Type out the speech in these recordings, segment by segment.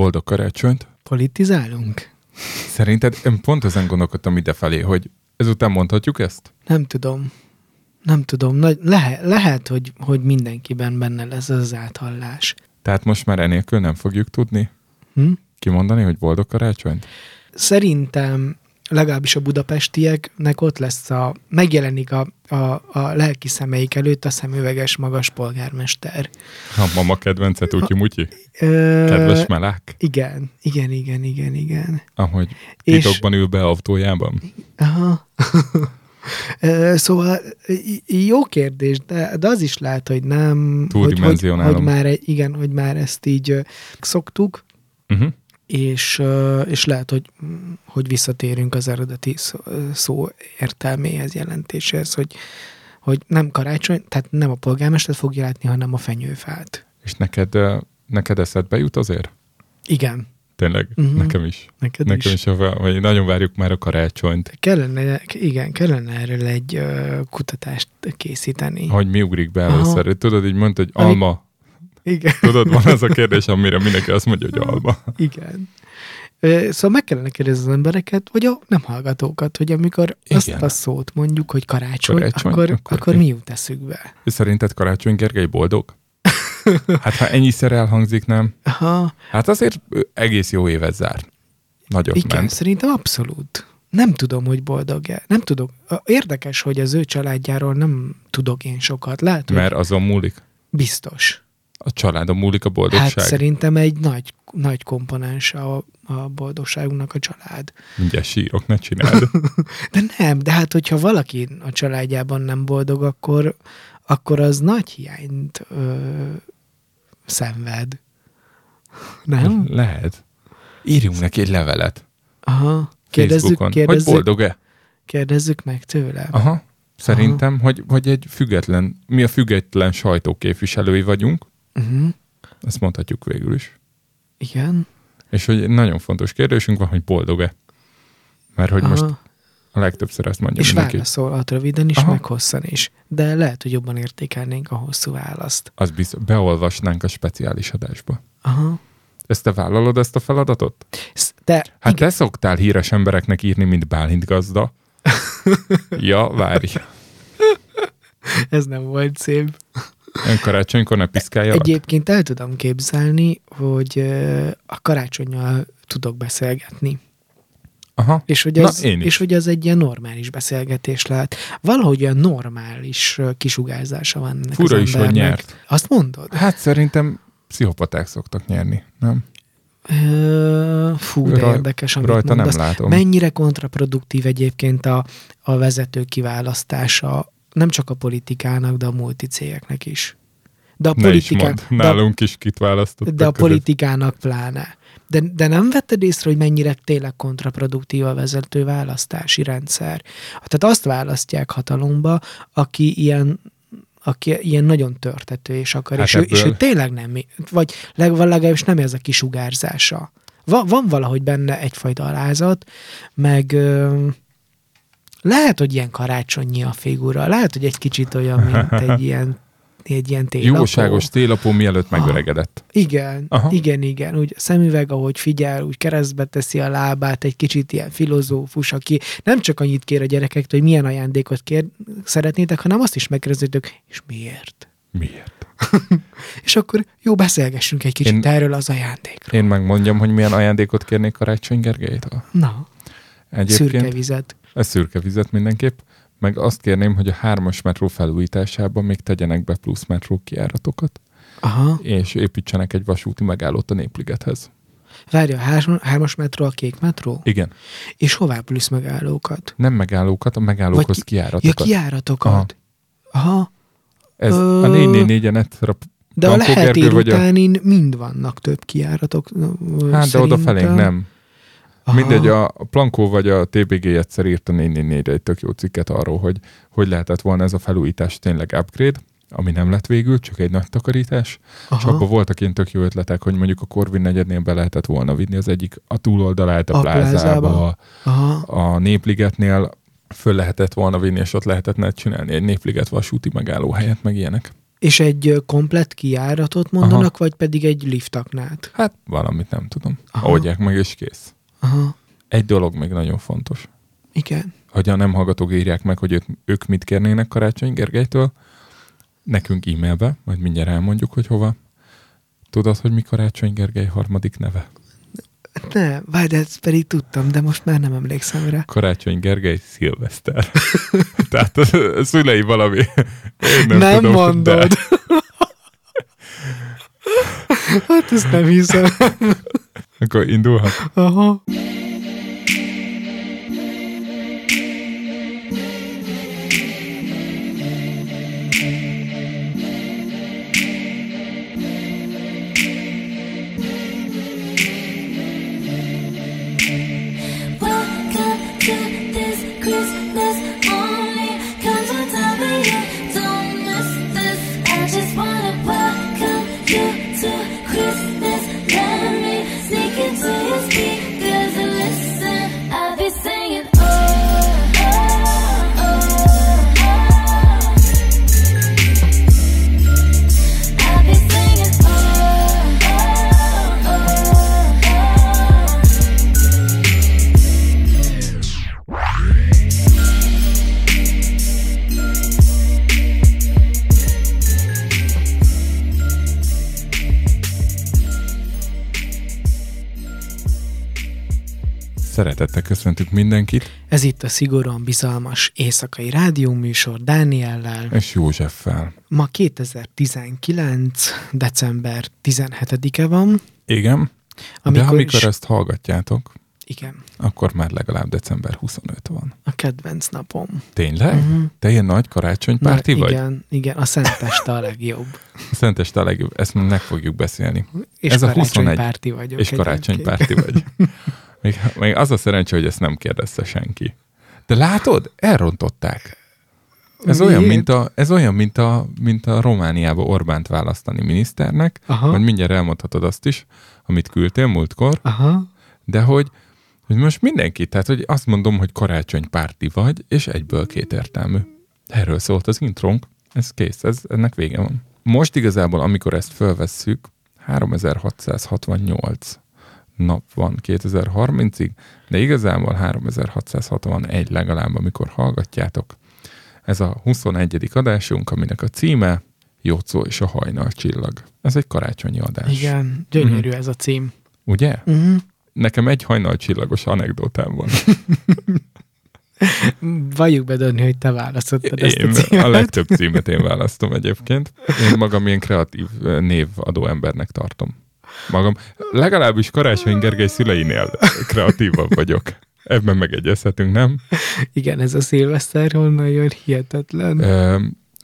boldog karácsonyt. Politizálunk? Szerinted, én pont ezen gondolkodtam idefelé, hogy ezután mondhatjuk ezt? Nem tudom. Nem tudom. Nagy, lehet, lehet hogy, hogy mindenkiben benne lesz az áthallás. Tehát most már enélkül nem fogjuk tudni Hm? kimondani, hogy boldog karácsonyt? Szerintem legalábbis a budapestieknek ott lesz a, megjelenik a, a, a lelki szemeik előtt a szemüveges magas polgármester. A mama kedvence Tutyi Mutyi? Kedves melák? Igen, igen, igen, igen, igen. Ahogy És- titokban ül be autójában? Aha. Szóval jó kérdés, de, de az is lehet, hogy nem. Hogy, hogy, hogy már, egy- igen, hogy már ezt így szoktuk, Uh-huh. És, és lehet, hogy, hogy visszatérünk az eredeti szó, szó értelméhez, jelentéséhez, hogy, hogy nem karácsony, tehát nem a polgármester fogja látni, hanem a fenyőfát. És neked, neked eszedbe jut azért? Igen, Tényleg, uh-huh. nekem is. neked nekem is. is, hogy nagyon várjuk már a karácsonyt, Kellene, igen, kellene erről egy ö, kutatást készíteni. hogy mi ugrik be Aha. először. Tudod, így mondta, hogy Ami- alma. Igen. Tudod, van az a kérdés, amire mindenki azt mondja, hogy alma. Igen. Szóval meg kellene kérdezni az embereket, vagy a nem hallgatókat, hogy amikor Igen. azt a szót mondjuk, hogy karácsony, Karácsony, akkor, akkor akkor, mi? jut eszükbe? És szerinted Karácsony Gergely boldog? Hát ha ennyiszer elhangzik, nem? Aha, Hát azért egész jó évet zár. Nagyot igen, ment. szerintem abszolút. Nem tudom, hogy boldog-e. Nem tudok. Érdekes, hogy az ő családjáról nem tudok én sokat. Lehet, Mert azon múlik. biztos. A családon múlik a boldogság. Hát szerintem egy nagy, nagy komponens a, a boldogságunknak a család. Mindjárt sírok, ne csináld. De nem, de hát hogyha valaki a családjában nem boldog, akkor, akkor az nagy hiányt ö, szenved. Nem? Lehet. Írjunk neki egy levelet. Aha. Kérdezzük, Facebookon. Hogy kérdezzük, boldog-e? kérdezzük meg tőle. Aha. Szerintem, hogy, hogy egy független, mi a független sajtóképviselői vagyunk, Uh-huh. ezt mondhatjuk végül is. Igen. És hogy nagyon fontos kérdésünk van, hogy boldog-e? Mert hogy Aha. most a legtöbbször ezt mondja És mindenki. válaszolhat röviden is, Aha. meg hosszan is. De lehet, hogy jobban értékelnénk a hosszú választ. Az biztos, beolvasnánk a speciális adásba. Aha. Ezt te vállalod ezt a feladatot? De Hát igen, te szoktál híres embereknek írni, mint Bálint gazda. ja, várj. ez nem volt szép. Ön karácsonykor ne piszkáljalak? Egyébként el tudom képzelni, hogy a karácsonyjal tudok beszélgetni. Aha. És hogy, Na, az, is. és hogy az egy ilyen normális beszélgetés lehet. Valahogy olyan normális kisugárzása van ennek Fura az is, hogy embernek. nyert. Azt mondod? Hát szerintem pszichopaták szoktak nyerni, nem? Fú, de Raj- érdekes, amit Rajta nem mondasz. látom. Mennyire kontraproduktív egyébként a, a vezető kiválasztása nem csak a politikának, de a multicégeknek is. De a, Ne is nálunk is kit választottak de a között. politikának pláne. De, de nem vetted észre, hogy mennyire tényleg kontraproduktív a vezető választási rendszer? Tehát azt választják hatalomba, aki ilyen aki ilyen nagyon törtető és akar, Hát és, ő, és ő ebből- tényleg nem, vagy leg- legalábbis nem ez a kisugárzása. Va, van valahogy benne egyfajta alázat, meg lehet, hogy ilyen karácsonyi a figura, lehet, hogy egy kicsit olyan, mint egy ilyen, egy ilyen télapó. Jóságos télapó mielőtt megöregedett. Igen, Aha. Igen, igen. Úgy szemüveg, ahogy figyel, úgy keresztbe teszi a lábát, egy kicsit ilyen filozófus, aki nem csak annyit kér a gyerekektől, hogy milyen ajándékot kér, szeretnétek, hanem azt is megkérdezőtök, és miért? Miért? És akkor jó, beszélgessünk egy kicsit Én... erről az ajándékról. Én megmondjam, hogy milyen ajándékot kérnék Karácsony Gergelytől. Na, Egyébként szürke vizet. Ez szürke vizet mindenképp, meg azt kérném, hogy a hármas metró felújításában még tegyenek be plusz metró kijáratokat, Aha. és építsenek egy vasúti megállót a Népligethez. Várja, a hármas, metró a kék metró? Igen, És hová plusz megállókat? nem megállókat, a megállókhoz Vagy ki- kijáratokat. Ja, kijáratokat. Aha. Aha. Ez Ö, a 444-en egyszer a De a lehet a- mind vannak több kijáratok. Hát, de oda felénk szerintem. nem. Aha. Mindegy, a Plankó vagy a TBG egyszer írt a 444-re egy tök jó cikket arról, hogy hogy lehetett volna ez a felújítás tényleg upgrade, ami nem lett végül, csak egy nagy takarítás. És Aha. abban voltak ilyen tök jó ötletek, hogy mondjuk a Corvin negyednél be lehetett volna vinni az egyik a túloldalát a, A plázába, plázába. Aha. a Népligetnél föl lehetett volna vinni, és ott lehetett csinálni egy Népliget vasúti megálló helyet, meg ilyenek. És egy komplett kijáratot mondanak, vagy pedig egy liftaknát? Hát valamit nem tudom. Aha. Oldják meg, és kész. Aha, Egy dolog még nagyon fontos. igen. hogy a nem hallgatók írják meg, hogy ők, ők mit kérnének Karácsony Gergelytől, nekünk e-mailbe, majd mindjárt elmondjuk, hogy hova. Tudod, hogy mi Karácsony Gergely harmadik neve? Ne, várj, de ezt pedig tudtam, de most már nem emlékszem rá. Karácsony Gergely Szilveszter. Tehát a szülei valami. Én Nem, nem, nem tudom, mondod. De hát ezt nem hiszem. akkor indulhat. Aha. Welcome Szeretettel köszöntük mindenkit, Ez itt a szigorúan bizalmas éjszakai rádióműsor Dániellel. és Józseffel. Ma 2019. december 17-e van, Igen, amikor, de amikor is, ezt hallgatjátok, igen, akkor már legalább december 25 van. a kedvenc napom. Tényleg? Mhm. Te ilyen nagy karácsonypárti Na, vagy? igen, igen, a Szenteste a legjobb. A Szenteste a legjobb, ezt meg fogjuk beszélni. És Ez a 21 karácsonypárti vagyok. És karácsonypárti vagy. Még, még az a szerencse, hogy ezt nem kérdezte senki. De látod? Elrontották. Ez Miért? olyan, mint a, ez olyan, mint a, mint a Romániába Orbánt választani miniszternek, Aha. majd mindjárt elmondhatod azt is, amit küldtél múltkor, Aha, de hogy, hogy most mindenki, tehát hogy azt mondom, hogy karácsonypárti vagy, és egyből kétértelmű. Erről szólt az intrónk, ez kész, ez, ennek vége van. Most igazából, amikor ezt fölvesszük, 3668 nap van 2030-ig, de igazából 3661 legalább, amikor hallgatjátok. Ez a 21. adásunk, aminek a címe Jocó és a hajnal csillag. Ez egy karácsonyi adás. igen, gyönyörű ez a cím. Ugye? Uh-huh. Nekem egy hajnalcsillagos anekdotám van. Valljuk be, Dani, hogy te választottad ezt a Én címet. a legtöbb címet én választom egyébként. Én magam ilyen kreatív névadó embernek tartom. Magam, legalábbis Karácsony Gergely szüleinél kreatívabb vagyok. Ebben megegyezhetünk, nem? Igen, ez a szilveszter honnan jön, hihetetlen. E,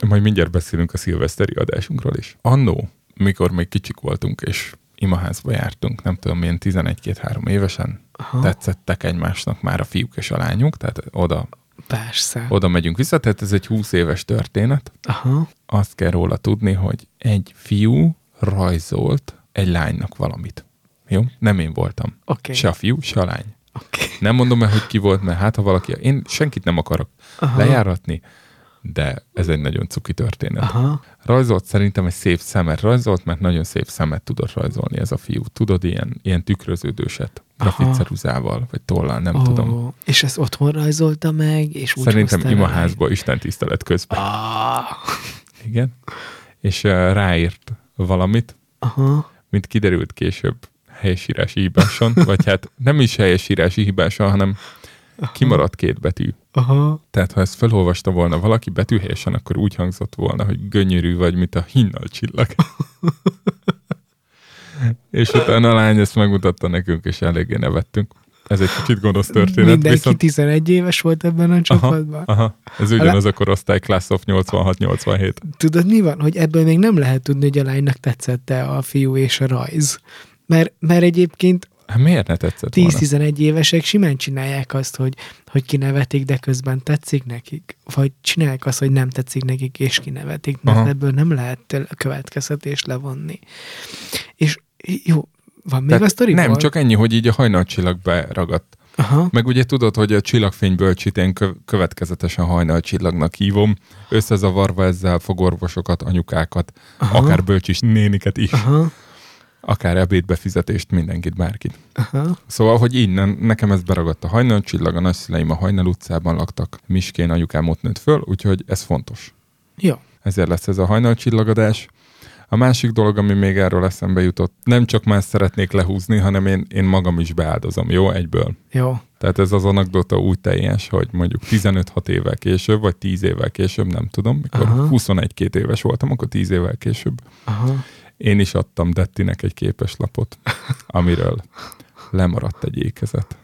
majd mindjárt beszélünk a szilveszteri adásunkról is. Annó, mikor még kicsik voltunk, és imaházba jártunk, nem tudom, milyen 11-2-3 évesen, Aha, tetszettek egymásnak már a fiúk és a lányok, tehát oda, persze. oda megyünk vissza, tehát ez egy 20 éves történet. Aha, Azt kell róla tudni, hogy egy fiú rajzolt egy lánynak valamit. Jó? Nem én voltam. oké. Se a fiú, se a lány. oké. Nem mondom el, hogy ki volt, mert hát ha valaki... Én senkit nem akarok Aha. lejáratni, de ez egy nagyon cuki történet. Aha, Rajzolt szerintem egy szép szemet rajzolt, mert nagyon szép szemet tudott rajzolni ez a fiú. Tudod, ilyen, ilyen tükröződőset, grafitceruzával, vagy tollal, nem Ó, tudom. És ezt otthon rajzolta meg, és úgy Szerintem imaházba, Isten tisztelet közben. Ah, Igen. És uh, ráírt valamit, aha, mint kiderült később helyesírási hibáson, vagy hát nem is helyesírási hibáson, hanem kimaradt két betű. aha. Tehát ha ezt felolvasta volna valaki betűhelyesen, akkor úgy hangzott volna, hogy gönyörű vagy, mint a hinnal csillag. és utána a lány ezt megmutatta nekünk, és eléggé nevettünk. Ez egy kicsit gonosz történet. Mindenki viszont... 11 éves volt ebben a Aha, csapatban. aha, ez ugyanaz a korosztály, Class of 86-87. Tudod, mi van? Hogy ebből még nem lehet tudni, hogy a lánynak tetszette a fiú és a rajz. Mert, mert egyébként Hát miért ne tetszett volna? 10-11 évesek simán csinálják azt, hogy, hogy kinevetik, de közben tetszik nekik. Vagy csinálják azt, hogy nem tetszik nekik, és kinevetik, mert Aha. ebből nem lehet következtetést levonni. És jó, van még Tehát a sztoriból? nem, csak ennyi, hogy így a hajnalcsillag beragadt. Aha. Meg ugye tudod, hogy a csillagfényből én kö- következetesen hajnalcsillagnak hívom, összezavarva ezzel fogorvosokat, anyukákat, Aha. akár bölcsis néniket is, Aha. akár ebédbefizetést, mindenkit, bárkit. Aha. Szóval, hogy innen nekem ez beragadt a hajnalcsillag, a nagyszüleim a Hajnal utcában laktak, Miskén anyukám ott nőtt föl, úgyhogy ez fontos. Jó. Ezért lesz ez a hajnalcsillagadás. A másik dolog, ami még erről eszembe jutott, nem csak más szeretnék lehúzni, hanem én, én magam is beáldozom, jó? Egyből. Jó. Tehát ez az anekdota úgy teljes, hogy mondjuk 15-6 évvel később, vagy 10 évvel később, nem tudom, mikor Aha. 21-2 éves voltam, akkor 10 évvel később Aha. én is adtam Dettinek egy képeslapot, amiről lemaradt egy ékezet.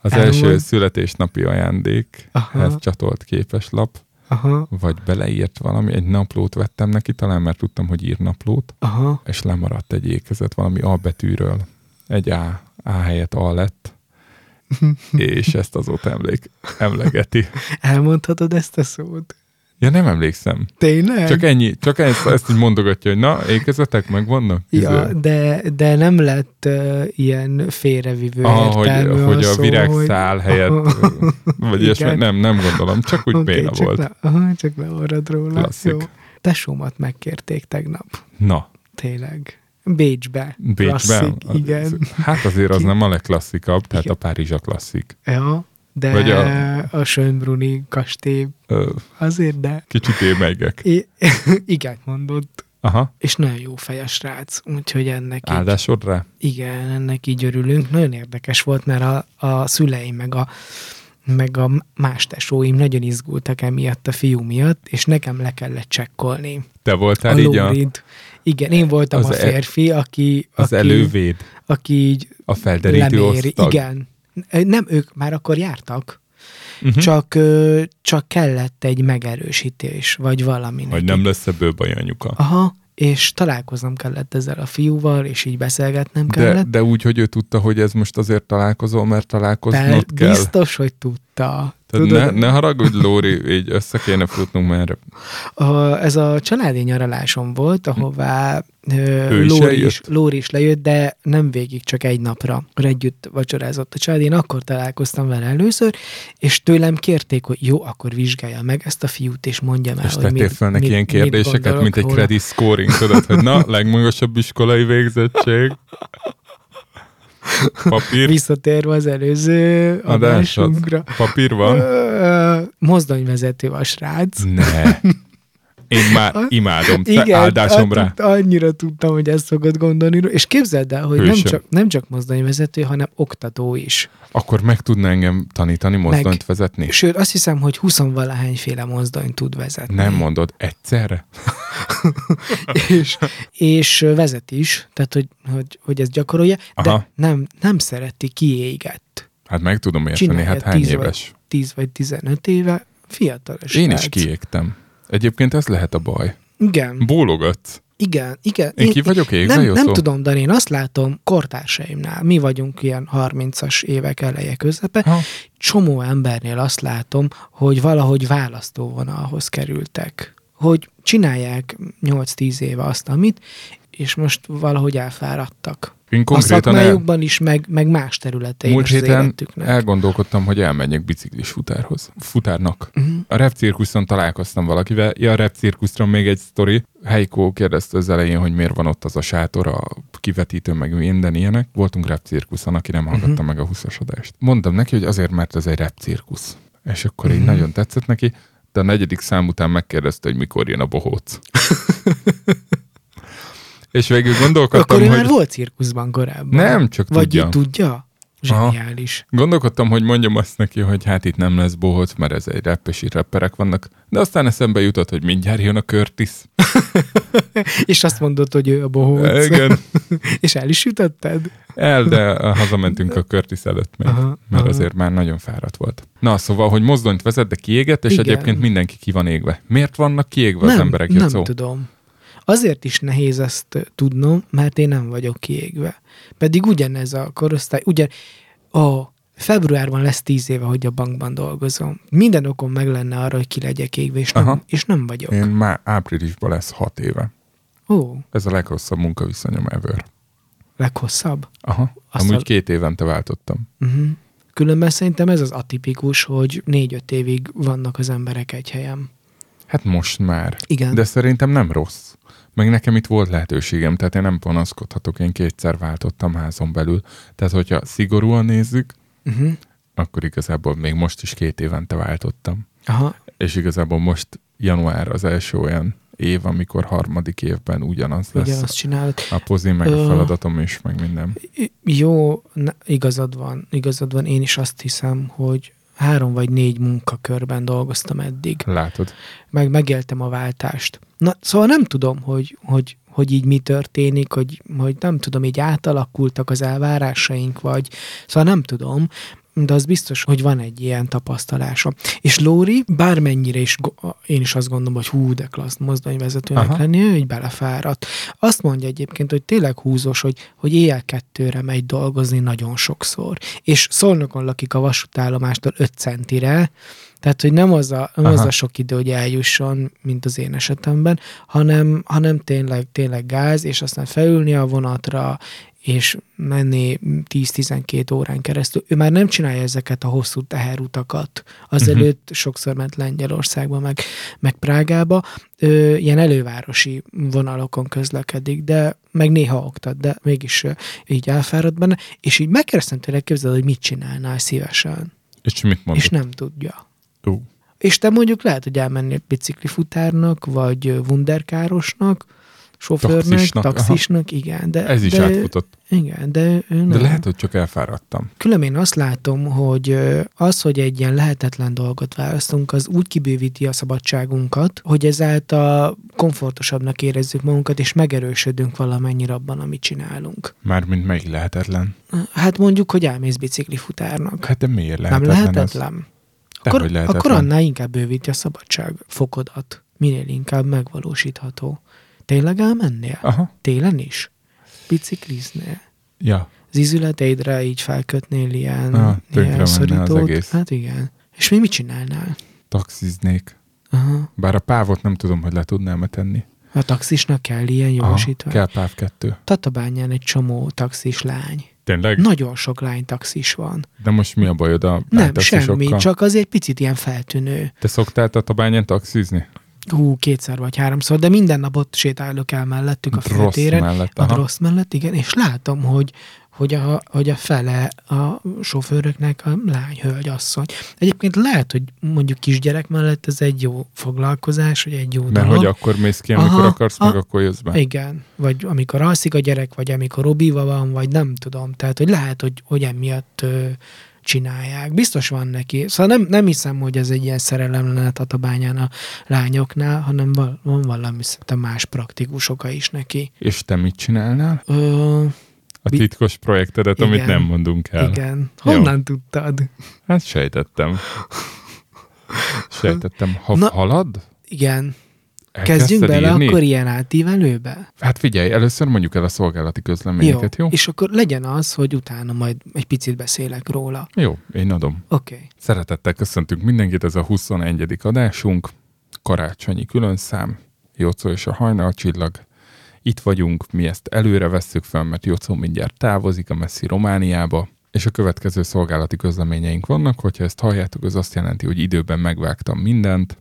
Az El első születésnapi ajándékhez Aha. csatolt képeslap, Aha. vagy beleírt valami, egy naplót vettem neki, talán mert tudtam, hogy ír naplót, Aha. és lemaradt egy ékezet valami A betűről. Egy A, A helyett A lett, és ezt azóta emlék, emlegeti. Elmondhatod ezt a szót? Ja, nem emlékszem. Tényleg? Csak ennyi, csak ezt, ezt így mondogatja, hogy na, ékezetek megvannak? Ja, Izé. de, de nem lett uh, ilyen félrevívő Ah, hogy, értelmű hogy a virágszál helyett, Aha. vagy ilyesmi, nem, nem gondolom, csak úgy Oké, béna csak volt. Le, aha, csak leorrad róla. Klasszik. Jó. Tesómat megkérték tegnap. Na, Tényleg. Bécsbe. Bécsben. Klasszik, igen. Hát azért az Ki- nem a legklasszikabb, tehát Igen. a Párizs a klasszik. Ja, de Vagy a, a- a Schönbrunni kastély Ö, azért, de Kicsit émegek. I- igen, mondott. Aha, És nagyon jó fejes srác, úgyhogy ennek így, áldásod rá? igen, ennek így örülünk. Nagyon érdekes volt, mert a, a szüleim meg a, meg a más tesóim nagyon izgultak emiatt a fiú miatt, és nekem le kellett csekkolni Te a voltál így a, lórid. Igen, én voltam Az a e- férfi, aki, az aki, elővéd, aki így a felderítő leméri. osztag. Igen. Nem, ők már akkor jártak, Uh-huh. csak, csak kellett egy megerősítés, vagy valami. Hogy nem lesz ebből baj anyuka. Aha, és találkoznom kellett ezzel a fiúval, és így beszélgetnem De, kellett. de úgy, hogy ő tudta, hogy ez most azért találkozol, mert találkoznod Per, kell. biztos, hogy tudta. Tehát Tudod, ne, ne haragudj, Lóri, így össze kéne futnunk, mert A, ez a családi nyaralásom volt, ahová Ő Lóri, is, Lóri is lejött, de nem végig, csak egy napra. Együtt vacsorázott a család. Én akkor találkoztam vele először, és tőlem kérték, hogy jó, akkor vizsgálja meg ezt a fiút, és mondja már, és hogy mit, fel neki mit, ilyen kérdéseket, mint egy credit scoring, tudod, hogy na, legmagasabb iskolai végzettség. Papír, Visszatérve az előző adásod. adásunkra. Papír van? Mozdonyvezető a srác. Ne. Én már imádom, te Igen, áldásom rá. hát annyira tudtam, hogy ezt szokott gondolni. És képzeld el, hogy nem csak, nem csak mozdonyvezető, hanem oktató is. Akkor meg tudna engem tanítani, mozdonyt vezetni? Sőt, azt hiszem, hogy 20 valahányféle mozdonyt tud vezetni. Nem mondod, egyszerre? és, és vezet is, tehát hogy, hogy, hogy ezt gyakorolja, Aha. de nem, nem szereti kiégett. Hát meg tudom érteni, Csinálja hát hány 10 éves? Vagy, 10 vagy 15 éve, fiatalos. Én is srác. kiégtem. Egyébként ez lehet a baj. Igen, Bólogatsz. igen, igen. Én ki vagyok égve, nem, nem tudom, de én azt látom kortársaimnál, mi vagyunk ilyen 30-as évek eleje közepe, Ha. csomó embernél azt látom, hogy valahogy választóvonalhoz kerültek. Hogy csinálják 8-10 éve azt, amit, és most valahogy elfáradtak. Én A konkrétan el, szakmájukban is, meg, meg más területein múlt héten életüknek. elgondolkodtam, hogy elmenjek biciklis futárhoz. Futárnak. Mhm. A repcirkuszon találkoztam valakivel. Ja, a repcirkuszon még egy sztori. Heikó kérdezte az elején, hogy miért van ott az a sátor, a kivetítő, meg minden ilyenek. Voltunk repcirkuszon, aki nem hallgatta Mhm. meg a 20 adást. Mondtam neki, hogy azért, mert ez egy repcirkusz. És akkor így Mhm. nagyon tetszett neki, de a negyedik szám után megkérdezte, hogy mikor jön a bohóc. És végül gondolkodtam, Akkor hogy... már volt cirkuszban korábban. Nem, csak Vagy tudja. tudja? Zseniális. Gondolkodtam, hogy mondjam azt neki, hogy hát itt nem lesz bohóc, mert ez egy rap, és itt rapperek vannak. De aztán eszembe jutott, hogy mindjárt jön a Curtis. És azt mondod, hogy ő a bohóc. Igen, És el is ütötted? el, de hazamentünk a Curtis előtt még, Aha, mert aha. azért már nagyon fáradt volt. Na, szóval, hogy mozdonyt vezet, de kiégett, és Igen. egyébként mindenki ki van égve. Miért vannak kiégve az nem, emberek, nem Jacó? tudom. Azért is nehéz ezt tudnom, mert én nem vagyok kiégve. Pedig ugyanez a korosztály, ugyan, ó, februárban lesz tíz éve, hogy a bankban dolgozom. Minden okom meg lenne arra, hogy ki legyek égve, és nem, és nem vagyok. Én már áprilisban lesz hat éve. Ó, Ez a legrosszabb munkaviszonyom ever. leghosszabb. Aha, Azt amúgy a- két évente váltottam. Uh-huh. Különben szerintem ez az atipikus, hogy négy-öt évig vannak az emberek egy helyen. Hát most már. Igen. De szerintem nem rossz. Meg nekem itt volt lehetőségem, tehát én nem panaszkodhatok, én kétszer váltottam házon belül. Tehát, hogyha szigorúan nézzük, Uh-huh. akkor igazából még most is két évente váltottam. Aha, És igazából most január az első olyan év, amikor harmadik évben ugyanaz lesz ugyanazt csinálod. a pozi, meg Ö. a feladatom is, meg minden. Jó, ne, igazad van, igazad van. Én is azt hiszem, hogy három vagy négy munkakörben dolgoztam eddig. Látod? Meg megéltem a váltást. Na, szóval nem tudom, hogy, hogy, hogy így mi történik, hogy, hogy nem tudom, így átalakultak az elvárásaink, vagy szóval nem tudom, de az biztos, hogy van egy ilyen tapasztalása. És Lóri, bármennyire is, én is azt gondolom, hogy hú, de klassz mozdonyvezetőnek Aha. lenni, ő így belefáradt. Azt mondja egyébként, hogy tényleg húzós, hogy, hogy éjjel kettőre megy dolgozni nagyon sokszor. És Szolnokon lakik a vasútállomástól 5 centire, tehát, hogy nem az a, nem az a sok idő, hogy eljusson, mint az én esetemben, hanem, hanem tényleg, tényleg gáz, és aztán felülni a vonatra, és menni 10-12 órán keresztül. Ő már nem csinálja ezeket a hosszú teherutakat. Azelőtt uh-huh. sokszor ment Lengyelországba, meg, meg Prágába. Ö, ilyen elővárosi vonalokon közlekedik, de meg néha oktat, de mégis ö, így elfárad benne. És így megkérdeztem tőle, képzeld, hogy mit csinálnál szívesen. És mit mondod? És nem tudja. Ú, És te mondjuk lehet, hogy elmennél biciklifutárnak, vagy wunderkárosnak, sofőrnek, Taxisnak, taxisnak, igen. De, ez is de, átfutott. Igen, de ő nem. De lehet, hogy csak elfáradtam. Különben én azt látom, hogy az, hogy egy ilyen lehetetlen dolgot választunk, az úgy kibővíti a szabadságunkat, hogy ezáltal komfortosabbnak érezzük magunkat, és megerősödünk valamennyire abban, amit csinálunk. Mármint melyik lehetetlen. Hát mondjuk, hogy elmész biciklifutárnak. Hát de miért nem lehetetlen lehetetlen? Ez? Akkor, Dehogy lehetetlen. akkor annál inkább bővíti a szabadság fokodat. Minél inkább megvalósítható. Tényleg elmennél? Aha. Télen is? Bicikliznél? Ja. Az izületeidre így felkötnél ilyen, Ah, ilyen szorítót? Hát igen. És mi mit csinálnál? Taxiznék. Aha. Bár a pávot nem tudom, hogy le tudnám-e tenni. A taxisnak kell ilyen Aha, jogosítvány. kell páv kettő. Tatabányán egy csomó taxis lány. Tényleg? Nagyon sok lány taxis van. De most mi a bajod a Nem, semmi, csak az egy picit ilyen feltűnő. Te szoktál Tatabányán taxizni? Hú, kétszer vagy háromszor, de minden nap ott sétálok el mellettük a Rossz főtéren. mellett. A Aha. rossz mellett, igen, és látom, hogy, hogy, a, hogy a fele a sofőröknek a lány, hölgy, asszony. Egyébként lehet, hogy mondjuk kisgyerek mellett ez egy jó foglalkozás, vagy egy jó Mert dolog. hogy akkor mész ki, amikor Aha, akarsz, meg a- akkor jössz be. Igen, vagy amikor alszik a gyerek, vagy amikor Robiva van, vagy nem tudom. Tehát, hogy lehet, hogy, hogy emiatt csinálják. Biztos van neki. Szóval nem, nem hiszem, hogy ez egy ilyen szerelem lenne a tatabányán a lányoknál, hanem val- van valami szerintem más praktikus oka is neki. És te mit csinálnál? Ö, A titkos projektedet, Igen. amit nem mondunk el. igen. Honnan tudtad? Hát sejtettem. Sejtettem. Ha Na- halad? Igen. Kezdjünk bele írni? akkor ilyen átívelőbe. Hát figyelj, először mondjuk el a szolgálati közleményeket, jó? Jó, És akkor legyen az, hogy utána majd egy picit beszélek róla. jó én adom. Oké. Okay. Szeretettel köszöntünk mindenkit, ez a 21. adásunk, karácsonyi különszám, Jocó és a hajnalcsillag. Itt vagyunk, mi ezt előre vesszük fel, mert Jocó mindjárt távozik a messzi Romániába, és a következő szolgálati közleményeink vannak, hogyha ezt halljátok, az azt jelenti, hogy időben megvágtam mindent,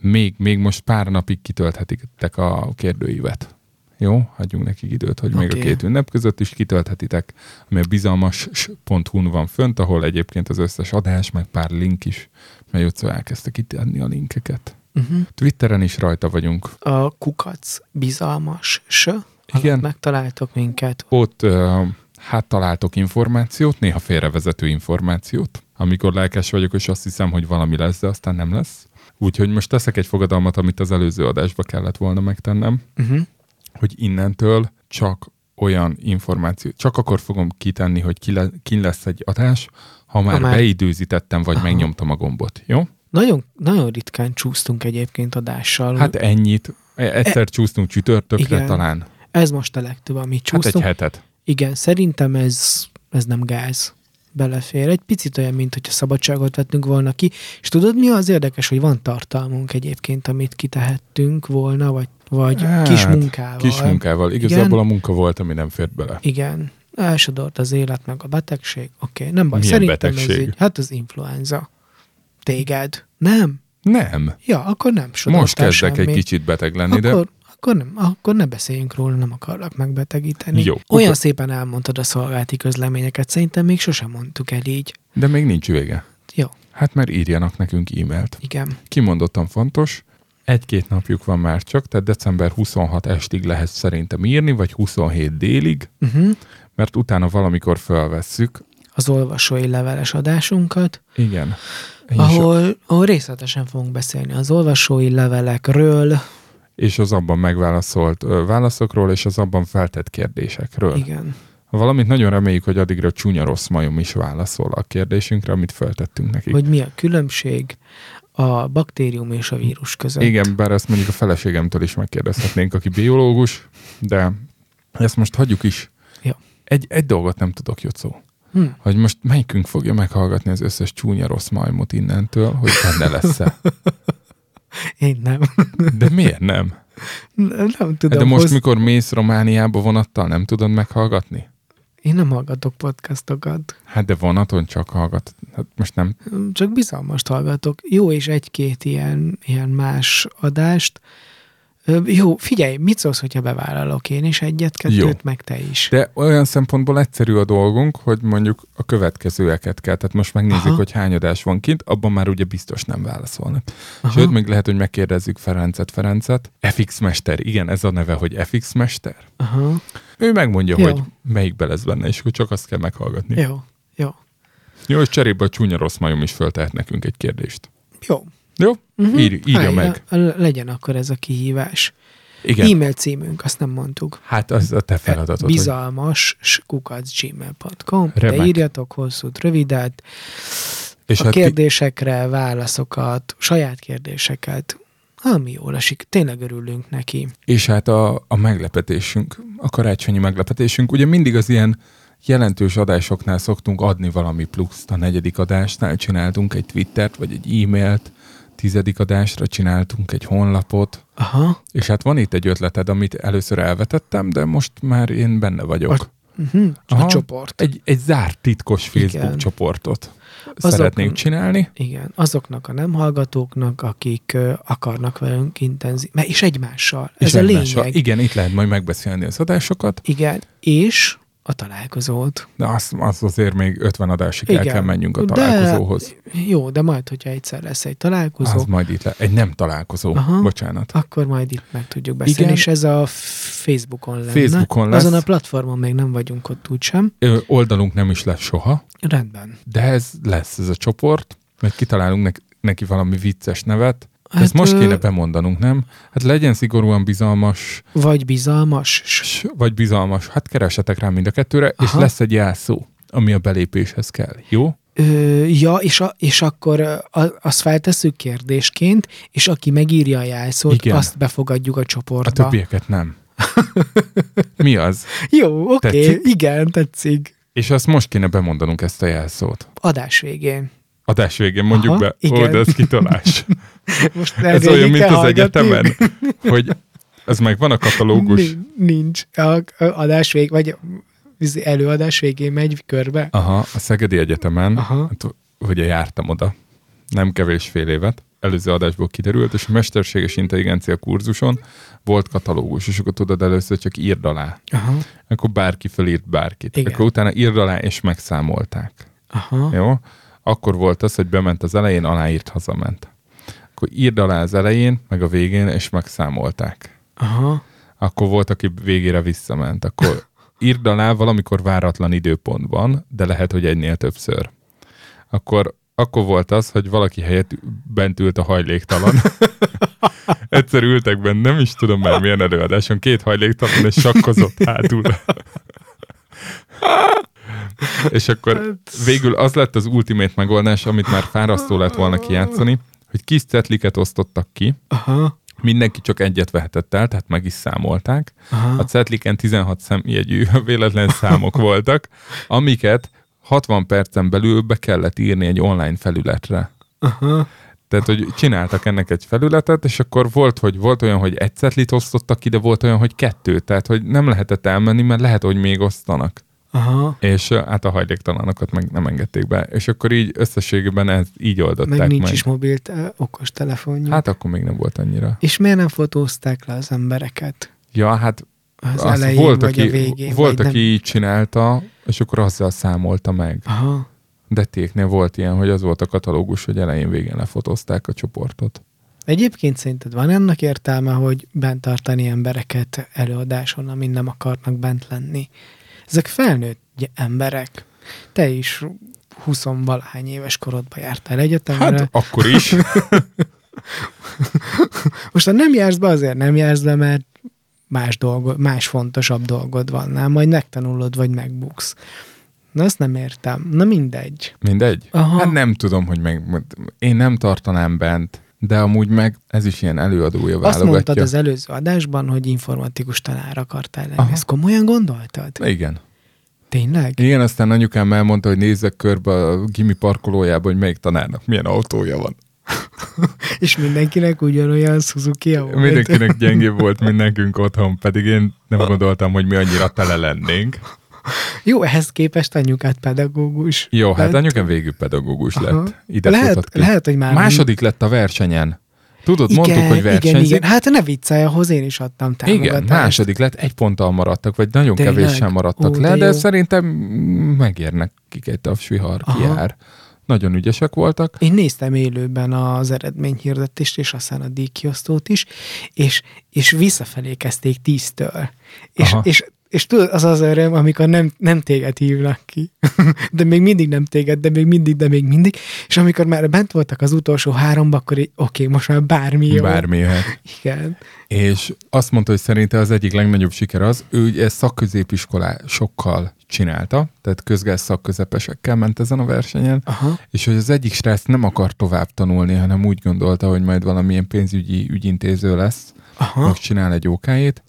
még, még most pár napig kitölthetitek a kérdőívet. Jó? Hagyjunk nekik időt, hogy még a két ünnep között is kitölthetitek, ami a bizalmas.hu-n van fönt, ahol egyébként az összes adás, meg pár link is, mert Jocó elkezdte kitenni a linkeket. Uh-huh. Twitteren is rajta vagyunk. A kukac bizalmas s. Igen. Megtaláltok minket. Ott ö, hát találtok információt, néha félrevezető információt, amikor lelkes vagyok, és azt hiszem, hogy valami lesz, de aztán nem lesz. Úgyhogy most teszek egy fogadalmat, amit az előző adásba kellett volna megtennem, Uh-huh. hogy innentől csak olyan információ, csak akkor fogom kitenni, hogy ki, le, ki lesz egy adás, ha már, már- már... beidőzítettem, vagy Aha. Megnyomtam a gombot. Jó? Nagyon, nagyon ritkán csúsztunk egyébként adással. Hát ennyit. E- Egyszer csúsztunk csütörtökre Igen. talán. ez most a legtöbb, amit Hát egy csúsztunk. hetet. Igen, szerintem ez, ez nem gáz. Belefér. Egy picit olyan, mint hogyha szabadságot vettünk volna ki. És tudod, mi az érdekes, hogy van tartalmunk egyébként, amit kitehettünk volna, vagy, vagy Hát, kis munkával. Kis munkával. Igazából a munka volt, ami nem fért bele. Igen. Elsodort az élet, meg a betegség. Oké, okay, nem baj. Milyen Szerintem ez betegség? így. Hát az influenza. Téged. Nem? Nem. Ja, akkor nem sodortál Most kezdek semmi. egy kicsit beteg lenni, de akkor, nem, akkor ne beszéljünk róla, nem akarlak megbetegíteni. Jó. Olyan Akkor- szépen elmondtad a szolgálati közleményeket, szerintem még sosem mondtuk el így. de még nincs vége. Jó, Hát mert írjanak nekünk e-mailt. igen. Kimondottan fontos, egy-két napjuk van már csak, tehát december 26 estig lehet szerintem írni, vagy 27 délig, Uh-huh. mert utána valamikor felvesszük. Az olvasói leveles adásunkat, Igen. Ahol, ahol részletesen fogunk beszélni az olvasói levelekről. És az abban megválaszolt válaszokról, és az abban feltett kérdésekről. Igen. Valamint nagyon reméljük, hogy addigra csúnya rossz majom is válaszol a kérdésünkre, amit feltettünk nekik. Hogy mi a különbség a baktérium és a vírus között. Igen, bár ezt mondjuk a feleségemtől is megkérdezhetnénk, aki biológus, de ezt most hagyjuk is. Jó. Egy, egy dolgot nem tudok, Jocó. Hm. Hogy most melyikünk fogja meghallgatni az összes csúnya rossz majmot innentől, hogy benne lesz-e. Én nem. De miért nem? nem, nem tudom. De most, hoz- mikor mész Romániába vonattal, nem tudod meghallgatni? Én nem hallgatok podcastokat. Hát de vonaton csak hallgat. Hát most nem. Csak bizalmast hallgatok. Jó, és egy-két ilyen, ilyen más adást. Jó, figyelj, mit szólsz, hogyha bevállalok én is egyet-kettőt, Jó. meg te is? De olyan szempontból egyszerű a dolgunk, hogy mondjuk a következőeket kell. Tehát most megnézzük, Aha. hogy hány adás van kint, abban már ugye biztos nem válaszolnak. Aha. Sőt, még lehet, hogy megkérdezzük Ferencet Ferencet. FX Mester, igen, ez a neve, hogy FX Mester. Aha. Ő megmondja, Jó. hogy melyikbe lesz benne, és akkor csak azt kell meghallgatni. Jó, jó, Jó, és cserébe a csúnya rossz majom is föltehet nekünk egy kérdést. jó. Jó? Uh-huh. Ír, írja meg. Legyen akkor ez a kihívás. Igen. E-mail címünk, azt nem mondtuk. Hát az a te feladatod. hogy- Bizalmas kukacgmail.com. Remek. De írjatok hosszút, rövidet, És a hát ki- kérdésekre válaszokat, saját kérdéseket, ami jól esik. Tényleg örülünk neki. És hát a, a meglepetésünk, a karácsonyi meglepetésünk, ugye mindig az ilyen jelentős adásoknál szoktunk adni valami pluszt. A negyedik adásnál csináltunk egy Twittert, vagy egy e-mailt, tizedik adásra csináltunk egy honlapot, Aha. és hát van itt egy ötleted, amit először elvetettem, de most már én benne vagyok. Uh-huh. A csoport. Egy, egy zárt titkos Facebook Igen. csoportot Azok- szeretnénk csinálni. Igen, azoknak a nem hallgatóknak, akik ö, akarnak velünk intenzív, mert és egymással. Ez és a egymással. lényeg. Igen, itt lehet majd megbeszélni az adásokat, Igen, és a találkozót. de azt, azt azért még 50 adásig el Igen. kell menjünk a De- találkozóhoz. Jó, de majd, hogyha egyszer lesz egy találkozó, Az majd itt le. Egy nem találkozó. Aha. Bocsánat. akkor majd itt meg tudjuk beszélni, Igen. és ez a Facebookon lenne. Facebookon lesz. Azon a platformon még nem vagyunk ott úgysem. Ö, oldalunk nem is lesz soha, Rendben. de ez lesz ez a csoport, majd kitalálunk neki, neki valami vicces nevet. Hát, Ezt most kéne bemondanunk, nem? Hát legyen szigorúan bizalmas, Vagy bizalmas. vagy bizalmas. Hát keresetek rá mind a kettőre, Aha. és lesz egy jelszó, ami a belépéshez kell. Jó? Ö, ja, és, a, és akkor a, azt feltesszük kérdésként, és aki megírja a jelszót, Igen. azt befogadjuk a A csoportba. többieket nem. Mi az? Jó, oké, Tetszik? igen, tetszik. És azt most kéne bemondanunk ezt a jelszót. Adás végén. Adás végén mondjuk Aha, be. igen. Ó, de ez kitolás. Most ez olyan, mint az egyetemen, hogy ez meg van a katalógus. Nincs. A, adás vég, vagy előadás végén megy körbe. Aha, a Szegedi Egyetemen, Aha. hát, ugye jártam oda, nem kevés fél évet, előző adásból kiderült, és a mesterséges intelligencia kurzuson volt katalógus, és akkor tudod, először csak írd alá. Aha, Akkor bárki fölírt bárkit. Igen. Akkor utána írd alá, és megszámolták. aha. Jó? Akkor volt az, hogy bement az elején, aláírt, hazament. Akkor írd alá az elején, meg a végén, és megszámolták. aha. Akkor volt, aki végére visszament. Akkor írd alá valamikor váratlan időpontban, de lehet, hogy egynél többször. Akkor, akkor volt az, hogy valaki helyett bent ült a hajléktalan. Egyszer ültek bent, nem is tudom már milyen előadáson, két hajléktalan, és sakkozott hátul. és akkor végül az lett az ultimate megoldás, amit már fárasztó lett volna kijátszani, hogy kis cetliket osztottak ki, Aha, mindenki csak egyet vehetett el, tehát meg is számolták. aha. A cetliken 16 szemjegyű véletlen számok voltak, amiket 60 percen belül be kellett írni egy online felületre. Aha. Tehát, hogy csináltak ennek egy felületet, és akkor volt, hogy volt olyan, hogy egy cetlit osztottak ki, de volt olyan, hogy kettő. Tehát, hogy nem lehetett elmenni, mert lehet, hogy még osztanak. Aha. És hát a hajléktalanokat meg nem engedték be. És akkor így összességében ez így oldották Meg meg. nincs is mobil okos telefonjuk. Hát akkor még nem volt annyira. És miért nem fotózták le az embereket? Ja, hát Az azt elején volt, vagy aki, a végén? volt vagy aki így csinálta, és akkor azzal számolta meg. Aha. De téknél volt ilyen, hogy az volt a katalógus, hogy elején végén lefotózták a csoportot. Egyébként szerinted van ennek értelme, hogy bent tartani embereket előadáson, amin nem akarnak bent lenni? Ezek felnőtt gy- emberek. Te is 20 valahány éves korodban jártál egyetemre. Hát akkor is. Most ha nem jársz be, azért nem jársz be, mert más, dolgod, más fontosabb dolgod van, nem? Majd megtanulod, vagy megbuksz. Na, azt nem értem. Na mindegy. Mindegy? Aha. Hát nem tudom, hogy meg... Én nem tartanám bent, de amúgy meg ez is ilyen előadója Azt válogatja. mondtad az előző adásban, hogy informatikus tanár akartál lenni. Aha. Ezt komolyan gondoltad? Igen. Tényleg? Igen, aztán anyukám elmondta, hogy nézzek körbe a gimi parkolójába, hogy melyik tanárnak milyen autója van. És mindenkinek ugyanolyan Suzuki volt. Mindenkinek gyengébb volt, mint nekünk otthon, pedig én nem gondoltam, hogy mi annyira tele lennénk. Jó, ehhez képest anyukát pedagógus. Jó, hát lett. anyukám végül pedagógus Aha. lett. Ide lehet, ki. lehet, hogy már... Második lett a versenyen. Tudod, igen, mondtuk, hogy igen, versenyzik. igen. Hát ne viccelj, ahhoz én is adtam támogatást. Igen, második lett, egy ponttal maradtak, vagy nagyon Tényleg? kevéssel maradtak Ó, le, de de, jó. szerintem megérnek kik egy tapsvihar, kijár. Nagyon ügyesek voltak. Én néztem élőben az eredményhirdetést, és aztán a díjkiosztót is, és, és visszafelé kezdték tíztől. És, Aha. és, és tudod, az az öröm, amikor nem, nem téged hívnak ki, de még mindig nem téged, de még mindig, de még mindig, és amikor már bent voltak az utolsó háromba, akkor így, oké, most már bármi jó. Bármi jöhet. Igen. És azt mondta, hogy szerinte az egyik legnagyobb siker az, ő ugye szakközépiskolásokkal csinálta, tehát közgáz szakközepesekkel ment ezen a versenyen, Aha. és hogy az egyik srác nem akar tovább tanulni, hanem úgy gondolta, hogy majd valamilyen pénzügyi ügyintéző lesz, Aha. csinál egy okájét,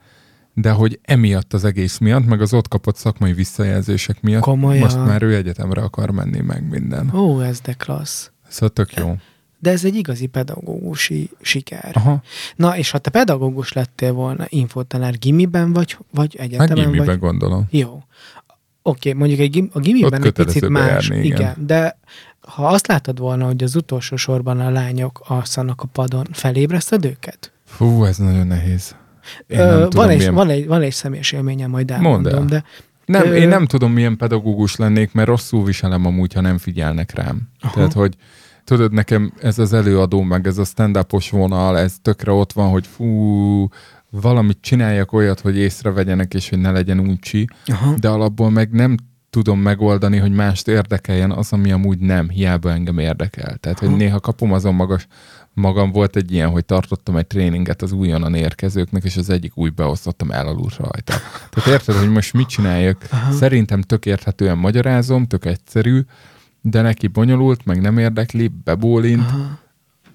de hogy emiatt az egész miatt, meg az ott kapott szakmai visszajelzések miatt Komolyan? most már ő egyetemre akar menni, meg minden. Ó, ez de klassz. Szóval tök jó. De ez egy igazi pedagógusi siker. Aha, Na, és ha te pedagógus lettél volna, infotanár gimiben vagy, vagy hát egyetemen gimibe vagy? gondolom. Jó. Oké, mondjuk egy gim, a gimiben egy picit más, igen. igen. igen. De ha azt látod volna, hogy az utolsó sorban a lányok alszanak a padon, felébreszted őket? Fú, ez nagyon nehéz. Én Ö, nem van, tudom, egy, milyen... van, egy, van egy személyes élményem, majd Mondd elmondom, el. de Nem, Ö, én nem tudom, milyen pedagógus lennék, mert rosszul viselem amúgy, ha nem figyelnek rám. Aha. Tehát, hogy tudod, nekem ez az előadó, meg ez a stand vonal, ez tökre ott van, hogy fú, valamit csináljak olyat, hogy észrevegyenek, és hogy ne legyen uncsi, aha, de alapból meg nem tudom megoldani, hogy mást érdekeljen az, ami amúgy nem, hiába engem érdekel. Tehát, hogy Aha. néha kapom azon magas, magam volt egy ilyen, hogy tartottam egy tréninget az újonnan érkezőknek, és az egyik új beosztottam elaludt rajta. Tehát érted, hogy most mit csináljak? Aha. Szerintem tök érthetően magyarázom, tök egyszerű, de neki bonyolult, meg nem érdekli, bebólint, aha.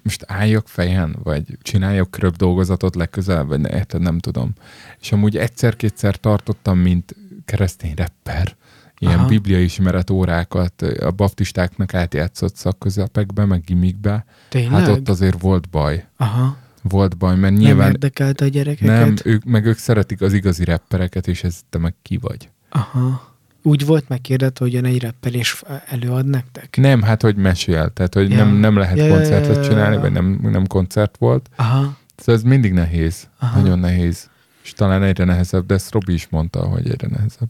most álljak fejen, vagy csináljak kröbb dolgozatot legközelebb, vagy ne, érted, nem tudom. És amúgy egyszer-kétszer tartottam, mint keresztény rapper, ilyen Aha. biblia ismeret órákat a baptistáknak átjátszott szakközepekbe, meg gimikbe. Tényleg? Hát ott azért volt baj. Aha. Volt baj, mert Nem nyilván érdekelte a gyerekeket? nem, ők, meg ők szeretik az igazi rappereket, és ez te meg ki vagy. Aha. Úgy volt megkérdezve, hogy jön egy reppelés előad nektek? Nem, hát hogy mesél, tehát hogy Ja. nem, nem lehet ja, koncertet ja, ja. csinálni, vagy nem, nem koncert volt. Aha. Szóval ez mindig nehéz, Aha. nagyon nehéz. És talán egyre nehezebb, de ezt Robi is mondta, hogy egyre nehezebb.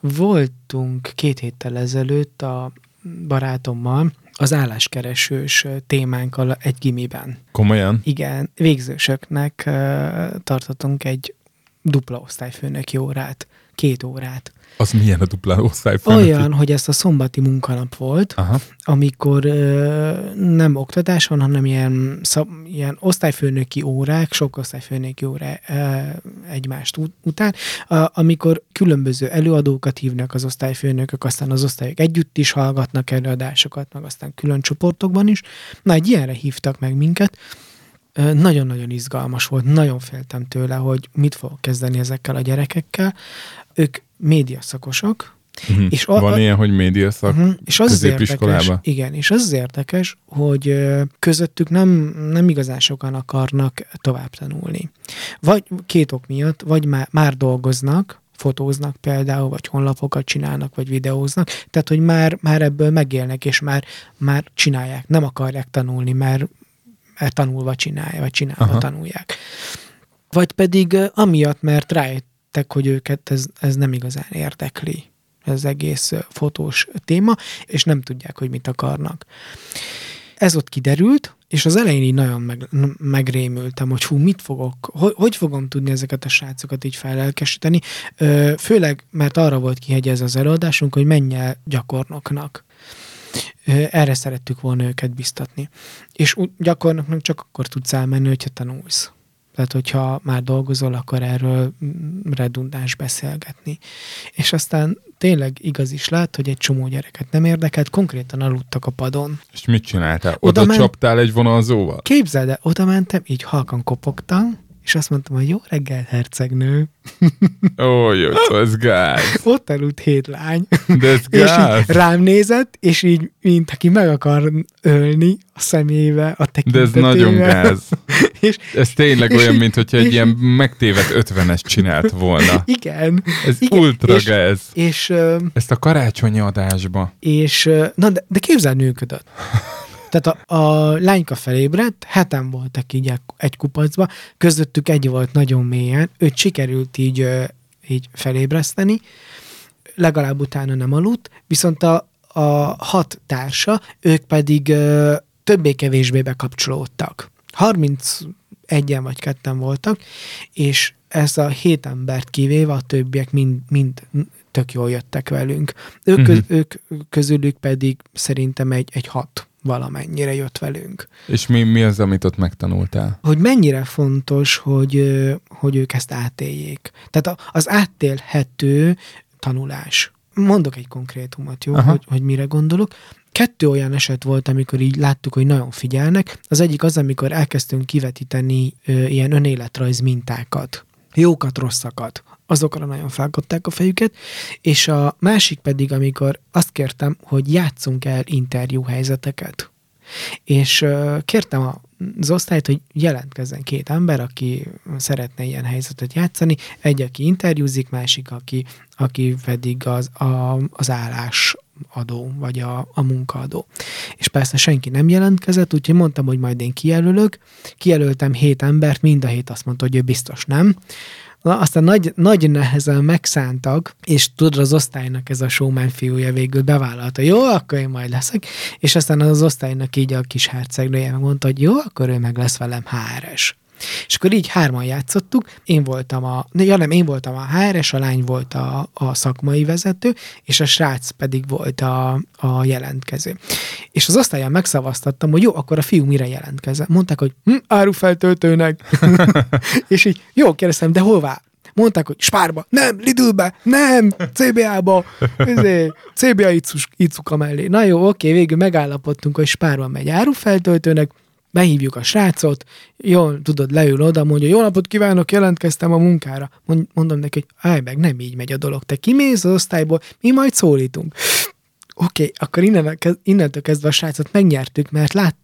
Voltunk két héttel ezelőtt a barátommal az álláskeresős témánkkal egy gimiben. Komolyan? Igen, végzősöknek tartottunk egy dupla osztályfőnöki órát, két órát. Az milyen a dupla osztályfőnöki? Olyan, hogy ezt a szombati munkanap volt, Aha. amikor ö, nem oktatás van, hanem ilyen, szab, ilyen osztályfőnöki órák, sok osztályfőnöki órá ö, egymást ut- után, a, amikor különböző előadókat hívnak az osztályfőnökök, aztán az osztályok együtt is hallgatnak előadásokat, meg aztán külön csoportokban is. Na, egy ilyenre hívtak meg minket, nagyon-nagyon izgalmas volt, nagyon féltem tőle, hogy mit fogok kezdeni ezekkel a gyerekekkel. Ők médiaszakosok, Uh-huh. És a- Van ilyen, hogy médiaszak Uh-huh. És az az érdekes, igen, és az az érdekes, hogy közöttük nem, nem igazán sokan akarnak tovább tanulni. Vagy két ok miatt, vagy már, már dolgoznak, fotóznak például, vagy honlapokat csinálnak, vagy videóznak, tehát, hogy már, már ebből megélnek, és már, már csinálják, nem akarják tanulni, mert, mert tanulva csinálja, vagy csinálva Aha. Tanulják. Vagy pedig amiatt, mert rájöttek, hogy őket ez, ez nem igazán érdekli ez egész fotós téma, és nem tudják, hogy mit akarnak. Ez ott kiderült, és az elején így nagyon meg, megrémültem, hogy hú, mit fogok, hogy, hogy fogom tudni ezeket a srácokat így felelkesíteni, Ö, főleg, mert arra volt kihegyezve az előadásunk, hogy menj el gyakornoknak. Erre szerettük volna őket biztatni. És gyakornoknak csak akkor tudsz elmenni, hogyha tanulsz. Tehát, hogyha már dolgozol, akkor erről redundáns beszélgetni. És aztán tényleg igaz is lett, hogy egy csomó gyereket nem érdekelt, konkrétan aludtak a padon. És mit csináltál? Oda Oda, ment- csaptál egy vonalzóval? Képzeld el, oda mentem, így halkan kopogtam, és azt mondtam, hogy jó reggel, hercegnő. Ó, jó, ez gáz. Ott aludt hét lány. De ez És gáz. így rám nézett, és így, mint aki meg akar ölni a szemébe, a De tekintetével. ez nagyon gáz. És Ez tényleg És olyan, mint hogyha egy és- ilyen megtévedt ötvenes csinált volna. igen. Ez igen, ultra és- gáz. És, Ezt a karácsonyi adásba. és na, de, de képzeld, működött. Tehát a, a lányka felébredt, heten voltak így egy- kupacba, közöttük egy volt nagyon mélyen, őt sikerült így, így felébreszteni, legalább utána nem aludt, viszont a, a hat társa, ők pedig többé-kevésbé bekapcsolódtak. 31-en vagy ketten voltak, és ez a hét embert kivéve a többiek mind, mind tök jól jöttek velünk. Ők, uh-huh. ők közülük pedig szerintem egy, egy hat valamennyire jött velünk. És mi, mi az, amit ott megtanultál? Hogy mennyire fontos, hogy, hogy ők ezt átéljék. Tehát az átélhető tanulás. Mondok egy konkrétumot, jó, Aha. hogy, hogy mire gondolok. Kettő olyan eset volt, amikor így láttuk, hogy nagyon figyelnek. Az egyik az, amikor elkezdtünk kivetíteni ö, ilyen önéletrajz mintákat. Jókat, rosszakat. Azokra nagyon felkapták a fejüket. És a másik pedig, amikor azt kértem, hogy játszunk el interjú helyzeteket. És kértem az osztályt, hogy jelentkezzen két ember, aki szeretne ilyen helyzetet játszani, egy, aki interjúzik, másik, aki, aki pedig az, a, az állás adó, vagy a, a munkaadó. És persze senki nem jelentkezett, úgyhogy mondtam, hogy majd én kijelölök. Kijelöltem hét embert, mind a hét azt mondta, hogy ő biztos nem. Na, aztán nagy, nagy nehezen megszántak, és tudod, az osztálynak ez a showman fiúja végül bevállalta, jó, akkor én majd leszek, és aztán az osztálynak így a kis hercegnője mondta, hogy jó, akkor ő meg lesz velem HRS. És akkor így hárman játszottuk, én voltam a, ja nem, én voltam a HRS, a lány volt a, a szakmai vezető, és a srác pedig volt a, a jelentkező. És az osztályon megszavaztattam, hogy jó, akkor a fiú mire jelentkezett. Mondták, hogy hm, árufeltöltőnek. és így, jó, kérdeztem, de hová? Mondták, hogy Spárba, nem, Lidlbe, nem, CBA-ba, CBA icuka mellé. Na jó, oké, végül megállapodtunk, hogy Spárba megy árufeltöltőnek, behívjuk a srácot, jól tudod, leül oda, mondja, jó napot kívánok, jelentkeztem a munkára. Mond, mondom neki, hogy állj meg, nem így megy a dolog. Te kimész az osztályból, mi majd szólítunk. Oké, okay, akkor innen, innentől kezdve a srácot megnyertük, mert lát,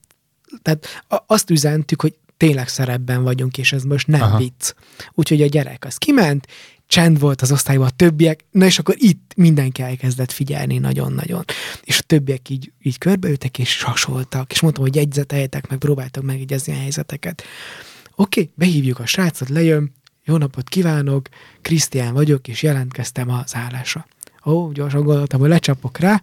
tehát azt üzentük, hogy tényleg szerepben vagyunk, és ez most nem. Aha. vicc. Úgyhogy a gyerek az kiment, csend volt az osztályban a többiek, na és akkor itt mindenki elkezdett figyelni nagyon-nagyon. És a többiek így, így körbeültek, és sasoltak, és mondtam, hogy jegyzeteljetek meg, próbáltak megjegyezni a helyzeteket. Oké, okay, behívjuk a srácot, lejön, jó napot kívánok, Krisztián vagyok, és jelentkeztem az állásra. Ó, gyorsan gondoltam, hogy lecsapok rá,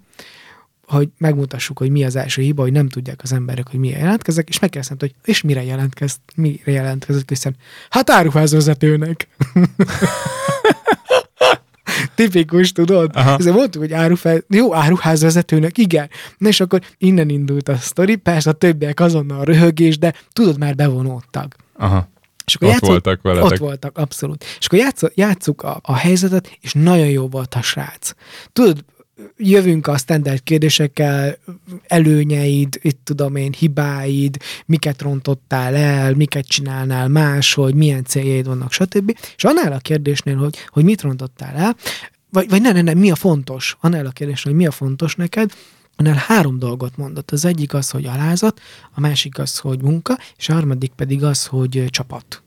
hogy megmutassuk, hogy mi az első hiba, hogy nem tudják az emberek, hogy mire jelentkezek, és megkérdeztem, hogy és mire jelentkezt, mire jelentkezett Krisztián? Hát áruházvezetőnek. Tipikus, tudod? Ezért mondtuk, hogy árufel... jó, áruházvezetőnek, igen. Na és akkor innen indult a sztori, persze a többiek azonnal röhögés, de tudod, már bevonódtak. Aha. És akkor Ott játszott- voltak veletek. Ott voltak, abszolút. És akkor játsszuk a, a helyzetet, és nagyon jó volt a srác. Tudod, jövünk a standard kérdésekkel, előnyeid, itt tudom én, hibáid, miket rontottál el, miket csinálnál máshogy, milyen céljaid vannak, stb. És annál a kérdésnél, hogy, hogy mit rontottál el, vagy, vagy ne, ne, ne, mi a fontos? Annál a kérdés, hogy mi a fontos neked, annál három dolgot mondott. Az egyik az, hogy alázat, a másik az, hogy munka, és a harmadik pedig az, hogy csapat.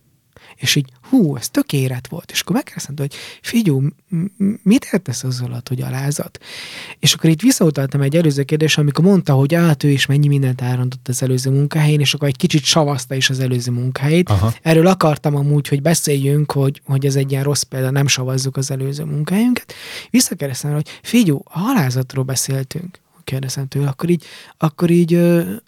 És így, hú, ez tök érett volt. És akkor megkérdeztem, hogy figyú, mit értesz az alatt, hogy alázat? És akkor itt visszautaltam egy előző kérdésre, amikor mondta, hogy át ő is mennyi mindent elrontott az előző munkahelyén, és akkor egy kicsit savaszta is az előző munkahelyét. Aha. Erről akartam amúgy, hogy beszéljünk, hogy, hogy ez egy ilyen rossz példa, nem savazzuk az előző munkahelyünket. Visszakérdeztem, hogy figyú, a halázatról beszéltünk. Kérdezem tőle, akkor így, akkor így,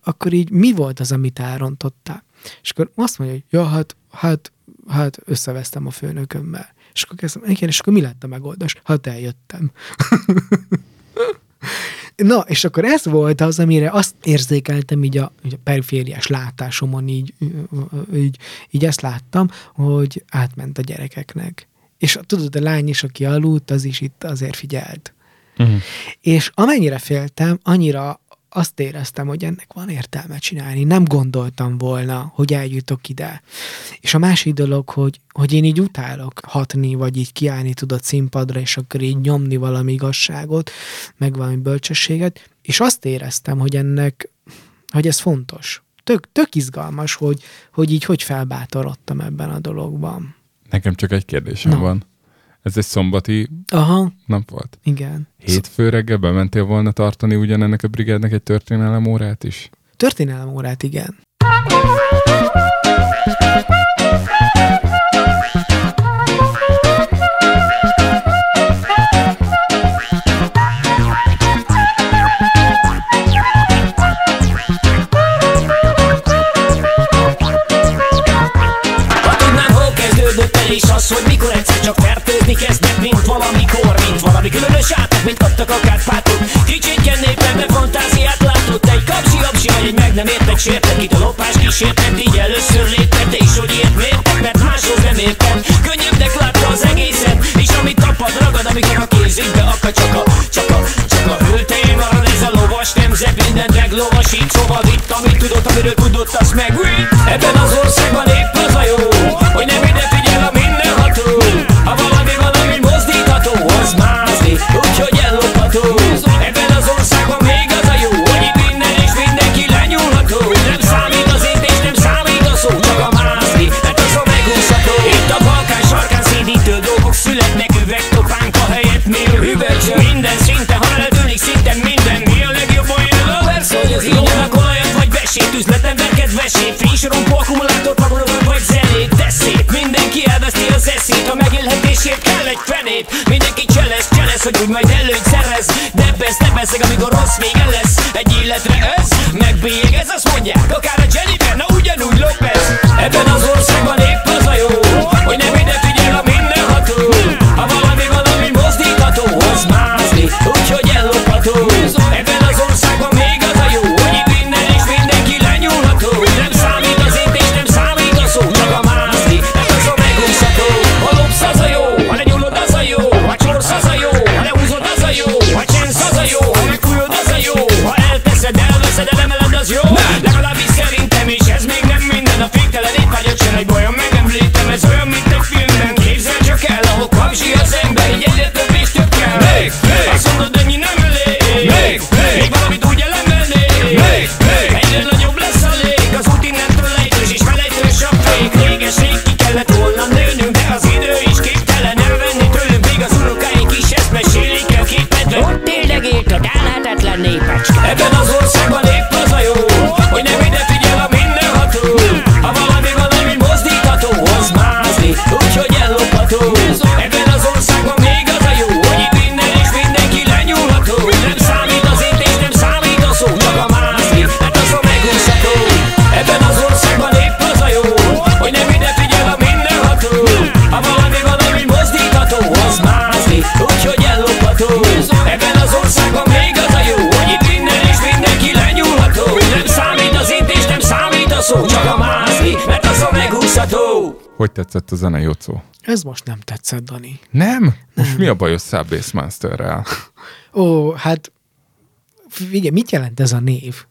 akkor így mi volt az, amit elrontottál? És akkor azt mondja, hogy ja, hát, hát, hát összevesztem a főnökömmel. És akkor kezdtem, igen, és akkor mi lett a megoldás? Hát eljöttem. Na, és akkor ez volt az, amire azt érzékeltem így a, így a perifériás látásomon, így, így, így ezt láttam, hogy átment a gyerekeknek. És tudod, a lány is, aki aludt, az is itt azért figyelt. Uh-huh. És amennyire féltem, annyira azt éreztem, hogy ennek van értelme csinálni. Nem gondoltam volna, hogy eljutok ide. És a másik dolog, hogy, hogy én így utálok hatni, vagy így kiállni tudod színpadra, és akkor így nyomni valami igazságot, meg valami bölcsességet, és azt éreztem, hogy ennek, hogy ez fontos. Tök, tök izgalmas, hogy, hogy így hogy felbátorodtam ebben a dologban. Nekem csak egy kérdésem Na. van. Ez egy szombati Aha, nap volt. igen. Hétfő reggel bementél volna tartani ugyanennek a brigádnak egy történelem órát is? Történelem órát, igen. És az, hogy mikor egyszer csak fertőzni kezdett, mint valamikor, mint valami különös átok, mint kaptak a kárpátok. Kicsit népembe fantáziát látott, egy kapsi apsi vagy egy meg nem értek sértet, itt a lopás kísértet, így először léptek, de is hogy ilyet mértek, mert máshoz nem értem. Könnyebbnek látta az egészet, és amit tapad ragad, amikor a kézünkbe akad, csak a, csak a, csak a hőtején marad ez a lovas nemzet, mindent meglovasít, szóval itt, amit tudott, amiről tudott, azt meg Ebben az országban épp vesét, friss rompó akkumulátort, magorokat vagy zenét, de szép, mindenki elveszti az eszét, a megélhetésért kell egy fenét, mindenki cselesz, cselesz, hogy úgy majd előnyt szerez, de besz, ne beszeg, amikor rossz vége lesz, egy életre ez, megbélyeg, ez azt mondják, akár a Jennifer, na ugyanúgy Lopez, ebben az Hogy tetszett a zene, Jocó? Ez most nem tetszett, Dani. Nem? Most mi a baj a Subbase Masterrel? Ó, hát figyelj, mit jelent ez a név?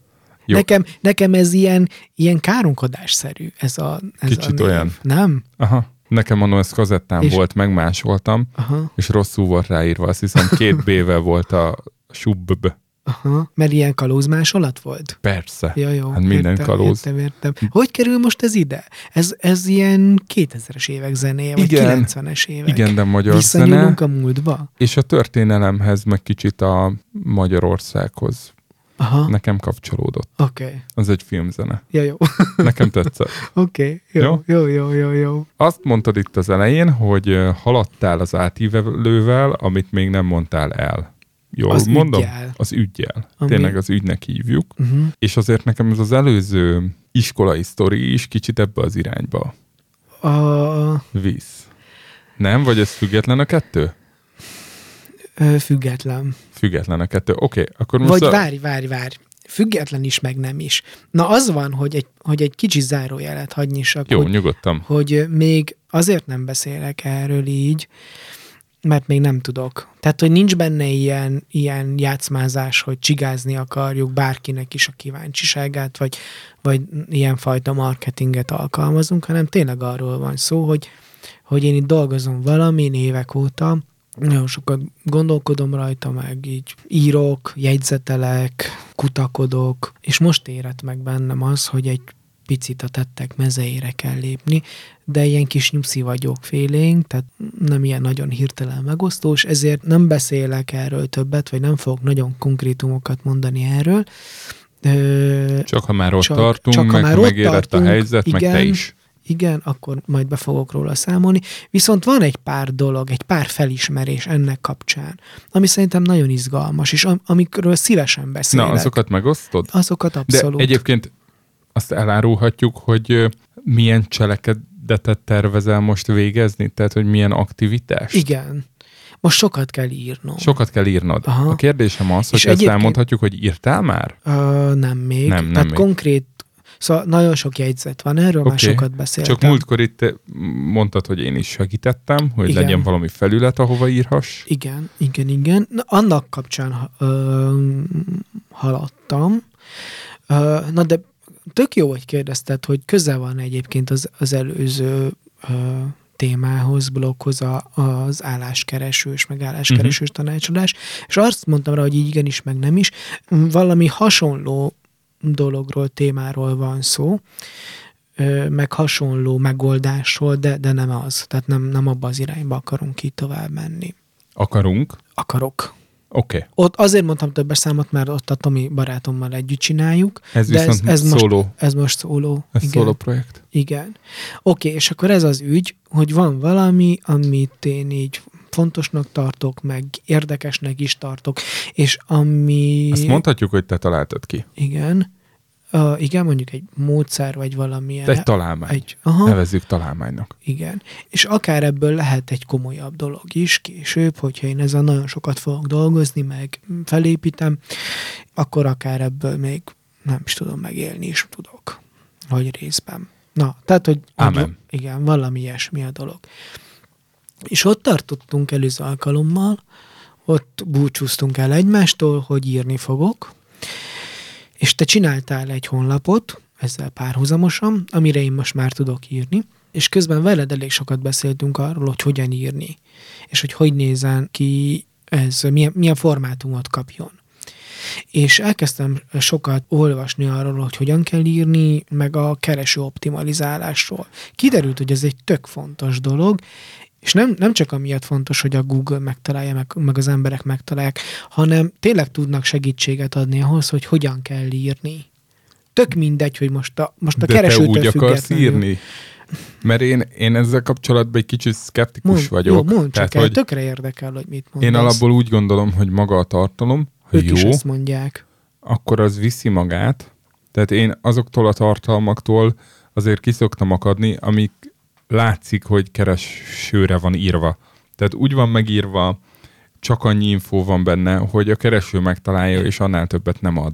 Jó. Nekem, nekem ez ilyen, ilyen káromkodásszerű, ez a, ez Kicsit a név. olyan. Nem? Aha. Nekem annól ez kazettán És- volt, megmásoltam, Aha, és rosszul volt ráírva. Azt hiszem két B-vel volt a subb. Aha. Mert ilyen kalózmásolat volt? Persze. Ja, jó. Hát minden értem, kalóz. Értem, értem. Hogy kerül most ez ide? Ez, ez ilyen 2000-es évek zenéje, vagy Igen. 90-es évek. Igen, de magyar zene, Visszanyúlunk a múltba? és a történelemhez, meg kicsit a Magyarországhoz Aha, nekem kapcsolódott. oké. Okay. Az egy filmzene. Ja, jó. Nekem tetszett. Oké, okay. jó, jó, jó, jó, jó. Azt mondtad itt az elején, hogy haladtál az átívelővel, amit még nem mondtál el. Jól Az mondom? üggyel. Az ügyjel. Ami-. Tényleg az ügynek hívjuk. Uh-huh. És azért nekem ez az előző iskolai sztori is kicsit ebbe az irányba A, visz. Nem? Vagy ez független a kettő? ö, független. Független a kettő. Oké, okay, akkor most Vagy a... várj, várj, várj. Független is, meg nem is. Na az van, hogy egy, hogy egy kicsi zárójelet hagynyissak, Jó, hogy, nyugodtan. hogy még azért nem beszélek erről így, mert még nem tudok. Tehát, hogy nincs benne ilyen, ilyen játszmázás, hogy csigázni akarjuk bárkinek is a kíváncsiságát, vagy, vagy ilyen fajta marketinget alkalmazunk, hanem tényleg arról van szó, hogy, hogy én itt dolgozom valamin évek óta, nagyon sokat gondolkodom rajta, meg így írok, jegyzetelek, kutakodok, és most érett meg bennem az, hogy egy picit a tettek mezeire kell lépni, de ilyen kis nyuszi vagyok félénk, tehát nem ilyen nagyon hirtelen megosztós, ezért nem beszélek erről többet, vagy nem fogok nagyon konkrétumokat mondani erről. Ö, Csak ha már ott Csak- tartunk, csak ha meg már ha ott megérett tartunk, a helyzet, meg te igen. is. igen, akkor majd be fogok róla számolni. Viszont van egy pár dolog, egy pár felismerés ennek kapcsán, ami szerintem nagyon izgalmas, és am- amikről szívesen beszélek. Na, azokat megosztod? Azokat De abszolút. egyébként azt elárulhatjuk, hogy milyen cselekedetet tervezel most végezni? Tehát, hogy milyen aktivitást? Igen. Most sokat kell írnom. Sokat kell írnod. Aha. A kérdésem az, hogy És ezt elmondhatjuk, hogy írtál már? Ö, nem még. Nem, nem Tehát még. konkrét, szóval nagyon sok jegyzet van, erről már Oké. sokat beszéltem. Csak múltkor itt mondtad, hogy én is segítettem, hogy Igen. legyen valami felület, ahova írhass. Igen, igen, igen. Na, annak kapcsán ö, haladtam. Ö, na de tök jó, hogy kérdezted, hogy köze van egyébként az, az előző ö, témához, blokkhoz a, az álláskeresős, meg álláskeresős uh-huh. tanácsadás, és azt mondtam rá, hogy így igenis, meg nem is. Valami hasonló dologról, témáról van szó, meg hasonló megoldásról, de, de nem az. Tehát nem, nem abba az irányba akarunk így tovább menni. Akarunk. Akarok. Oké. Okay. Ott azért mondtam többes számot, mert ott a Tomi barátommal együtt csináljuk. Ez de viszont ez, ez szóló. Most, ez most szóló. Ez igen. szóló projekt. Igen. Oké, és akkor ez az ügy, hogy van valami, amit én így fontosnak tartok, meg érdekesnek is tartok, és ami... Azt mondhatjuk, hogy te találtad ki. Igen. Uh, igen, mondjuk egy módszer, vagy valamilyen... Egy találmány. egy aha, Nevezzük találmánynak. igen. És akár ebből lehet egy komolyabb dolog is később, hogyha én ezzel nagyon sokat fogok dolgozni, meg felépítem, akkor akár ebből még nem is tudom megélni is tudok. Vagy részben. Na, tehát, hogy, hogy Ámen. igen, valami ilyesmi a dolog. És ott tartottunk előző alkalommal, ott búcsúztunk el egymástól, hogy írni fogok, és te csináltál egy honlapot, ezzel párhuzamosan, amire én most már tudok írni, és közben veled elég sokat beszéltünk arról, hogy hogyan írni, és hogy hogy nézen ki ez, milyen, milyen formátumot kapjon. És elkezdtem sokat olvasni arról, hogy hogyan kell írni, meg a kereső optimalizálásról. Kiderült, hogy ez egy tök fontos dolog, és nem, nem csak amiatt fontos, hogy a Google megtalálja, meg, meg az emberek megtalálják, hanem tényleg tudnak segítséget adni ahhoz, hogy hogyan kell írni. Tök mindegy, hogy most a, most a De te keresőtől úgy akarsz írni? Mert én, én ezzel kapcsolatban egy kicsit szkeptikus Mond, vagyok. Jó, mondd csak Tehát, el, hogy tökre érdekel, hogy mit mondasz. én alapból úgy gondolom, hogy maga a tartalom, ha Ők is jó, ezt mondják. akkor az viszi magát. Tehát én azoktól a tartalmaktól azért kiszoktam akadni, amik látszik, hogy keresőre van írva. Tehát úgy van megírva, csak annyi infó van benne, hogy a kereső megtalálja, és annál többet nem ad.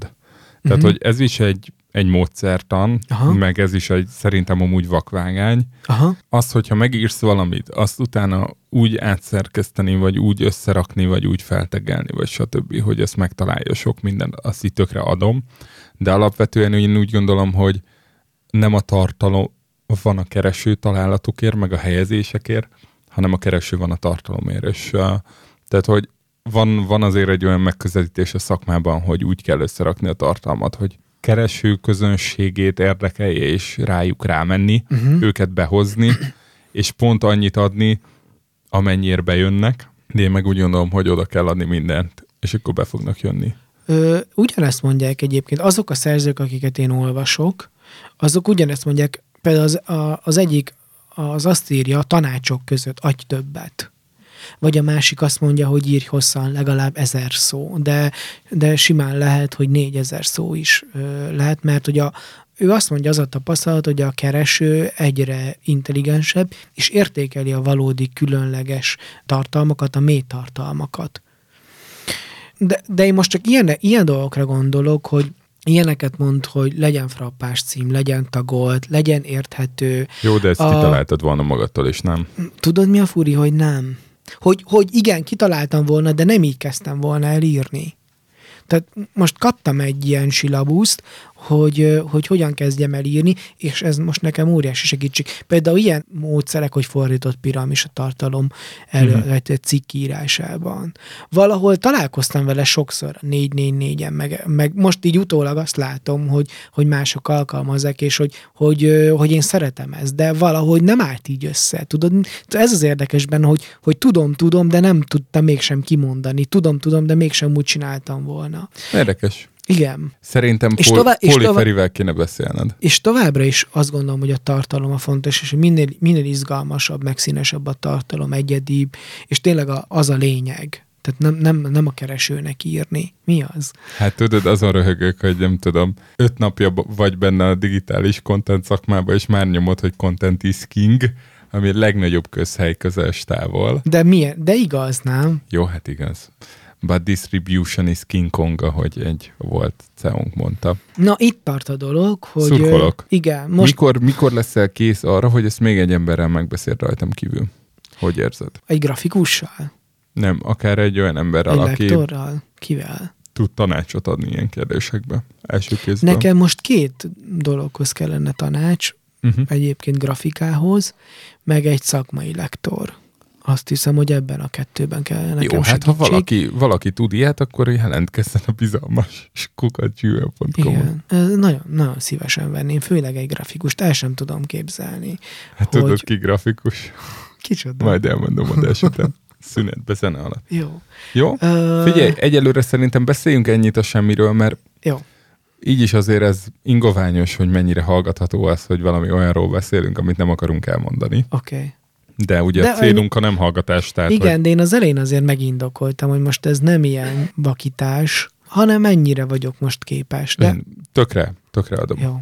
Tehát, Mhm. hogy ez is egy, egy módszertan, Aha. meg ez is egy szerintem amúgy vakvágány. Aha, Az, hogyha megírsz valamit, azt utána úgy átszerkeszteni, vagy úgy összerakni, vagy úgy feltegelni, vagy stb., hogy ezt megtalálja sok minden, azt itt tökre adom. De alapvetően én úgy gondolom, hogy nem a tartalom, van a kereső találatukért, meg a helyezésekért, hanem a kereső van a tartalomért. És, uh, tehát, hogy van, van azért egy olyan megközelítés a szakmában, hogy úgy kell összerakni a tartalmat, hogy kereső közönségét érdekelje, és rájuk rámenni, uh-huh. őket behozni, és pont annyit adni, amennyire bejönnek, de én meg úgy gondolom, hogy oda kell adni mindent, és akkor be fognak jönni. Ö, ugyanezt mondják egyébként, azok a szerzők, akiket én olvasok, azok ugyanezt mondják, például az, a, az egyik az azt írja, a tanácsok között adj többet. Vagy a másik azt mondja, hogy írj hosszan legalább ezer szó, de, de simán lehet, hogy négyezer szó is ö, lehet, mert hogy a, ő azt mondja, az a tapasztalat, hogy a kereső egyre intelligensebb, és értékeli a valódi különleges tartalmakat, a mély tartalmakat. De, de én most csak ilyen, ilyen dolgokra gondolok, hogy ilyeneket mond, hogy legyen frappás cím, legyen tagolt, legyen érthető. Jó, de ezt A- kitaláltad volna magadtól, és nem. Tudod, mi a furi, hogy nem? Hogy, hogy igen, kitaláltam volna, de nem így kezdtem volna el írni. Tehát most kaptam egy ilyen silabuszt, hogy, hogy hogyan kezdjem el írni, és ez most nekem óriási segítség. Például ilyen módszerek, hogy fordított piramis a tartalom elő, Mhm. uh-huh. egy cikk írásában. Valahol találkoztam vele sokszor, 444-en, meg, meg most így utólag azt látom, hogy, hogy mások alkalmazzák, és hogy, hogy, hogy én szeretem ezt, de valahogy nem állt így össze. Tudod, ez az érdekes benne, hogy, hogy tudom, tudom, de nem tudtam mégsem kimondani. Tudom, tudom, de mégsem úgy csináltam volna. Érdekes. Igen. Szerintem És Pol- tovább- és Póli tovább- Ferivel kéne beszélned. És továbbra is azt gondolom, hogy a tartalom a fontos, és minél, minél izgalmasabb, megszínesebb a tartalom, egyedibb, és tényleg a, az a lényeg. Tehát nem, nem, nem a keresőnek írni. Mi az? Hát tudod, azon röhögök, hogy nem tudom, öt napja vagy benne a digitális content szakmában, és már nyomod, hogy content is king, ami a legnagyobb közhely közös távol. De milyen? De igaz, nem? Jó, hát igaz. But distribution is King Kong, ahogy egy volt CEO-nk mondta. Na, itt tart a dolog, hogy... Szurkolok. ö, Igen, Most... Mikor, mikor leszel kész arra, hogy ezt még egy emberrel megbeszéld rajtam kívül? Hogy érzed? egy grafikussal, Nem, akár egy olyan emberrel, egy aki lektorral, kivel? tud tanácsot adni ilyen kérdésekbe. Első kézből. Nekem most két dologhoz kellene tanács, Uh-huh. egyébként grafikához, meg egy szakmai lektor. Azt hiszem, hogy ebben a kettőben kellene nekem Jó, hát ha segítség. valaki, valaki tud ilyet, akkor jelentkezzen a bizalmas kukat.gmail.com. Igen, nagyon, nagyon szívesen venném, főleg egy grafikust, el sem tudom képzelni. Hát hogy- tudod ki grafikus? Kicsoda? Majd elmondom adás után. Szünetbe, zene alatt. Jó. Jó? Ö, Figyelj, egyelőre szerintem beszéljünk ennyit a semmiről, mert Jó. így is azért ez ingoványos, hogy mennyire hallgatható az, hogy valami olyanról beszélünk, amit nem akarunk elmondani. Oké. Okay. De ugye De a célunk a nem hallgatás, tehát Igen, hogy de én az elején azért megindokoltam, hogy most ez nem ilyen vakítás, hanem mennyire vagyok most képes. De én tökre, tökre adom. jó.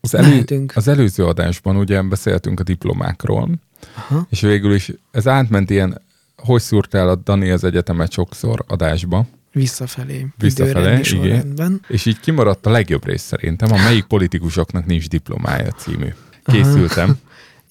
Az, elő, Mehetünk. az előző adásban ugye beszéltünk a diplomákról, Aha. és végül is ez átment ilyen, hogy szúrtál a Dani az egyetemet sokszor adásba, Visszafelé. Visszafelé, igen. és így kimaradt a legjobb rész szerintem, a melyik politikusoknak nincs diplomája című. Készültem.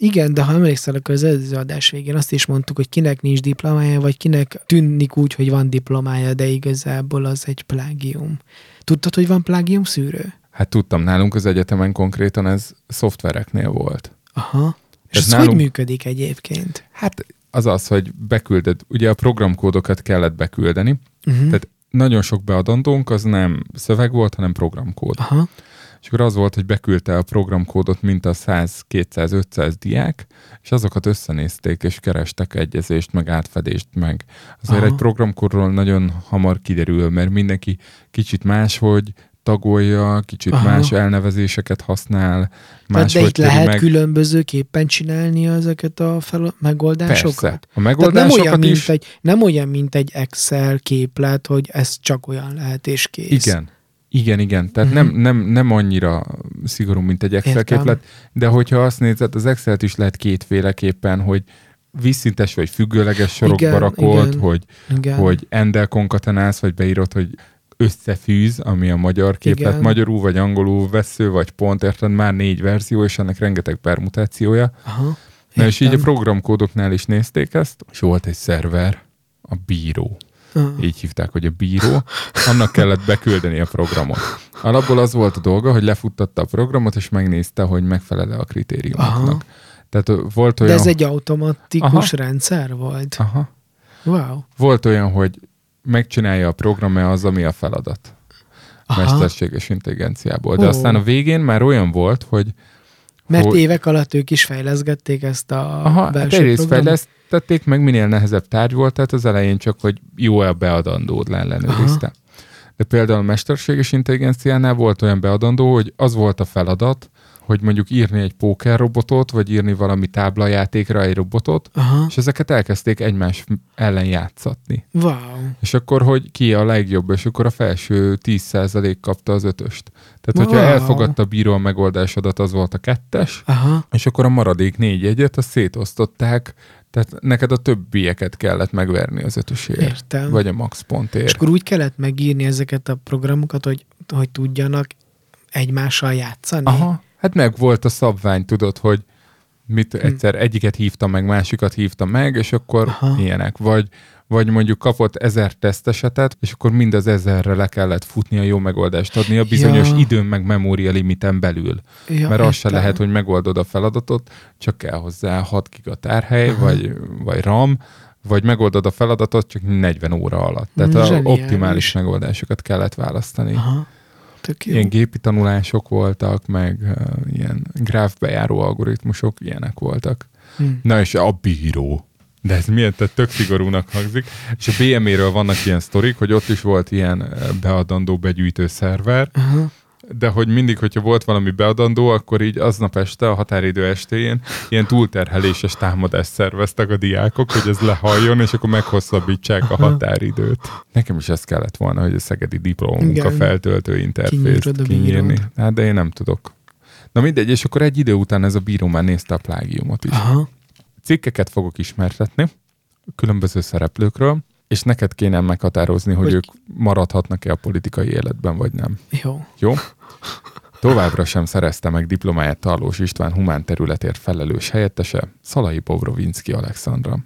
Igen, de ha emlékszel, akkor az előző adás végén azt is mondtuk, hogy kinek nincs diplomája, vagy kinek tűnik úgy, hogy van diplomája, de igazából az egy plágium. Tudtad, hogy van plágium szűrő? Hát tudtam, nálunk az egyetemen konkrétan ez szoftvereknél volt. Aha. És Ez ez nálunk- hogy működik egyébként? Hát az az, hogy bekülded, ugye a programkódokat kellett beküldeni, Uh-huh. tehát nagyon sok beadandónk az nem szöveg volt, hanem programkód. Aha. És akkor az volt, hogy beküldte a programkódot, mint a 100, 200, 500 diák, és azokat összenézték, és kerestek egyezést, meg átfedést, meg azért Aha. egy programkódról nagyon hamar kiderül, mert mindenki kicsit máshogy tagolja, kicsit Aha. más elnevezéseket használ, Tehát de itt lehet meg... különbözőképpen csinálni ezeket a fel- megoldásokat? Persze. A Tehát nem megoldásokat olyan, is... mint egy, nem olyan, mint egy Excel képlet, hogy ez csak olyan lehet, és kész. Igen. Igen, igen. Tehát Mhm. nem, nem, nem annyira szigorú, mint egy Excel Értem. képlet, de hogyha azt nézed, az Excel-t is lehet kétféleképpen, hogy vízszintes vagy függőleges sorokba Igen, rakod, igen. hogy, Igen. hogy endel konkatenálsz, vagy beírod, hogy összefűz, ami a magyar képlet, Igen. magyarul vagy angolul, vesző vagy pont, érted? Már négy verzió, és ennek rengeteg permutációja. Aha. Na és így a programkódoknál is nézték ezt, és volt egy szerver, a bíró Ah. így hívták, hogy a bíró, annak kellett beküldeni a programot. Alapból az volt a dolga, hogy lefuttatta a programot, és megnézte, hogy megfelel-e a kritériumoknak. Aha. Tehát volt De olyan... ez egy automatikus Aha. rendszer volt? Aha. Wow. Volt olyan, hogy megcsinálja a program-e az, ami a feladat. Aha. Mesterséges intelligenciából. De Ó. aztán a végén már olyan volt, hogy Mert hogy- évek alatt ők is fejleszgették ezt a Aha, hát belső egyrészt programot. fejlesztették, meg minél nehezebb tárgy volt, tehát az elején csak, hogy jó-e a beadandód leellenőrizte. De például a mesterséges intelligenciánál volt olyan beadandó, hogy az volt a feladat, hogy mondjuk írni egy póker robotot, vagy írni valami táblajátékra egy robotot, Aha. és ezeket elkezdték egymás ellen játszatni. Wow. És akkor, hogy ki a legjobb, és akkor a felső 10% kapta az ötöst. Tehát, hogyha Wow. elfogadta a bíró a megoldásodat, az volt a kettes, Aha. és akkor a maradék négy egyet, azt szétosztották, tehát neked a többieket kellett megverni az ötösért. Értem. Vagy a max pontért. És akkor úgy kellett megírni ezeket a programokat, hogy, hogy tudjanak egymással játszani? Aha, hát meg volt a szabvány, tudod, hogy mit Hm. egyszer egyiket hívtam meg, másikat hívtam meg, és akkor Aha. ilyenek. Vagy, vagy mondjuk kapott ezer tesztesetet, és akkor mind az ezerre le kellett futni a jó megoldást adni a bizonyos Ja. időn meg memória limiten belül. Ja, Mert az se lehet, hogy megoldod a feladatot, csak kell hozzá 6 giga tárhely, Aha. vagy, vagy RAM, vagy megoldod a feladatot csak 40 óra alatt. Tehát Mm, a zseniális. optimális megoldásokat kellett választani. Aha. Tök jó. Ilyen gépi tanulások voltak, meg uh, ilyen gráfbejáró algoritmusok, ilyenek voltak. Hm. Na és a bíró. De ez milyen, tehát tök szigorúnak hangzik. És a BME-ről vannak ilyen sztorik, hogy ott is volt ilyen beadandó begyűjtő szerver, Aha. De hogy mindig, hogyha volt valami beadandó, akkor így aznap este, a határidő estéjén ilyen túlterheléses támadást szerveztek a diákok, hogy ez lehalljon, és akkor meghosszabbítsák a határidőt. Nekem is ez kellett volna, hogy a szegedi diplomunka feltöltő interfészt kinyírni. Hát de én nem tudok. Na mindegy, és akkor egy idő után ez a bíró már nézte a plágiumot is. Aha. Cikkeket fogok ismertetni különböző szereplőkről, és neked kéne meghatározni, hogy, Hogy- ők maradhatnak-e a politikai életben, vagy nem. Jó. Jó? Továbbra sem szerezte meg diplomáját Tarlós István humán területért felelős helyettese, Szalai Bobrovinski Alexandra.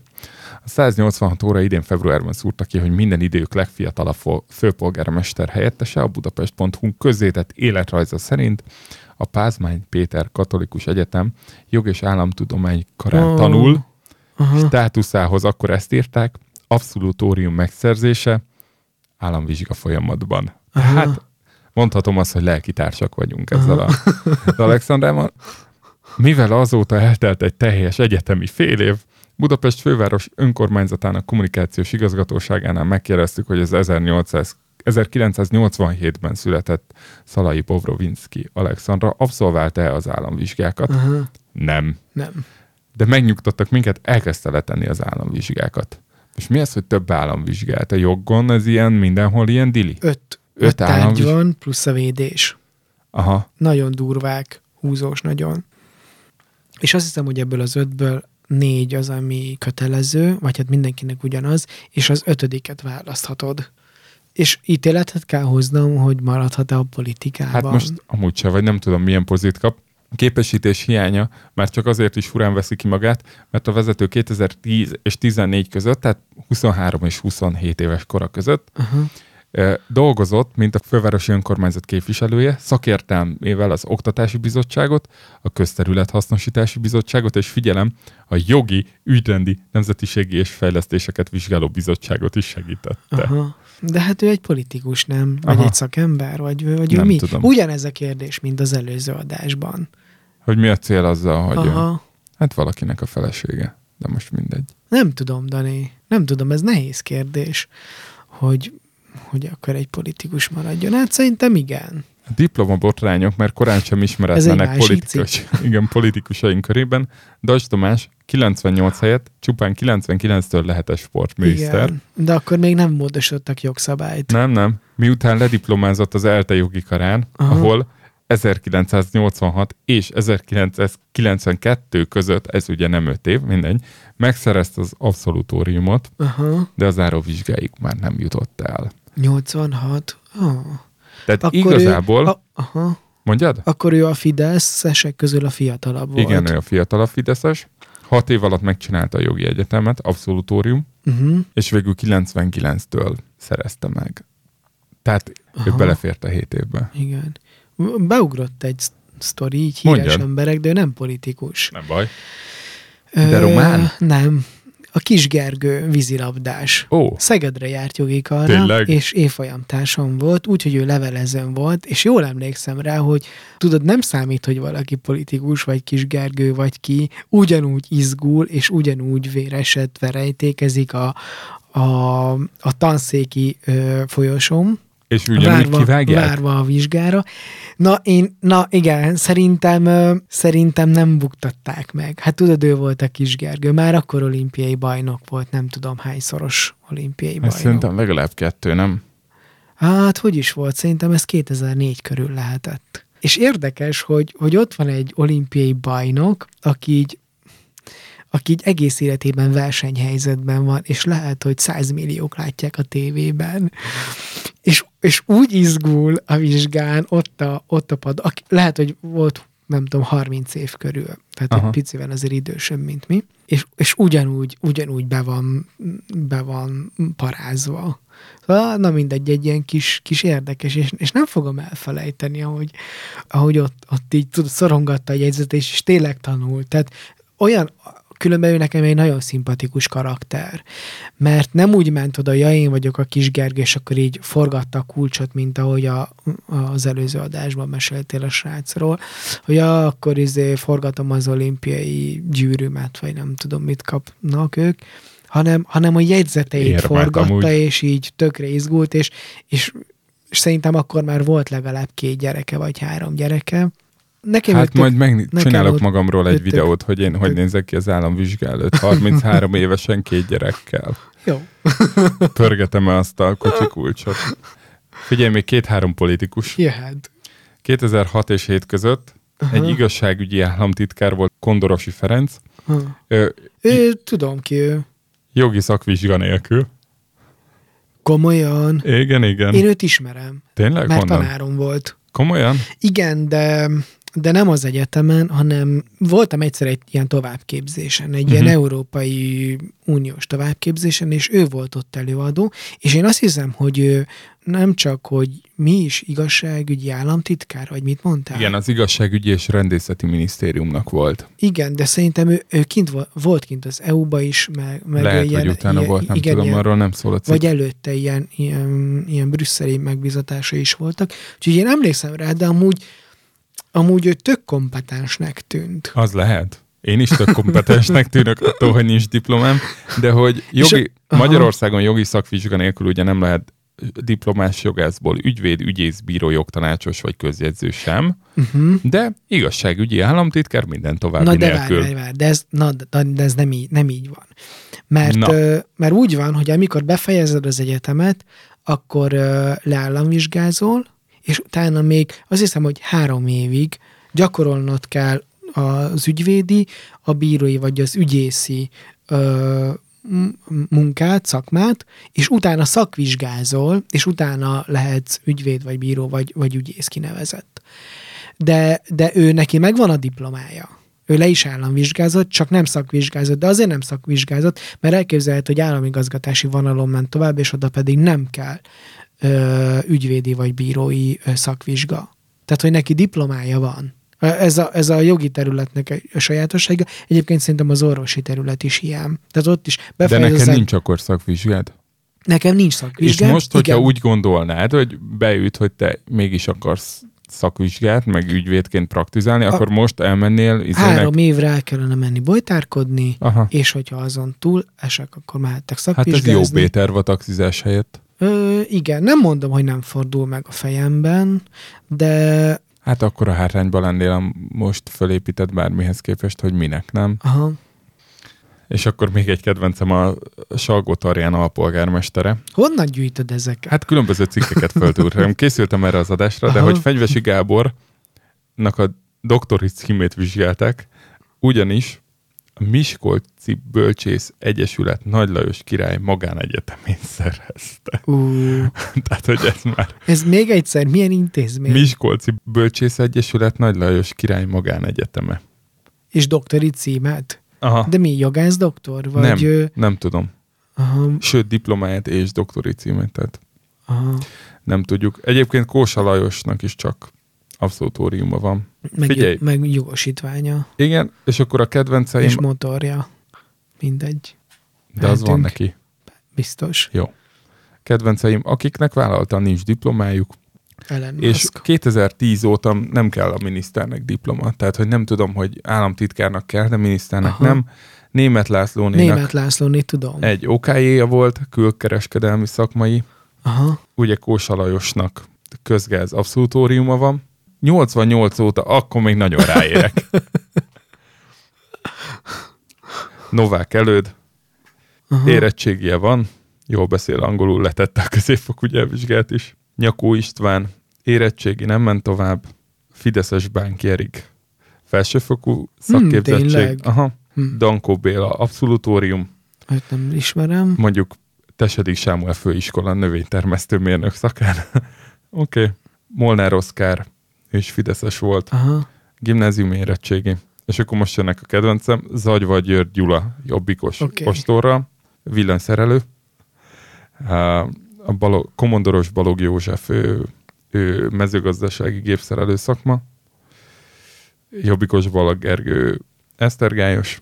A 186 óra idén februárban szúrta ki, hogy minden idők legfiatalabb főpolgármester helyettese a Budapest.hu közzétett életrajza szerint a Pázmány Péter Katolikus Egyetem jog és államtudomány karán Ó. tanul, Aha. státuszához akkor ezt írták, abszolutórium megszerzése államvizsga folyamatban. Aha. Hát mondhatom azt, hogy lelkitársak vagyunk ezzel a, az Alexandrával. Mivel azóta eltelt egy teljes egyetemi fél év, Budapest főváros önkormányzatának kommunikációs igazgatóságánál megkérdeztük, hogy az 1800 1987-ben született Szalai Bovrovinski Alexandra abszolválta-e az államvizsgákat? Aha. Nem Nem. de megnyugtattak minket, elkezdte letenni az államvizsgákat. És mi az, hogy több államvizsgát? A joggon ez ilyen, mindenhol ilyen dili? Öt. Öt Öt tárgy államviz- van, plusz a védés. Aha. Nagyon durvák, húzós nagyon. És azt hiszem, hogy ebből az ötből négy az, ami kötelező, vagy hát mindenkinek ugyanaz, és az ötödiket választhatod. És ítéletet kell hoznom, hogy maradhat-e a politikában. Hát most amúgy se, vagy nem tudom milyen pozit kap. Képesítés hiánya már csak azért is furán veszi ki magát, mert a vezető 2010 és 14 között, tehát 23 és 27 éves kora között ö, dolgozott, mint a fővárosi önkormányzat képviselője, szakértelmével az Oktatási Bizottságot, a Közterülethasznosítási Bizottságot, és figyelem, a Jogi, Ügyrendi, Nemzetiségi és Fejlesztéseket Vizsgáló Bizottságot is segítette. Aha. De hát ő egy politikus, nem? Vagy Aha. egy szakember? Vagy, vagy ő Nem mi? tudom. Ugyanez a kérdés, mint az előző adásban. Hogy mi a cél azzal, hogy ő, Aha. hát valakinek a felesége, de most mindegy. Nem tudom, Dani. Nem tudom, ez nehéz kérdés, hogy, hogy akkor egy politikus maradjon. Hát szerintem igen. Diplomabotrányok, mert korán sem ismeretlenek politikus, igen, politikusaink körében. Dajs Tamás 98 helyett csupán 99-től lehetett sportminiszter. Igen. De akkor még nem módosítottak jogszabályt. Nem, nem. Miután lediplomázott az ELTE jogi karán, Aha. ahol 1986 és 1992 között, ez ugye nem 5 év, mindegy, megszerezte az abszolutóriumot, Aha. de az áróvizsgáig már nem jutott el. 86. Oh. Tehát Akkor igazából, Ő, a, aha. mondjad? Akkor ő a Fideszesek közül a fiatalabb volt. Igen, ő a fiatalabb Fideszes. Hat év alatt megcsinálta a jogi egyetemet, abszolutórium, Uh-huh. és végül 99-től szerezte meg. Tehát ő Aha. belefért a hét évbe. Igen. Beugrott egy sz- sztori, így Mondjad. híres emberek, de ő nem politikus. Nem baj. De román? Nem. A Kis Gergő vízilabdás. Ó, Szegedre járt jogi karra, Tényleg? és évfolyam társam volt, úgyhogy ő levelezőn volt, és jól emlékszem rá, hogy tudod, nem számít, hogy valaki politikus, vagy Kis Gergő, vagy ki, ugyanúgy izgul, és ugyanúgy véresedve rejtékezik a, a, a tanszéki ö, folyosón, és ugyanúgy kivágják? várva a vizsgára. Na, én, na igen, szerintem, szerintem nem buktatták meg. Hát tudod, ő volt a kis Gergő, már akkor olimpiai bajnok volt, nem tudom hányszoros olimpiai bajnok. szerintem legalább kettő, nem? Hát, hogy is volt? Szerintem ez 2004 körül lehetett. És érdekes, hogy, hogy ott van egy olimpiai bajnok, aki így aki így egész életében versenyhelyzetben van, és lehet, hogy 100 milliók látják a tévében, és, és úgy izgul a vizsgán, ott a, ott a pad, aki, lehet, hogy volt nem tudom, 30 év körül, tehát Aha. egy picivel azért idősebb, mint mi, és, és ugyanúgy, ugyanúgy be van, be van parázva. Szóval, na mindegy, egy ilyen kis, kis érdekes, és, és nem fogom elfelejteni, ahogy, ahogy ott, ott így tudod, szorongatta a jegyzetet, és, és tényleg tanult. Tehát olyan, különben ő nekem egy nagyon szimpatikus karakter, mert nem úgy ment oda, ja, én vagyok a kis Gergő, és akkor így forgatta a kulcsot, mint ahogy a, az előző adásban meséltél a srácról, hogy ja, akkor izé forgatom az olimpiai gyűrűmet, vagy nem tudom, mit kapnak ők, hanem, hanem a jegyzeteit Érmet forgatta, amúgy. és így tökre izgult, és, és, és szerintem akkor már volt legalább két gyereke, vagy három gyereke. Nekem Hát majd meg nekem csinálok ott- magamról egy tök- videót, hogy én hogy nézek ki az államvizsga előtt 33 évesen két gyerekkel. Jó. Pörgetem el azt a kocsi kulcsot. Figyelj, még két-három politikus. Jöhet. 2006 és 7 között egy igazságügyi államtitkár volt Kondorosi Ferenc, ö, Ő, tudom ki ő. jogi szakvizsga nélkül. Komolyan. Igen, igen. Én őt ismerem, Tényleg? mert Honnan? tanárom volt. Komolyan? Igen, de, de nem az egyetemen, hanem voltam egyszer egy ilyen továbbképzésen, egy uh-huh. ilyen Európai Uniós továbbképzésen, és ő volt ott előadó, és én azt hiszem, hogy ő nem csak, hogy mi is igazságügyi államtitkár, vagy mit mondtál? Igen, az igazságügyi és rendészeti minisztériumnak volt. Igen, de szerintem ő, ő kint volt, volt kint az EU-ba is, meg, meg Lehet, ilyen, hogy utána ilyen, volt, nem igen, tudom, ilyen, arról nem szól a cikk. vagy előtte ilyen, ilyen, ilyen brüsszeli megbízatása is voltak. Úgyhogy én emlékszem rá, de amúgy, amúgy ő tök kompetensnek tűnt. Az lehet. Én is tök kompetensnek tűnök attól, hogy nincs diplomám, de hogy jogi, a-. Magyarországon jogi szakvizsga nélkül ugye nem lehet diplomás jogászból ügyvéd, ügyész, bíró, jogtanácsos vagy közjegyző sem, Uh-huh. de igazságügyi államtitkár minden további Na de nélkül. várj, várj, de ez, na, de, de ez nem így, nem így van. Mert, Na. ö, mert úgy van, hogy amikor befejezed az egyetemet, akkor ö, leállamvizsgázol, és utána még azt hiszem, hogy három évig gyakorolnod kell az ügyvédi, a bírói vagy az ügyészi ö, munkát, szakmát, és utána szakvizsgázol, és utána lehetsz ügyvéd, vagy bíró, vagy, vagy ügyész kinevezett. De, de ő neki megvan a diplomája. Ő le is államvizsgázott, csak nem szakvizsgázott, de azért nem szakvizsgázott, mert elképzelhető, hogy államigazgatási vonalon ment tovább, és oda pedig nem kell ö, ügyvédi vagy bírói ö, szakvizsga. Tehát, hogy neki diplomája van. Ez a, ez a jogi területnek a sajátossága. Egyébként szerintem az orvosi terület is ilyen. Tehát ott is De befejezed. neked nincs akkor szakvizsgád? Nekem nincs És szakvizsgám. most, hogyha Igen. úgy gondolnád, hogy beüt, hogy te mégis akarsz szakvizsgát, meg ügyvédként praktizálni, akkor most elmennél izének... Három évre el kellene menni bolytárkodni, Aha. és hogyha azon túl esek, akkor mehettek Hát ez jó szakvizsgázni. B-terv a taxizás helyett. Ö, igen, nem mondom, hogy nem fordul meg a fejemben, de Hát akkor a hátrányban lennél a most fölépített bármihez képest, hogy minek, nem? aha, És akkor még egy kedvencem a Salgó Tarján alpolgármestere. honnan gyűjtöd ezeket? Hát különböző cikkeket föltúrtam. Készültem erre az adásra, de Aha. hogy Fegyvesi Gábornak a doktori címét vizsgálták, ugyanis a Miskolci Bölcsész Egyesület Nagy Lajos király magánegyetemén szerezte. Tehát, hogy ez már ez még egyszer, milyen intézmény? Miskolci Bölcsész Egyesület Nagy Lajos király magánegyeteme. És doktori címet? Aha. De mi, jogász doktor? Vagy, nem, nem tudom. aha, Sőt, diplomáját és doktori címet. Tehát. aha. Nem tudjuk. Egyébként Kósa Lajosnak is csak abszolútóriuma van. Meg, Figyelj. meg jogosítványa, Igen, és akkor a kedvenceim, és motorja. Mindegy. de az van mehetünk. neki. Biztos. Jó. Kedvenceim, akiknek vállaltan nincs diplomájuk, Ellen és Musk. 2010 óta nem kell a miniszternek diploma. Tehát, hogy nem tudom, hogy államtitkárnak kell, de miniszternek Aha. nem. Német Lászlónénak Német Lászlóné tudom. egy OK-ja volt, külkereskedelmi szakmai, Aha. ugye Kósa Lajosnak közgáz abszolútóriuma van. 88 óta, akkor még nagyon ráérek. Novák előd, Aha. érettségie van, jól beszél angolul, letette a középfokú nyelvvizsgát is. Nyakó István, érettségi nem ment tovább, Fideszes Bánkjerig, felsőfokú szakképzettség. tényleg? Aha. Hm. Dankó Béla, abszolútórium, Őt nem ismerem. mondjuk Tesedik Sámuel főiskola növénytermesztő mérnök szakán. Oké. okay. Molnár Oszkár és Fideszes volt, Aha. gimnázium érettségi. És akkor most jönnek a kedvencem, Zagyva György Gyula, jobbikos okay. ostorral, villanyszerelő. A Balog, Komondoros Balog József, ő, ő mezőgazdasági gépszerelő szakma. Jobbikos Balog Gergő Esztergályos,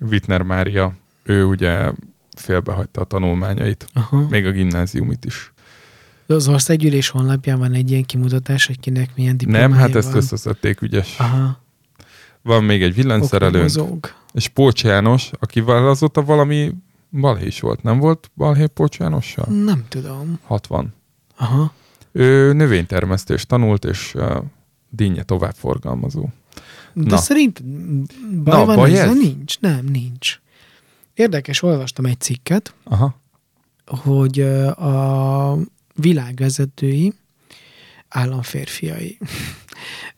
Wittner Mária, ő ugye félbehagyta a tanulmányait, Aha. még a gimnáziumit is. Az országgyűlés honlapján van egy ilyen kimutatás, hogy kinek milyen diplomája Nem, hát ezt van. összeszedték ügyes. Aha. Van még egy villanyszerelőnk, és Pócs János, akivel azóta valami balhé is volt. Nem volt balhé Pócs Jánossal? Nem tudom. 60. Aha. Ő növénytermesztést tanult, és uh, dinnye továbbforgalmazó. De Na. szerint baj Na, van baj ez? Nincs. Nem, nincs. Érdekes, olvastam egy cikket, Aha. hogy a világvezetői államférfiai.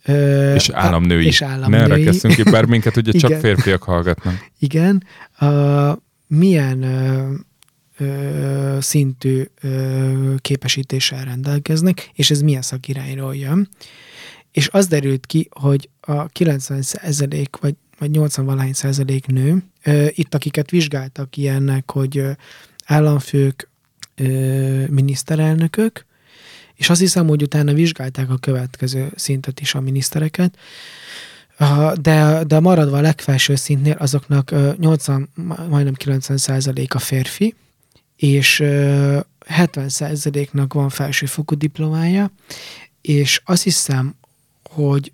Ö, És államnői. És Ne államnői. erekesszünk ki, bár minket ugye csak Igen. férfiak hallgatnak. Igen. Uh, milyen ö, ö, szintű ö, képesítéssel rendelkeznek, és ez milyen szakirányról jön. És az derült ki, hogy a 90 százalék, vagy, vagy 80 valahány százalék nő, ö, itt akiket vizsgáltak ilyennek, hogy ö, államfők, ö, miniszterelnökök, és azt hiszem, hogy utána vizsgálták a következő szintet is a minisztereket, de, de maradva a legfelső szintnél azoknak ö, 80, ma- majdnem 90 százalék a férfi, és ö, 70 százaléknak van felsőfokú diplomája, és azt hiszem, hogy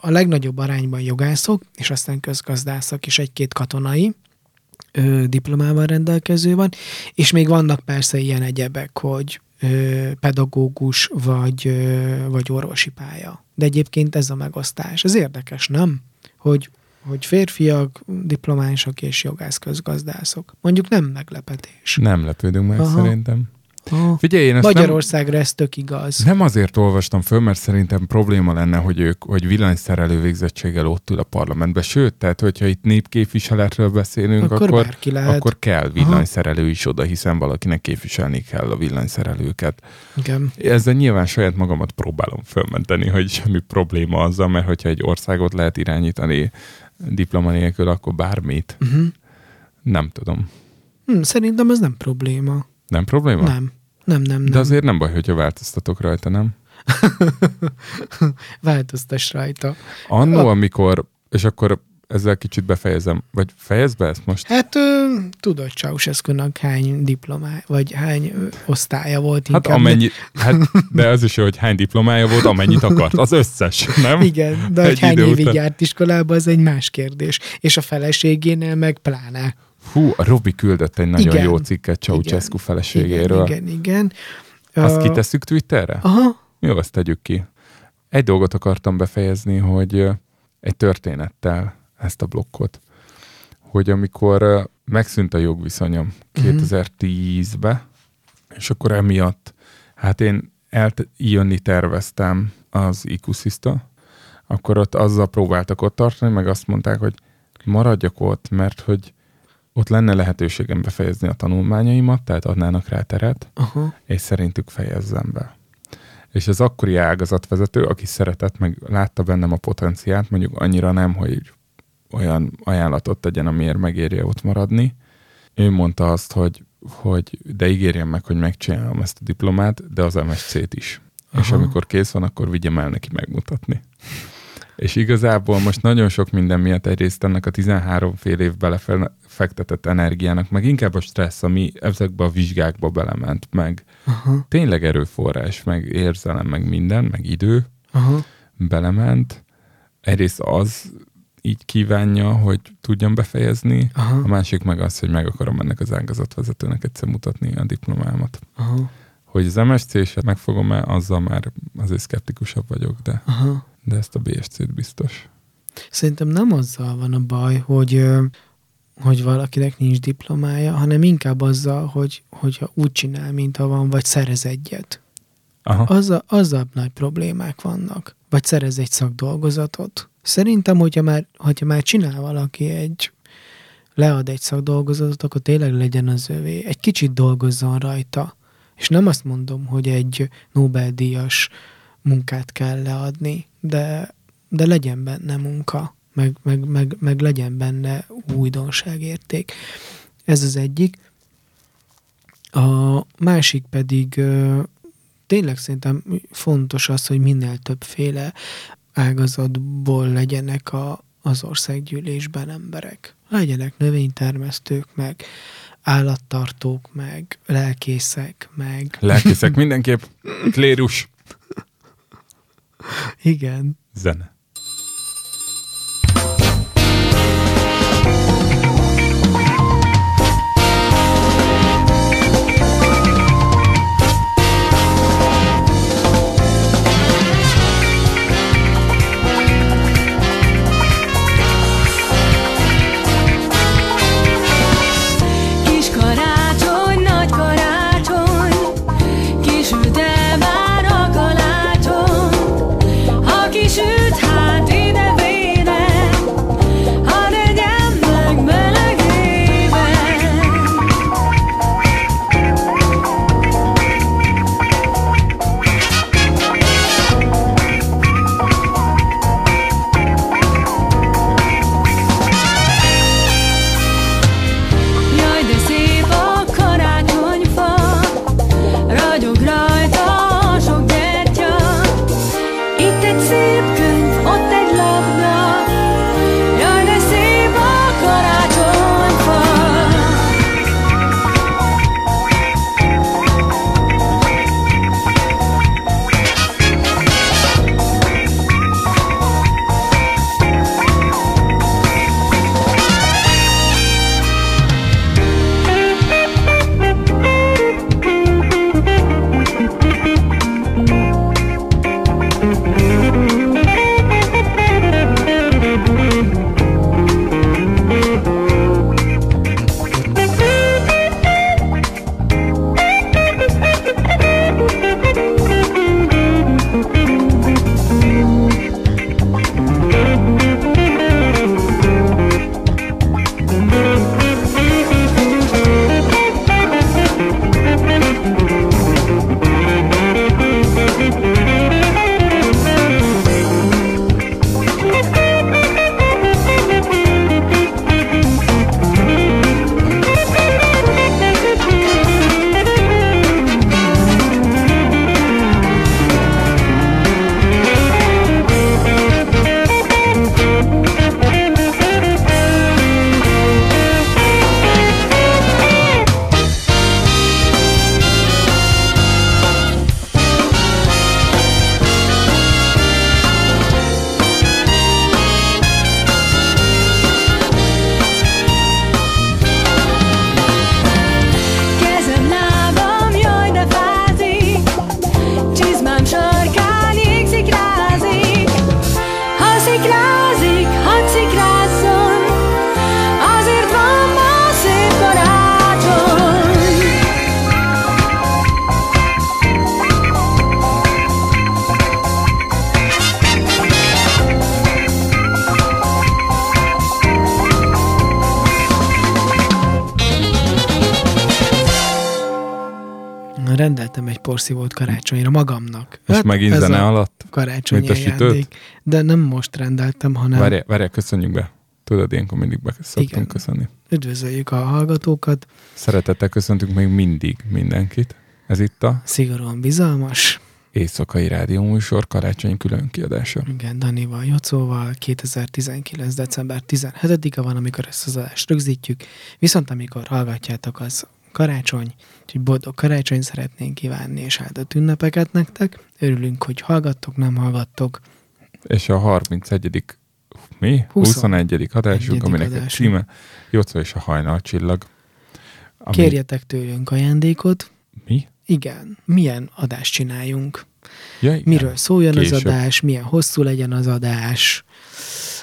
a legnagyobb arányban jogászok, és aztán közgazdászok és egy-két katonai ö, diplomával rendelkező van, és még vannak persze ilyen egyebek, hogy ö, pedagógus vagy, ö, vagy orvosi pálya. De egyébként ez a megosztás. Ez érdekes, nem? Hogy, hogy férfiak, diplomások és jogász közgazdászok. Mondjuk nem meglepetés. Nem lepődünk meg Aha. szerintem. Ha. Figyelj, én ezt nem, Magyarországra ez tök igaz. nem azért olvastam föl, mert szerintem probléma lenne, hogy ők, hogy villanyszerelő végzettséggel ott ül a parlamentben. Sőt, tehát hogyha itt népképviseletről beszélünk, Akkor, akkor, lehet. akkor kell villanyszerelő is oda, hiszen valakinek képviselni kell a villanyszerelőket. Igen. Ezzel nyilván saját magamat próbálom fölmenteni, hogy semmi probléma azzal, mert hogyha egy országot lehet irányítani diploma nélkül, akkor bármit. Uh-huh. Nem tudom. Hm, szerintem ez nem probléma. Nem probléma? Nem. Nem, nem, nem. De azért nem baj, hogyha változtatok rajta, nem? Változtass rajta. Annó, amikor, és akkor ezzel kicsit befejezem, vagy fejezd be ezt most? Hát ö, tudod Ceausescu-nak hány diplomá, vagy hány ö, osztálya volt Hát inkább. amennyi, hát, de az is jó, hogy hány diplomája volt, amennyit akart. Az összes, nem? Igen, de hogy Egy hány idő évig után. járt iskolába, az egy más kérdés. És a feleségénél meg pláne. Hú, a Robi küldött egy nagyon Igen. jó cikket Ceausescu feleségéről. Igen, igen, igen. Azt Ö, kitesszük Twitterre? Aha, Jó, azt tegyük ki. Egy dolgot akartam befejezni, hogy egy történettel ezt a blokkot, hogy amikor megszűnt a jogviszonyom Mhm. 2010-be, és akkor emiatt, hát én eljönni terveztem az Ikusiszta, akkor ott azzal próbáltak ott tartani, meg azt mondták, hogy maradjak ott, mert hogy ott lenne lehetőségem befejezni a tanulmányaimat, tehát adnának rá teret, aha. és szerintük fejezzem be. És az akkori ágazatvezető, aki szeretett, meg látta bennem a potenciált, mondjuk annyira nem, hogy olyan ajánlatot tegyen, amiért megérje ott maradni, ő mondta azt, hogy hogy de ígérjem meg, hogy megcsinálom ezt a diplomát, de az MSC-t is. Aha. És amikor kész van, akkor vigyem el neki megmutatni. És igazából most nagyon sok minden miatt egyrészt ennek a 13 fél év belefektetett energiának, meg inkább a stressz, ami ezekbe a vizsgákba belement, meg Aha, tényleg erőforrás, meg érzelem, meg minden, meg idő aha, belement. Egyrészt az így kívánja, hogy tudjam befejezni, a aha, másik meg az, hogy meg akarom ennek az ágazatvezetőnek egyszer mutatni a diplomámat. aha, Hogy az MSC-set megfogom-e, azzal már azért szkeptikusabb vagyok, de, aha. de ezt a BSC-t biztos. Szerintem nem azzal van a baj, hogy, hogy valakinek nincs diplomája, hanem inkább azzal, hogy, hogyha úgy csinál, mint ha van, vagy szerez egyet. Aha. Azzal, azzal nagy problémák vannak. Vagy szerez egy szakdolgozatot. Szerintem, hogyha már, hogyha már csinál valaki egy, lead egy szakdolgozatot, akkor tényleg legyen az övé. Egy kicsit dolgozzon rajta. És nem azt mondom, hogy egy Nobel-díjas munkát kell leadni, de, de legyen benne munka, meg, meg, meg, meg legyen benne újdonságérték. Ez az egyik. A másik pedig tényleg szerintem fontos az, hogy minél többféle ágazatból legyenek a, az országgyűlésben emberek. Legyenek növénytermesztők, meg állattartók, meg lelkészek, meg... Lelkészek mindenképp. Klérus. Igen. Zene. Porszívót karácsonyra magamnak. És megint ez zene alatt? Karácsonyi Mint a. De nem most rendeltem, hanem Várjál, várjál, köszönjük be. Tudod, ilyenkor mindig be szoktunk Igen. köszönni. Üdvözöljük a hallgatókat. Szeretettel köszöntünk még mindig mindenkit. Ez itt a Szigorúan bizalmas. Éjszakai Rádió műsor karácsonyi külön kiadása. Igen, Danival, Jocóval 2019. december 17-e van, amikor ezt az adást rögzítjük, viszont amikor hallgatjátok, az karácsony, úgyhogy boldog karácsony szeretnénk kívánni, és áldott ünnepeket nektek. Örülünk, hogy hallgattok, nem hallgattok. És a 31. mi? 20. 21. adásunk, aminek a adásunk. címe Jocó és a hajnalcsillag. Ami, Kérjetek tőlünk ajándékot. Mi? Igen, milyen adást csináljunk? Ja, igen. Miről szóljon az Később. adás, milyen hosszú legyen az adás,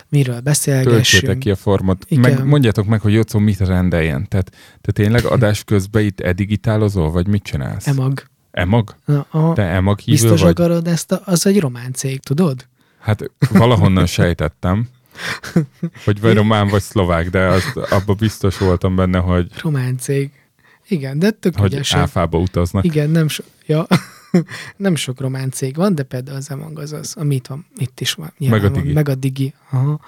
miről Töltsétek beszélgessünk. ki a formot. Igen. Meg mondjátok meg, hogy Jocó mit rendeljen. Tehát te tényleg adás közben itt edigitálozol, vagy mit csinálsz? Emag. Emag? Na, a, Te emag hívő biztos vagy? akarod ezt, a, az egy román cég, tudod? Hát valahonnan sejtettem, hogy vagy román, vagy szlovák, de azt, abba biztos voltam benne, hogy, Román cég. Igen, de tök hogy ügyesen. áfába utaznak. Igen, nem so, ja, nem sok román cég van, de például az Emag az az, ami itt van, itt is van. Meg a van, Digi. Meg a Digi. Aha.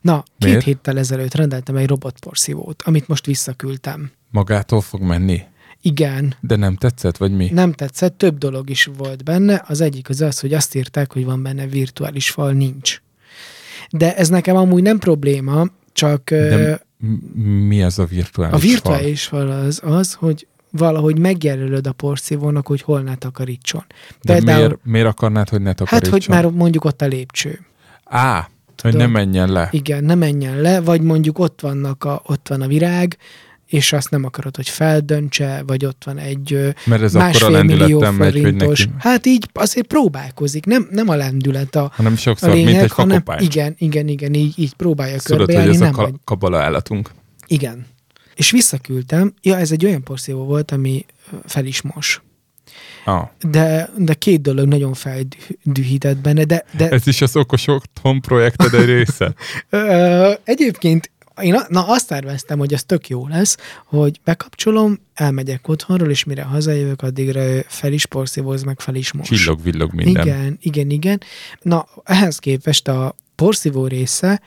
Na, két Miért? héttel ezelőtt rendeltem egy robotporszívót, amit most visszaküldtem. Magától fog menni? Igen, De nem tetszett, vagy mi? nem tetszett, több dolog is volt benne. Az egyik az az, hogy azt írták, hogy van benne virtuális fal, nincs. De ez nekem amúgy nem probléma, csak De mi az a virtuális a virtuális fal az az, hogy valahogy megjelölöd a porszívónak, hogy hol ne takarítson. De Például- miért, miért akarnád, hogy ne Hát, takarítson? hogy már mondjuk ott a lépcső. Á, hogy Tudom. ne menjen le. Igen, ne menjen le, vagy mondjuk ott, vannak a, ott van a virág, és azt nem akarod, hogy feldöntse, vagy ott van egy Mert ez akkor a másfél millió megy, hogy forintos. neki. Hát így azért próbálkozik, nem, nem a lendület a, Hanem a sokszor, mint lényeg, egy hanem igen, igen, igen, így, így próbálja Tudod, hogy körbejárni, ez a nem ka- vagy. kabala állatunk. Igen. És visszaküldtem, ja, ez egy olyan porszívó volt, ami fel is mos. Ah, De, de két dolog nagyon feldühített benne, de, de ez is az okos otthon projekted egy része. Egyébként én na, azt terveztem, hogy ez tök jó lesz, hogy bekapcsolom, elmegyek otthonról, és mire hazajövök, addigra fel is porszívóz, meg fel is mos. Csillog, villog minden. Igen, igen, igen. Na, ehhez képest a porszívó része,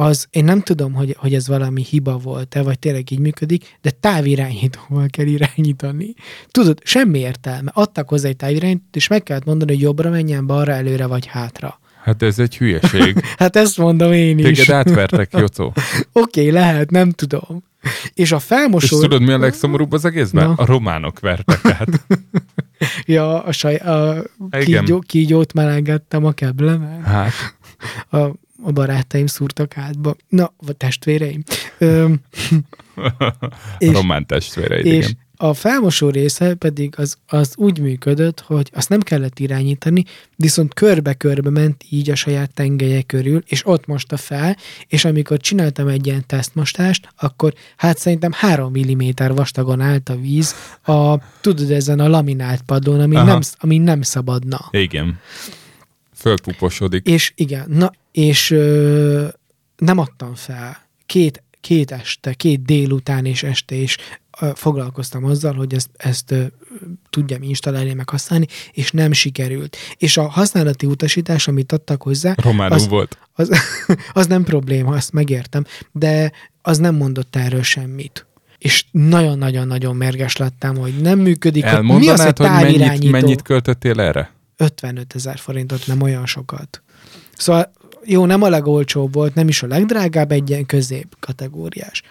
az én nem tudom, hogy, hogy ez valami hiba volt-e, vagy tényleg így működik, de távirányítóval kell irányítani. Tudod, semmi értelme. Adtak hozzá egy távirányítót, és meg kellett mondani, hogy jobbra menjen, balra, előre vagy hátra. Hát ez egy hülyeség. Hát ezt mondom én is. Téged átvertek, Jocó. Oké, okay, lehet, nem tudom. És a És felmosó... tudod, mi a legszomorúbb az egészben? Na. A románok vertek át. Ja, a, saj, a kígyó, kígyót melengettem a keblemen. Hát, A, a barátaim szúrtak átba. Na, vagy testvéreim. Ö, És- román testvéreid, és igen. a felmosó része pedig az, az úgy működött, hogy azt nem kellett irányítani, viszont körbe-körbe ment így a saját tengelye körül, és ott mosta fel, és amikor csináltam egy ilyen tesztmostást, akkor hát szerintem 3 mm vastagon állt a víz a, tudod, ezen a laminált padlón, ami, Aha. nem, ami nem szabadna. Igen. Fölpuposodik. És igen, na, és ö, nem adtam fel. Két, két este, két délután és este is ö, foglalkoztam azzal, hogy ezt, ezt ö, tudjam installálni, meg használni, és nem sikerült. És a használati utasítás, amit adtak hozzá, Románul az- volt. az, az nem probléma, azt megértem, de az nem mondott erről semmit. És nagyon-nagyon-nagyon mérges lettem, hogy nem működik. hogy mi az, Elmondanád, hogy hogy mennyit, mennyit költöttél erre? 55 ezer forintot, nem olyan sokat. Szóval jó, nem a legolcsóbb volt, nem is a legdrágább, egy ilyen közép kategóriás.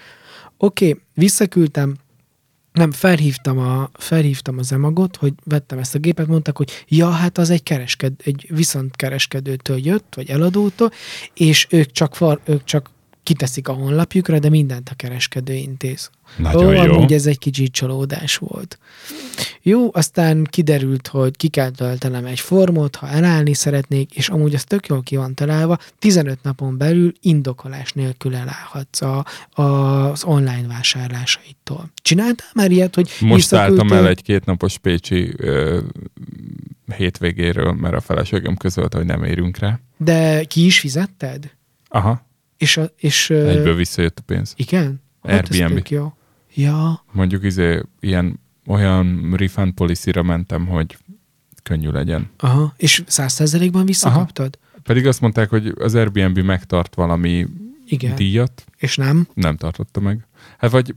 Oké, visszaküldtem, nem, felhívtam, a, felhívtam az emagot, hogy vettem ezt a gépet, mondtak, hogy ja, hát az egy, keresked, egy viszont kereskedőtől jött, vagy eladótól, és ők csak, far, ők csak kiteszik a honlapjukra, de mindent a kereskedő intéz. Nagyon Ó, jó. amúgy ez egy kicsit csalódás volt. Jó, aztán kiderült, hogy ki kell töltenem egy formot, ha elállni szeretnék, és amúgy az tök jól ki van találva, 15 napon belül indokolás nélkül elállhatsz a, a, az online vásárlásaitól. Csináltál már ilyet, hogy Most álltam el egy kétnapos pécsi ö, hétvégéről, mert a feleségem közölte, hogy nem érünk rá. De ki is fizetted? Aha, És, a, és egyből visszajött a pénz. Igen? Hát ez Airbnb. tök jó. Ja, Mondjuk izé, ilyen olyan refund policy-ra mentem, hogy könnyű legyen. aha. És 100%-ban visszakaptad? Pedig azt mondták, hogy az Airbnb megtart valami Igen. díjat, És nem? nem tartotta meg. Hát vagy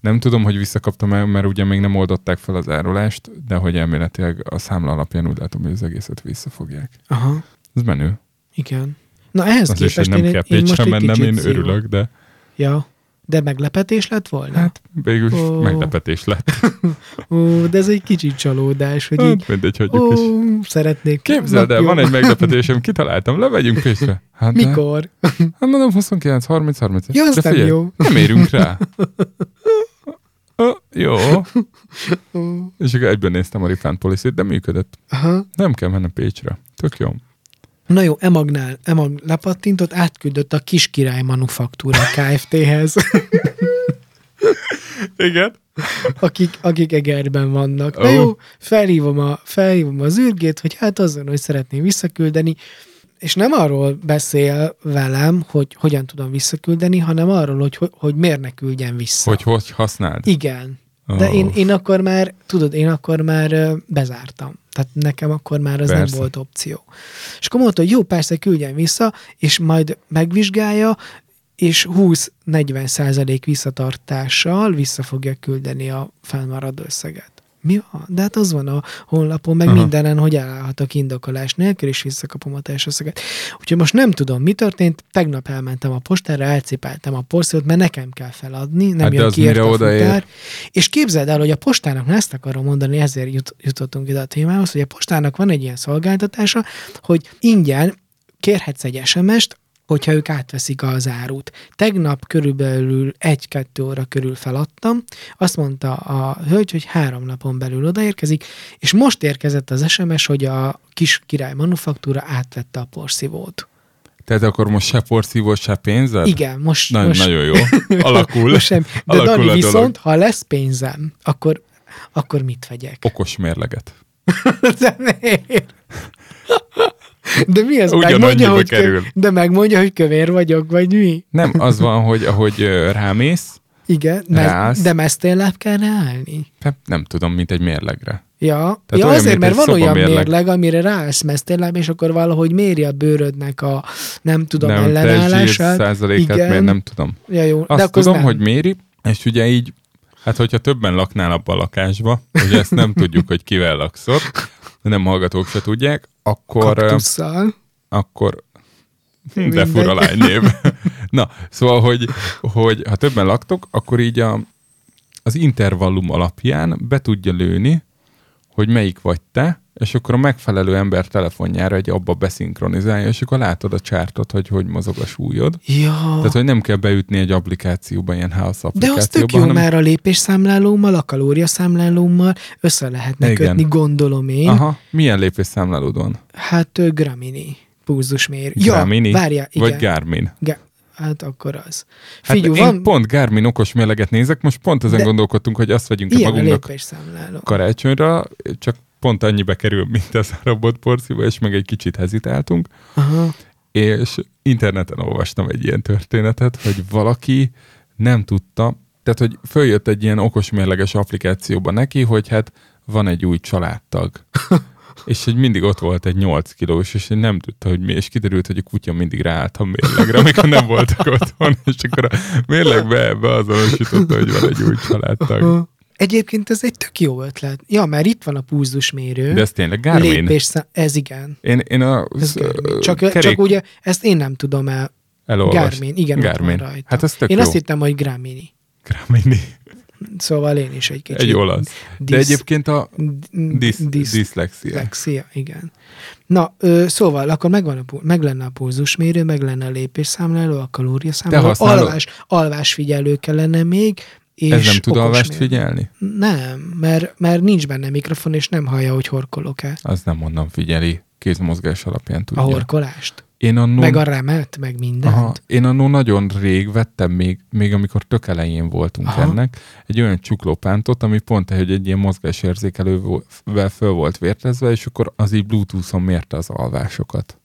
nem tudom, hogy visszakaptam el, mert ugye még nem oldották fel az árulást, de hogy elméletileg a számla alapján úgy látom, hogy az egészet visszafogják. Aha, Ez menő. igen. Na ehhez Az is, képest nem én, kell én most mennem, én szívom. örülök, de Ja, de meglepetés lett volna? hát végül Ó. meglepetés lett. Ó, de ez egy kicsit csalódás, hogy így, Hát mindegy, hagyjuk is. ó, szeretnék. Képzeld el, van egy meglepetésem, kitaláltam, lemegyünk Pécsre. Hát de- Mikor? Hát mondom 29, 30, 30. Ja, az De figyelj, jó. Nem érünk rá. Ö, jó. És akkor egyben néztem a Refund policy de működött. Aha. Nem kell mennem Pécsre. Tök jó. Na jó, Emagnál, Emag lepattintott, átküldött a Kis Király Manufaktúra Kft-hez, Igen. akik, akik Egerben vannak. Na jó, felhívom, a, felhívom az űrgét, hogy hát azon, hogy szeretném visszaküldeni, és nem arról beszél velem, hogy hogyan tudom visszaküldeni, hanem arról, hogy, hogy, hogy miért ne küldjen vissza. Hogy hogy használd. Igen. De Ó. én, én akkor már, tudod, én akkor már bezártam. Tehát nekem akkor már az Persze. nem volt opció. És akkor mondta, hogy jó, persze küldjen vissza, és majd megvizsgálja, és 20-40 százalék visszatartással vissza fogja küldeni a felmaradó összeget. Mi van? De hát az van a honlapon, meg Aha. Mindenen, hogy elállhatok indokolás nélkül, és visszakapom a teljes összeget. Úgyhogy most nem tudom, mi történt. Tegnap elmentem a postára, elcipeltem a porszívót, mert nekem kell feladni, nem Hát jön ki a futár. És képzeld el, hogy a postának, na ezt akarom mondani, ezért jut, jutottunk ide a témához, hogy a postának van egy ilyen szolgáltatása, hogy ingyen kérhetsz egy SMS-t, hogyha ők átveszik az árut. Tegnap körülbelül egy-kettő óra körül feladtam, azt mondta a hölgy, hogy három napon belül odaérkezik, és most érkezett az SMS, hogy a kis király manufaktúra átvette a porszívót. Tehát akkor most se porszívó, se pénzed? Igen, most, Na, most Nagyon jó. Alakul. most sem. De Alakul Dani, a dolog. viszont, ha lesz pénzem, akkor, akkor mit vegyek? Okos mérleget. De miért? De mi ez? Ugyanannyiba hogy kerül. de megmondja, hogy kövér vagyok, vagy mi? Nem, az van, hogy ahogy rámész, Igen, Rász. mez, de meztélláb kell ráállni. hát nem tudom, mint egy mérlegre. Ja, Tehát ja olyan, azért, mert van olyan szobamérleg. mérleg, amire ráállsz meztélláb, és akkor valahogy méri a bőrödnek a nem tudom nem, ellenállását. százalékát, miért nem tudom. Ja, jó, Azt de tudom, nem. hogy méri, és ugye így, hát hogyha többen laknál abban a lakásba, ugye ezt nem tudjuk, hogy kivel laksz ott, de nem hallgatók se tudják, akkor, Kaktusszal. akkor de fura lánynév. Na, szóval, hogy, hogy ha többen laktok, akkor így a, az intervallum alapján be tudja lőni, hogy melyik vagy te, és akkor a megfelelő ember telefonjára egy abba beszinkronizálja, és akkor látod a csártot, hogy hogy mozog a súlyod. Ja. Tehát, hogy nem kell beütni egy applikációba, ilyen house De az tök jó, hanem... mert a lépésszámlálómmal, a kalóriaszámlálómmal össze lehetne Igen. kötni, gondolom én. Aha, milyen lépésszámlálód van? Hát Gramini pulzusmérő. Ja, várjál, igen. Vagy Garmin? Ga- hát akkor az. Hát Figyelj, én van pont Garmin okos mérleget nézek, most pont ezen De- gondolkodtunk, hogy azt vegyünk ilyen magunknak karácsonyra, csak pont annyibe kerül, mint ez a robotporszíva, és meg egy kicsit hezitáltunk, Aha. és interneten olvastam egy ilyen történetet, hogy valaki nem tudta, tehát, hogy följött egy ilyen okosmérleges applikációba neki, hogy hát van egy új családtag. és hogy mindig ott volt egy 8 kilós, és hogy nem tudta, hogy mi, és kiderült, hogy a kutya mindig ráállt a mérlegre, amikor nem voltak otthon, és akkor a mérlegbe beazonosította, hogy van egy új családtag. Egyébként ez egy tök jó ötlet. Ja, mert itt van a pulzusmérő. De ez tényleg Garmin? Lépésszám... Ez igen. Én, én a Ez Garmin. Csak, kerék csak ugye ezt én nem tudom el. elolvast. Garmin, igen, Garmin. rajta. Hát ez tök én jó. azt hittem, hogy Gramini. Garmini. Szóval én is egy kicsit. Egy olasz. De Disz- egyébként a disz, disz- diszlexia. Diszlexia, igen. Na, ö, szóval akkor megvan a, meg lenne a pulzusmérő, meg lenne a lépésszámláló, a kalóriaszámláló, alvás, alvásfigyelő kellene még, és Ez nem tud alvást figyelni? Nem, mert, mert nincs benne mikrofon, és nem hallja, hogy horkolok-e. Az nem onnan figyeli. Kézmozgás alapján A tudja. horkolást. Én annó, Meg a remet, meg mindent. aha, én annó nagyon rég vettem, még, még amikor tök elején voltunk Aha. ennek, egy olyan csuklópántot, ami pont egy, egy ilyen mozgásérzékelővel föl volt vértezve, és akkor az így Bluetooth-on mérte az alvásokat.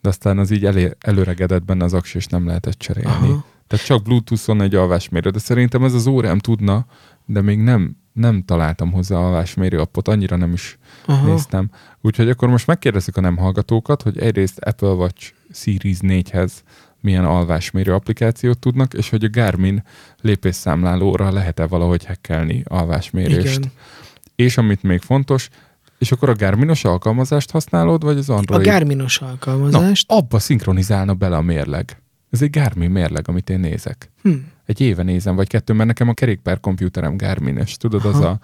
De aztán az így elé, előregedett benne az aks, és nem lehetett cserélni. Aha. Tehát csak Bluetooth-on egy alvásmérő, de szerintem ez az órám tudna, de még nem, nem találtam hozzá alvásmérő appot, annyira nem is Aha. néztem. Úgyhogy akkor most megkérdezzük a nem hallgatókat, hogy egyrészt Apple Watch Series 4-hez milyen alvásmérő applikációt tudnak, és hogy a Garmin lépésszámlálóra lehet-e valahogy hackelni alvásmérést. Igen. És amit még fontos, és akkor a Garminos alkalmazást használod, vagy az A Android? Garminos Na, alkalmazást. abba szinkronizálna bele a mérleg. Ez egy Garmin mérleg, amit én nézek. Hm. Egy éve nézem, vagy kettő, mert nekem a kerékpár kompjúterem Garmin, és tudod, az Aha. a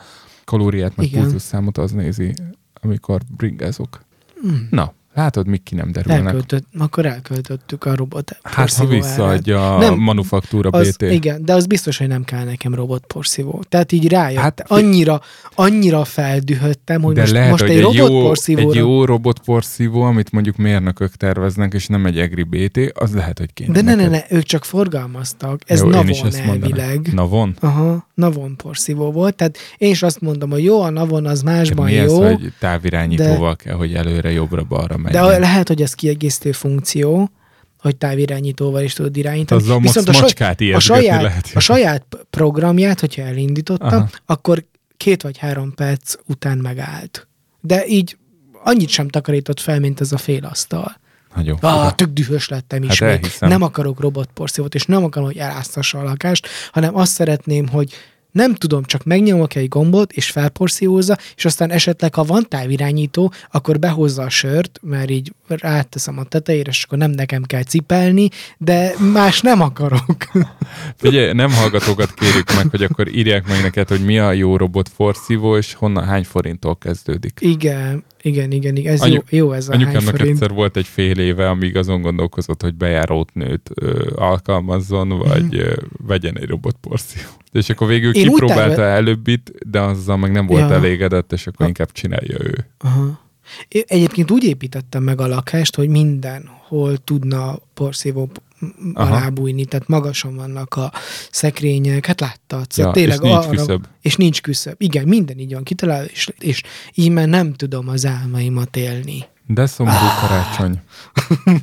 kalóriát, meg pulzusszámot az nézi, amikor bringázok. Hm. Na, látod, mik ki nem derülnek. Elköltött, akkor elköltöttük a robot Hát, ha porszívó árát. visszaadja a Nem, manufaktúra Az, BT. igen, de az biztos, hogy nem kell nekem robotporszívó. Tehát így rájött. Hát, annyira, annyira feldühöttem, hogy De most, lehet, most hogy egy egy jó, robotporszívóra... egy jó robotporszívó, amit mondjuk mérnökök terveznek, és nem egy EGRI BT, az lehet, hogy kéne De ne, ne, ne, ők csak forgalmaztak. Ez Jó, Navon elvileg. Navon? Aha, Navon porszívó volt. Tehát én is azt mondom, hogy jó, a Navon az másban Mi jó, ez, hogy távirányítóval kell, hogy előre, jobbra, balra de menjen? lehet, hogy ez kiegészítő funkció, hogy távirányítóval is tudod irányítani. Azzal Viszont a, saj- a, saját, lehet. a saját programját, hogyha elindítottam, Aha. akkor két vagy három perc után megállt. De így annyit sem takarított fel, mint ez a fél asztal. Nagyon Ah, tök dühös lettem Hát ismét. elhiszem. nem akarok robotporszívót, és nem akarom, hogy eláztassa a lakást, hanem azt szeretném, hogy nem tudom, csak megnyomok egy gombot, és felporszívózza, és aztán esetleg, ha van távirányító, akkor behozza a sört, mert így ráteszem a tetejére, és akkor nem nekem kell cipelni, de más nem akarok. Figyelj, nem hallgatókat kérjük meg, hogy akkor írják meg neked, hogy mi a jó robot forszívó, és honnan, hány forinttól kezdődik. igen, igen, igen, igen. ez Anyu- jó, jó ez a hány Anyukámnak forint. egyszer volt egy fél éve, amíg azon gondolkozott, hogy bejárót nőt ö, alkalmazzon, vagy ö, vegyen egy robotporszívót. És akkor végül Mhm. Én kipróbálta terve- előbbit, de azzal meg nem volt Ja. elégedett, és akkor Ha. inkább csinálja ő. Aha. Én Egyébként úgy építettem meg a lakást, hogy mindenhol tudna porszívó p- m- Aha. alá bújni, tehát magasan vannak a szekrények, hát láttad, szóval Ja, tényleg és nincs arra, küszöb. És nincs küszöb. Igen, minden így van kitalálva, és, és így már nem tudom az álmaimat élni. De szomorú Ah. karácsony.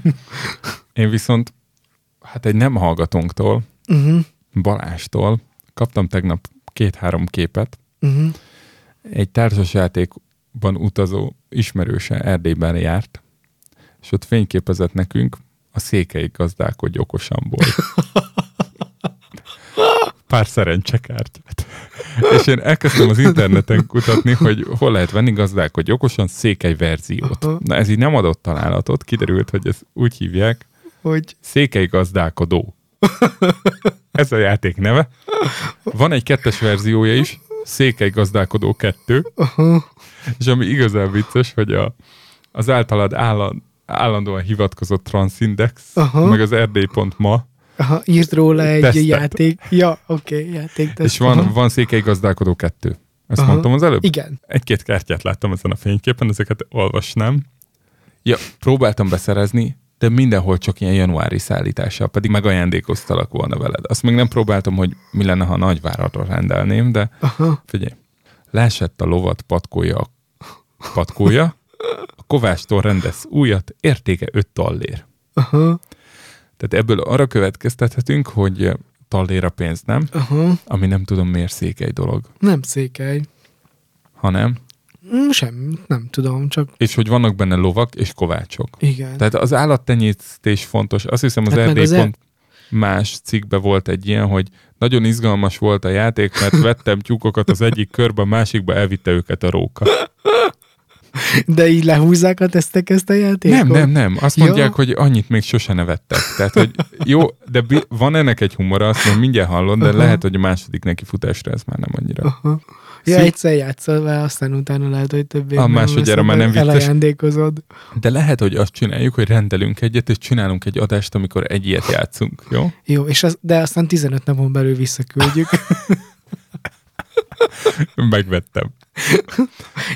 Én viszont, hát egy nem hallgatónktól, Uh-huh, Balástól kaptam tegnap két-három képet, uh-huh. egy társasjátékban utazó ismerőse Erdélyben járt, és ott fényképezett nekünk a székely gazdálkodj okosanból. Pár szerencsekártyát. És én elkezdtem az interneten kutatni, hogy hol lehet venni gazdálkodj okosan székely verziót. Aha. Na ez így nem adott találatot, kiderült, hogy ezt úgy hívják, Hogy Székely gazdálkodó. Ez a játék neve. Van egy kettes verziója is, Székely gazdálkodó 2, uh-huh. és ami igazán vicces, hogy a, az általad álland, állandóan hivatkozott Transindex, Aha. meg az erdély.ma, Aha, írt róla egy Tesztet. játék. Ja, oké, okay, játék. teszt. és van, Aha. van Székely gazdálkodó 2. Ezt Aha. mondtam az előbb? Igen. Egy-két kártyát láttam ezen a fényképen, ezeket olvasnám. Ja, próbáltam beszerezni, de mindenhol csak ilyen januári szállítással, pedig megajándékoztalak volna veled. Azt még nem próbáltam, hogy mi lenne, ha nagyváratra rendelném, de Aha. figyelj, lásett a lovat patkója patkója, kovástól rendez újat, értéke 5 tallér. Aha. Tehát ebből arra következtethetünk, hogy tallér a pénz, nem? Aha. Ami nem tudom miért székely dolog, Nem székely. hanem, Mm, Sem, nem tudom, csak és hogy vannak benne lovak és kovácsok. igen. Tehát az állattenyésztés fontos. Azt hiszem az Hát Erdély e- pont más cikkbe volt egy ilyen, hogy nagyon izgalmas volt a játék, mert vettem tyúkokat az egyik körbe, a másikba elvitte őket a róka. De így lehúzzák a tesztek ezt a játékot? Nem, nem, nem. Azt mondják, hogy annyit még sose nevettek. Tehát, hogy jó, de van ennek egy humora, azt mondom, mindjárt hallod, de Aha. lehet, hogy a második neki futásra ez már nem annyira. Aha. Ja, Szí- egyszer játszol vele, aztán utána lehet, hogy többé A másodjára már nem vicces. Elajándékozod. De lehet, hogy azt csináljuk, hogy rendelünk egyet, és csinálunk egy adást, amikor egy ilyet játszunk, jó? Jó, és az, de aztán 15 napon belül visszaküldjük. Megvettem.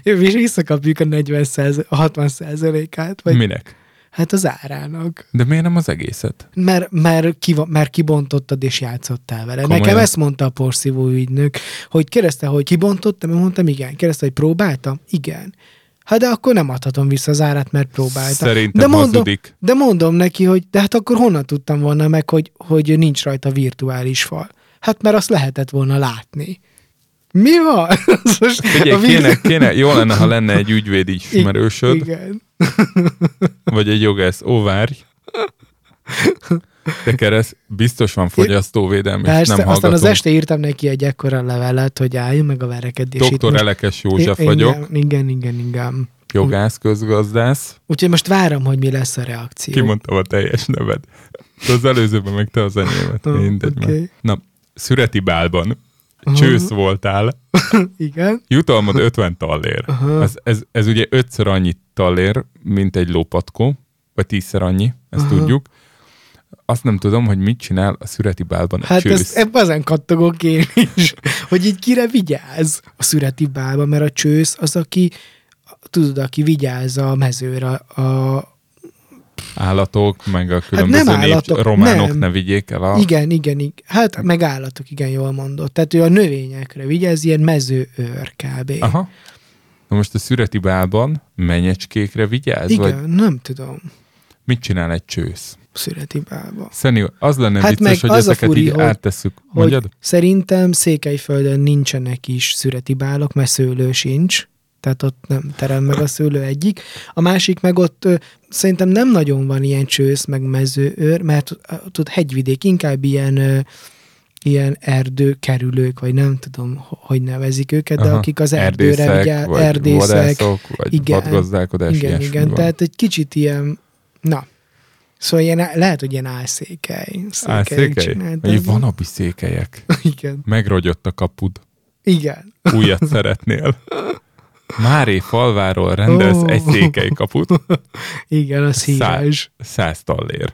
Jó, és visszakapjuk a 40 száz, a 60 százalékát, vagy Minek? hát az árának. De miért nem az egészet? Mert, mert, kiva, mert kibontottad és játszottál vele. Komolyan? Nekem ezt mondta a porszívó ügynök, hogy kérdezte, hogy kibontottam, mondtam, igen. Kérdezte, hogy próbáltam? Igen. Hát de akkor nem adhatom vissza az árát, mert próbáltam. Szerintem de mondom, hazudik. de mondom neki, hogy de hát akkor honnan tudtam volna meg, hogy, hogy nincs rajta virtuális fal? Hát mert azt lehetett volna látni. Mi van? Figyelj, vir- kéne, kéne, jó lenne, ha lenne egy ügyvéd ismerősöd, Igen. vagy egy jogász, ó, várj. De kereszt, biztos van fogyasztóvédelmi, és Persze, nem aztán az este írtam neki egy ekkora levelet, hogy álljon meg a verekedés. Doktor most- Elekes József I- vagyok, Igen, igen, igen, igen. jogász, közgazdász. Úgyhogy most várom, hogy mi lesz a reakció. Kimondtam a teljes neved. De az előzőben meg te az enyémet. Mindegy. oké. Okay. Na, Szüreti Bálban. Csősz voltál, Igen. jutalmad 50 tallér. Aha. Ez, ez, ez ugye ötször annyi tallér, mint egy lópatkó, vagy tízszer annyi, ezt Aha. tudjuk. Azt nem tudom, hogy mit csinál a Szüreti Bálban a Hát csősz. ez, ebben ezen kattogok én is, hogy így kire vigyáz a szüreti bálba, mert a csősz az, aki tudod, aki vigyáz a mezőre, a, Állatok, meg a különböző nem nép, állatok, románok nem. ne vigyék el a... igen, igen, igen, hát meg állatok, igen, jól mondott. Tehát ő a növényekre vigyáz, ilyen mezőőr kb. Aha. Na most a Szüreti Bálban menyecskékre vigyáz? igen, Vagy nem tudom, mit csinál egy csősz? szüreti bálba. Szeni, az lenne Hát vicces, hogy az ezeket furi, így hogy- áttesszük. Hogy Mondjad? szerintem Székelyföldön nincsenek is szüreti bálok, mert szőlő sincs, tehát ott nem terem meg a szőlő egyik. A másik meg ott ö, szerintem nem nagyon van ilyen csősz, meg mezőőr, mert tud hegyvidék, inkább ilyen ö, ilyen erdőkerülők, vagy nem tudom, ho- hogy nevezik őket, de Aha. akik az erdőre Erdészek, vigyáz, vagy erdészek, vadászok, vagy igen, vadgazdálkodás, igen, igen, van. tehát egy kicsit ilyen, na, szóval ilyen, lehet, hogy ilyen álszékely. Á, székelyek székely? csinálták. Vagy vanabi székelyek. Igen, Megrogyott a kapud. igen. Újat szeretnél. Máré falváról rendelsz Ó. egy székely kaput. Igen, az híres. Száz tallér.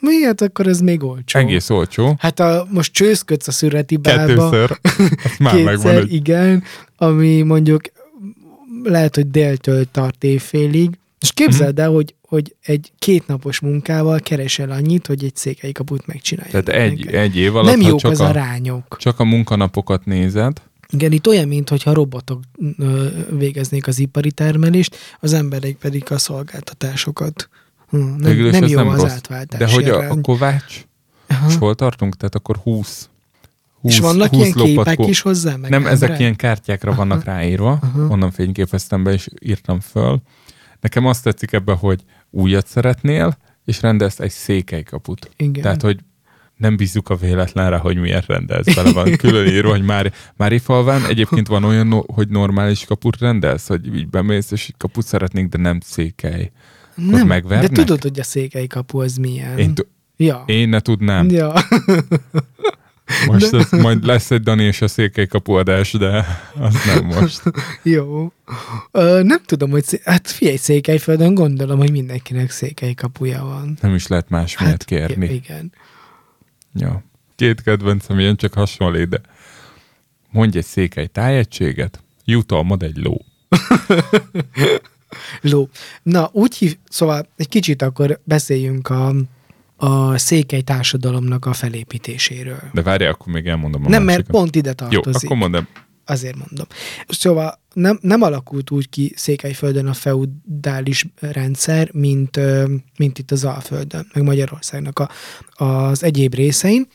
Miért akkor ez még olcsó? Egész olcsó. Hát a, most csőszködsz a szüreti bálba. Kettőször. Azt már megvan, kétszer, hogy igen, ami mondjuk lehet, hogy déltől tart évfélig. És képzeld el, hogy, hogy egy kétnapos munkával keresel annyit, hogy egy székely kaput megcsinálj. tehát egy, egy év alatt, Nem jók csak az a, arányok. csak a munkanapokat nézed, Igen, itt olyan, mintha robotok végeznék az ipari termelést, az emberek pedig a szolgáltatásokat. Hm, nem, nem jó nem az rossz. átváltás. de hogy a, a Kovács, Aha. és hol tartunk? Tehát akkor 20. 20 És vannak 20 ilyen képek lopatkó. is hozzá? Meg Nem, ezek emberek? ilyen kártyákra vannak ráírva, Aha. onnan fényképeztem be, és írtam föl. Nekem azt tetszik ebbe, hogy újat szeretnél, és rendelsz egy székelykaput. Igen. Tehát, hogy nem bízzuk a véletlenre, hogy miért rendelsz bele. Van külön írva, hogy már, Mári falván egyébként van olyan, no- hogy normális kaput rendelsz, hogy így bemész, és kaput szeretnék, de nem székely. nem, de megvernek? tudod, hogy a székely kapu az milyen. Én, t- ja. én ne tudnám. Ja. Most ez, majd lesz egy Dani és a székely kapuadás, de az nem most. Jó. Ö, nem tudom, hogy szé... hát figyelj, Székelyföldön gondolom, hogy mindenkinek székely kapuja van. Nem is lehet más hát, kérni. igen. Ja. Két kedvencem ilyen csak hasonlít, de mondj egy székely tájegységet, jutalmad egy ló. Ló. Na, úgy hív, szóval egy kicsit akkor beszéljünk a, a székely társadalomnak a felépítéséről. De várjál, akkor még elmondom a nem, mert másikat. pont ide Jó, tartozik. akkor mondom. Azért mondom. Szóval nem, nem alakult úgy ki Székelyföldön a feudális rendszer, mint, mint itt az Alföldön, meg Magyarországnak a, az egyéb részein.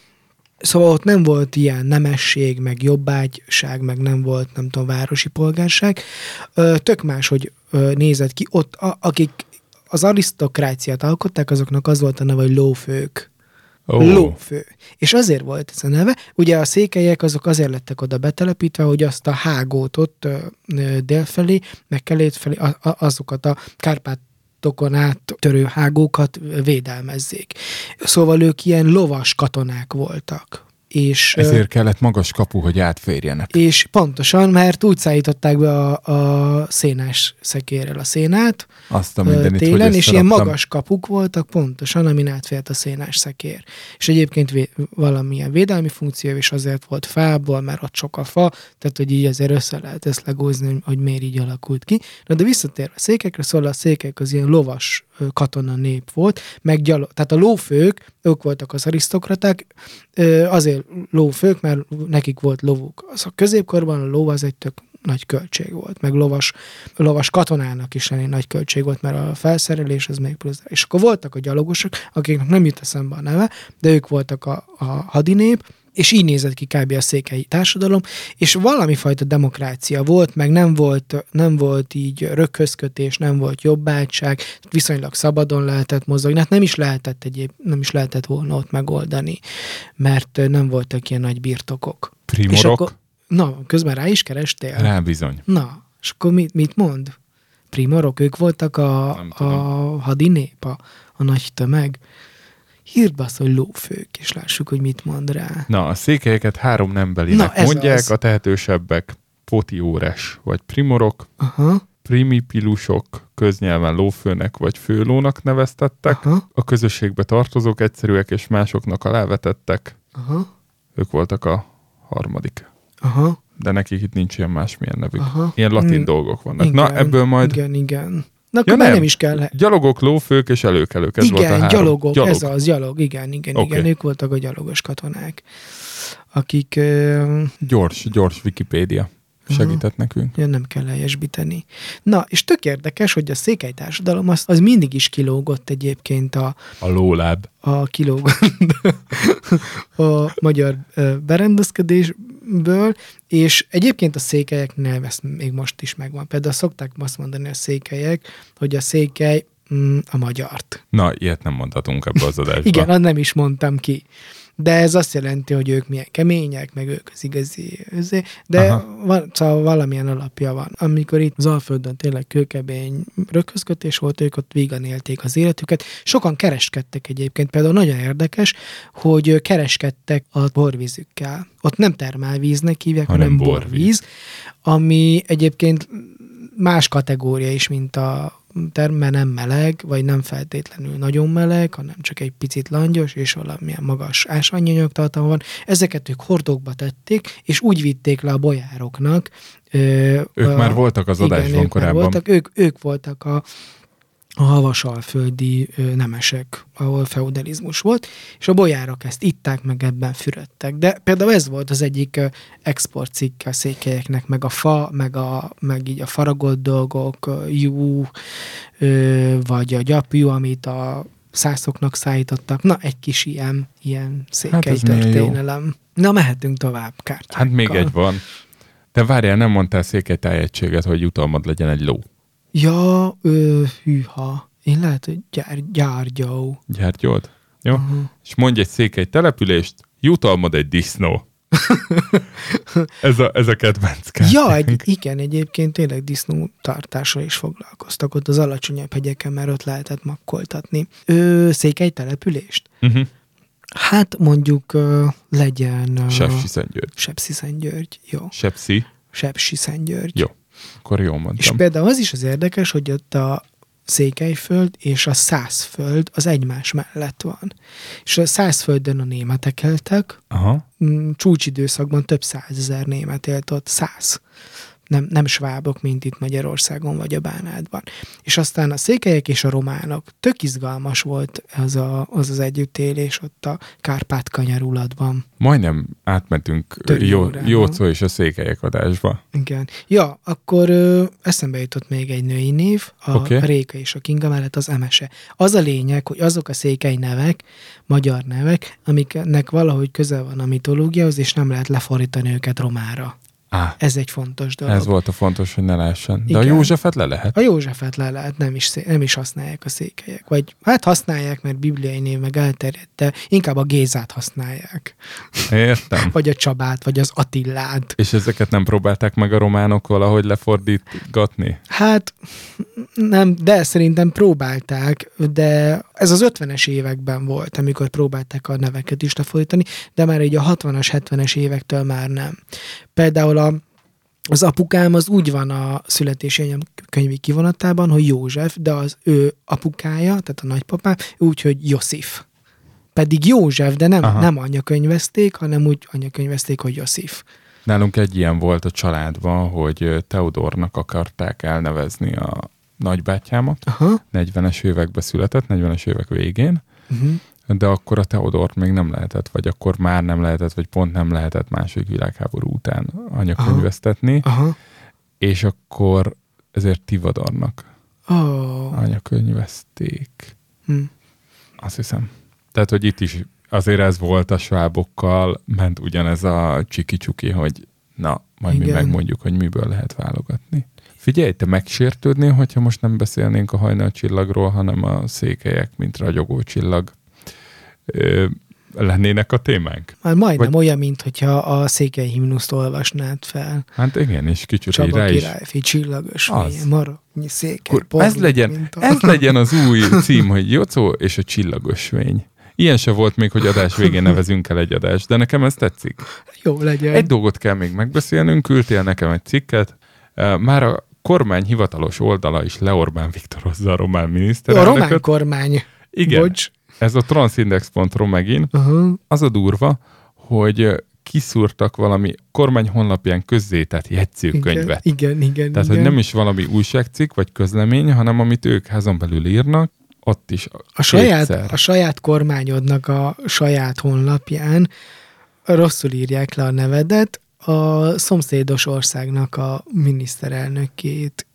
Szóval ott nem volt ilyen nemesség, meg jobbágyság, meg nem volt, nem tudom, városi polgárság. Tök más, hogy nézett ki. Ott, a, akik az arisztokráciát alkották, azoknak az volt a neve, hogy lófők. Lófő. És azért volt ez a neve. Ugye a székelyek azok azért lettek oda betelepítve, hogy azt a hágót ott délfelé, meg kelét felé, azokat a Kárpátokon át törő hágókat védelmezzék. Szóval ők ilyen lovas katonák voltak. És, Ezért kellett magas kapu, hogy átférjenek. és pontosan, mert úgy szállították be a, a szénás szekérrel a szénát, Azt a mindenit, télen, hogy és ilyen magas kapuk voltak pontosan, amin átfért a szénás szekér. És egyébként vé- valamilyen védelmi funkció is azért volt fából, mert ott sok a fa, tehát hogy így azért össze lehet ezt legózni, hogy- miért így alakult ki. Na de visszatérve a székekre, szóval a székek az ilyen lovas katona nép volt, meg gyalo, tehát a lófők, ők voltak az arisztokraták, azért lófők, mert nekik volt lovuk. Az a középkorban a ló az egy tök nagy költség volt, meg lovas, lovas katonának is elég nagy költség volt, mert a felszerelés az még plusz. És akkor voltak a gyalogosok, akiknek nem jut eszembe a neve, de ők voltak a, a hadinép, és így nézett ki kb. a székely társadalom, és valami fajta demokrácia volt, meg nem volt, nem volt így röghözkötés, nem volt jobbátság, viszonylag szabadon lehetett mozogni, hát nem is lehetett egyéb, nem is lehetett volna ott megoldani, mert nem voltak ilyen nagy birtokok. És Primorok? akkor, na, közben rá is kerestél? Rá bizony. Na, és akkor mit, mit mond? Primorok, ők voltak a, a tudom. hadinép, a, a nagy tömeg. Hírd azt, hogy lófők, és lássuk, hogy mit mond rá. Na, a székelyeket három nembelinek Na, mondják, az. a tehetősebbek potióres vagy primorok, Aha, primipilusok köznyelven lófőnek vagy főlónak neveztettek, aha, a közösségbe tartozók egyszerűek és másoknak alávetettek, aha, ők voltak a harmadik. aha, De nekik itt nincs ilyen másmilyen nevük. aha. Ilyen latin Mm, dolgok vannak. Na, ebből majd Igen, igen. Na, akkor Ja, már nem. nem is kell. gyalogok, lófők és előkelők. Ez volt a igen, három. gyalogok, Gyalog. ez az, gyalog, igen, igen, Oké. igen, ők voltak a gyalogos katonák, akik Gyors, gyors Wikipédia segített nekünk. Ja, nem kell helyesbíteni. Na, és tök érdekes, hogy a székely társadalom az, az mindig is kilógott egyébként a, A lóláb. a kilógott a magyar berendezkedésből, és egyébként a székelyeknél ez még most is megvan. Például szokták azt mondani a székelyek, hogy a székely mm, a magyart. Na, ilyet nem mondhatunk ebbe az adásba. Igen, azt nem is mondtam ki. De ez azt jelenti, hogy ők milyen kemények, meg ők az igazi, de Aha. van, szóval valamilyen alapja van. Amikor itt az Alföldön tényleg kőkemény röghözkötés volt, ők ott vígan élték az életüket. Sokan kereskedtek egyébként, például nagyon érdekes, hogy kereskedtek a borvízükkel. Ott nem termálvíznek hívják, Hanem hanem, borvíz. borvíz, ami egyébként más kategória is, mint a terme nem meleg, vagy nem feltétlenül nagyon meleg, hanem csak egy picit langyos, és valamilyen magas ásványanyag tartalma van. Ezeket ők hordókba tették, és úgy vitték le a bolyároknak. Ö, Ők a- már voltak az adásban ők már korábban. Voltak, ők, ők voltak a, a havasalföldi nemesek, ahol feudalizmus volt, és a bolyárok ezt itták, meg ebben fürödtek. De például ez volt az egyik ö, exportcikk a székelyeknek, meg a fa, meg, a, meg így a faragott dolgok, jú, vagy a gyapjú, amit a szászoknak szállítottak. Na, egy kis ilyen, ilyen székely jó. történelem. Na, mehetünk tovább kártyákkal. Hát még egy van. Te várjál, nem mondtál székely tájegységet, hogy jutalmad legyen egy ló. Ja, ö, hűha. Én lehet, hogy gyár, gyárgyó. Gyárgyold? Jó? Uh-huh. És mondj egy székely települést, jutalmad egy disznó. ez, a, ez a kedvenc kártyánk. Ja, egy, igen, egyébként tényleg disznó tartással is foglalkoztak ott az alacsonyabb hegyeken, mert ott lehetett makkoltatni. Ö, székely települést? Uh-huh. Hát mondjuk ö, legyen... Sepsi Szentgyörgy. Sepsi Szentgyörgy. Jó. Sepsi. Sepsi Szentgyörgy. Jó. Akkor jól És mondtam. például az is az érdekes, hogy ott a Székelyföld és a Szászföld az egymás mellett van. És a Szászföldön a németek éltek, Aha. mm, csúcsidőszakban több százezer német élt ott, száz. Nem, nem svábok, mint itt Magyarországon vagy a Bánátban. És aztán a székelyek és a románok. Tök izgalmas volt az a, az, az együttélés ott a Kárpát kanyarulatban. Majdnem átmentünk jó, órában. Jócó és a székelyek adásba. Igen. Ja, akkor ö, eszembe jutott még egy női név, a okay. Réka és a Kinga mellett az Emese. Az a lényeg, hogy azok a székely nevek, magyar nevek, amiknek valahogy közel van a mitológiához, és nem lehet lefordítani őket romára. Á, Ez egy fontos dolog. ez volt a fontos, hogy ne lehessen. De a Igen. Józsefet le lehet. A Józsefet le lehet, nem is, szé- nem is használják a székelyek. Vagy hát használják, mert bibliai név meg elterjedt, de inkább a Gézát használják. Értem. Vagy a Csabát, vagy az Attillát. És ezeket nem próbálták meg a románok valahogy lefordítgatni? Hát nem, de szerintem próbálták, de ez az 50-es években volt, amikor próbálták a neveket is lefordítani, de már így a 60-as, 70-es évektől már nem. Például a, az apukám az úgy van a születési könyvi kivonatában, hogy József, de az ő apukája, tehát a nagypapám, úgy, hogy Josif. Pedig József, de nem, Aha. nem anyakönyvezték, hanem úgy anyakönyvezték, hogy Josif. Nálunk egy ilyen volt a családban, hogy Teodornak akarták elnevezni a nagybátyámat. Aha. 40-es években született, 40-es évek végén, Uh-huh. de akkor a Teodort még nem lehetett, vagy akkor már nem lehetett, vagy pont nem lehetett második világháború után anyakönyvesztetni, Aha. és akkor ezért Tivadornak Oh. anyakönyvezték. Hm. Azt hiszem. Tehát, hogy itt is azért ez volt a svábokkal, ment ugyanez a csiki-csuki, hogy na, majd Igen. mi megmondjuk, hogy miből lehet válogatni. Figyelj, te megsértődnél, hogyha most nem beszélnénk a hajnalcsillagról, hanem a székelyek, mint ragyogó csillag ö, lennének a témánk? Már majdnem Vagy- olyan, mint hogyha a székely himnuszt olvasnád fel. Hát igen, és kicsit így Csaba rá is. királyfi, csillagos Az. maradnyi székely, Akkor ez porló, legyen, a- ez legyen az új cím, hogy Jocó és a csillagosvény. Ilyen se volt még, hogy adás végén nevezünk el egy adást, de nekem ez tetszik. Jó legyen. Egy dolgot kell még megbeszélnünk, küldtél nekem egy cikket. Már a kormány hivatalos oldala is Leorbán Viktorozza a román a miniszterelnököt. román kormány. Igen, Bocs. ez a transindex.ro megint. Aha. Az a durva, hogy kiszúrtak valami kormány honlapján közzétett jegyzőkönyvet. Igen, igen, igen. Tehát, igen. hogy nem is valami újságcikk vagy közlemény, hanem amit ők házon belül írnak, ott is a saját, a saját kormányodnak a saját honlapján rosszul írják le a nevedet, a szomszédos országnak a miniszterelnökét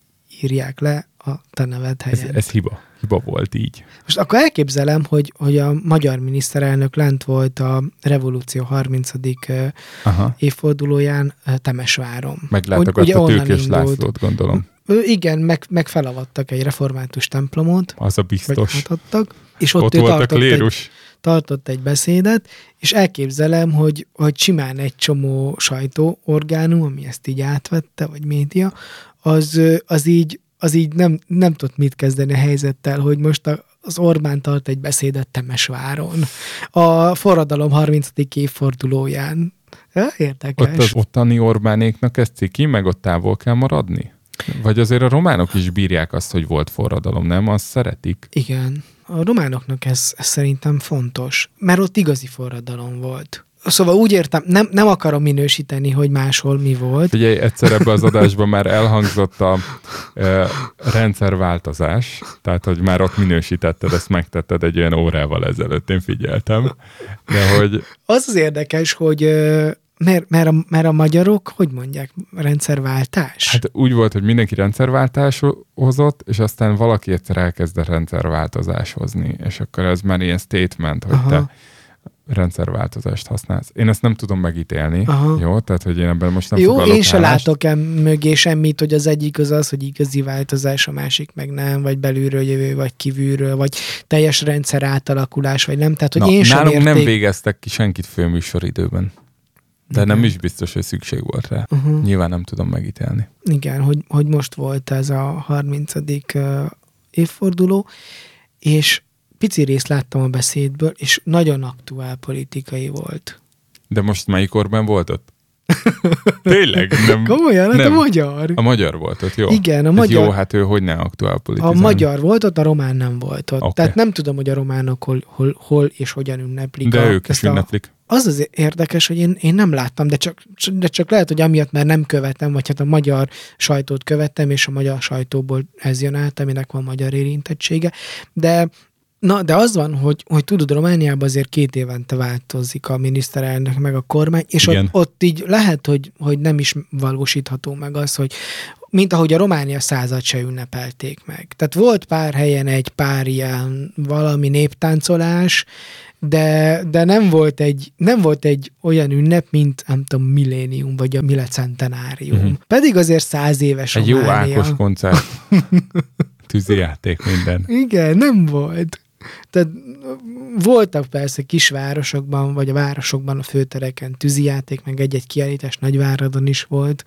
írják le a te neved ez, helyen. ez hiba. Hiba volt így. Most akkor elképzelem, hogy, hogy a magyar miniszterelnök lent volt a Revolúció 30. ö, Aha. évfordulóján Temesváron. Meglátogatta ugye onnan Tőkés indult. Lászlót, gondolom. Ő, igen, meg, megfelavattak egy református templomot, Az a biztos. átadtak, és ott, Ott ő volt a tartott egy, klérus. Tartott egy beszédet, és elképzelem, hogy, hogy simán egy csomó sajtóorgánum, ami ezt így átvette, vagy média, az, az így, az így nem, nem tudott mit kezdeni a helyzettel, hogy most a, az Orbán tart egy beszédet Temesváron. A forradalom 30. évfordulóján. Érdekes. Ott az ottani Orbánéknak ez ciki, meg ott távol kell maradni? Vagy azért a románok is bírják azt, hogy volt forradalom, nem? Azt szeretik. Igen. A románoknak ez, ez szerintem fontos, mert ott igazi forradalom volt. Szóval úgy értem, nem, nem akarom minősíteni, hogy máshol mi volt. Figyelj, egyszer ebbe az adásban már elhangzott a e, rendszerváltozás, tehát hogy már ott minősítetted, ezt megtetted egy olyan órával ezelőtt, én figyeltem. De hogy Az az érdekes, hogy mert, mert, a, mert a magyarok, hogy mondják, rendszerváltás? hát úgy volt, hogy mindenki rendszerváltás hozott, és aztán valaki egyszer elkezdett rendszerváltozás hozni, és akkor ez már ilyen statement, hogy Aha. te rendszerváltozást használsz. Én ezt nem tudom megítélni, Aha. jó? Tehát, hogy én ebben most nem Jó, én se látok em mögé semmit, hogy az egyik az az, hogy igazi változás, a másik meg nem, vagy belülről jövő, vagy kívülről, vagy teljes rendszer átalakulás, vagy nem. Tehát, hogy Na, én sem nálunk érték... nem végeztek ki senkit főműsoridőben. De Igen. nem is biztos, hogy szükség volt rá. Uh-huh. Nyilván nem tudom megítélni. Igen, hogy, hogy most volt ez a 30. ö, évforduló, és pici részt láttam a beszédből, és nagyon aktuál politikai volt. De most melyik Orbán volt ott? Tényleg? Nem, Komolyan, hát a nem. magyar. A magyar volt ott, jó? Igen, a Hát magyar- Jó, hát ő hogy ne aktuál A politizálni. magyar volt ott, a román nem volt ott. Oké. Tehát nem tudom, hogy a románok hol, hol, hol és hogyan ünneplik. De a, ők is ezt a- ünneplik. Az az érdekes, hogy én, én nem láttam, de csak, de csak lehet, hogy amiatt már nem követem, vagy hát a magyar sajtót követtem, és a magyar sajtóból ez jön át, aminek van magyar érintettsége. De Na, de az van, hogy, hogy tudod, Romániában azért két évente változik a miniszterelnök meg a kormány, és Igen. ott, ott így lehet, hogy, hogy nem is valósítható meg az, hogy mint ahogy a Románia század se ünnepelték meg. Tehát volt pár helyen egy pár ilyen valami néptáncolás, de, de nem, volt egy, nem volt egy olyan ünnep, mint nem tudom, millénium, vagy a milecentenárium. Mhm. Uh-huh. Pedig azért száz éves Egy jó Románia. Ákos koncert. Tűzijáték minden. Igen, nem volt. Tehát voltak persze kisvárosokban, vagy a városokban, a főtereken tűzijáték, meg egy-egy kiállítás Nagyváradon is volt.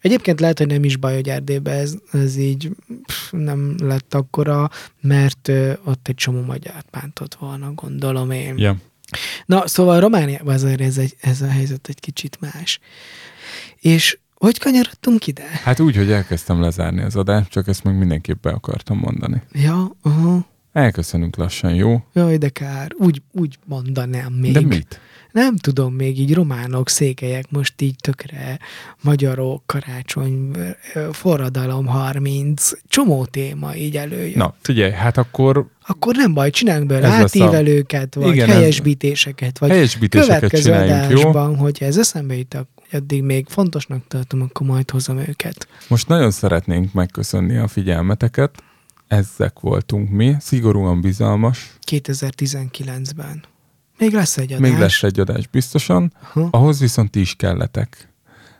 Egyébként lehet, hogy nem is baj, hogy Erdélyben ez, ez így pff, nem lett akkora, mert ö, ott egy csomó magyar bántott volna, gondolom én. Ja. Na, szóval Romániában azért ez, egy, ez a helyzet egy kicsit más. És hogy kanyarodtunk ide? Hát úgy, hogy elkezdtem lezárni az adást, csak ezt meg mindenképp be akartam mondani. Ja, aha. Elköszönünk lassan, jó? Jaj, de kár. Úgy, úgy mondanám még. De mit? Nem tudom, még így románok, székelyek, most így tökre magyarok, karácsony, forradalom 30, csomó téma így előjön. Na, figyelj, hát akkor Akkor nem baj, csináljunk belőle lesz a- átívelőket, vagy Igen, helyesbítéseket, vagy helyesbítéseket következő csináljunk, jó? adásban, hogyha ez eszembe jut, addig még fontosnak tartom, akkor majd hozom őket. Most nagyon szeretnénk megköszönni a figyelmeteket. Ezek voltunk mi, szigorúan bizalmas. 2019-ben. Még lesz egy adás. Még lesz egy adás biztosan. Aha. Ahhoz viszont ti is kelletek.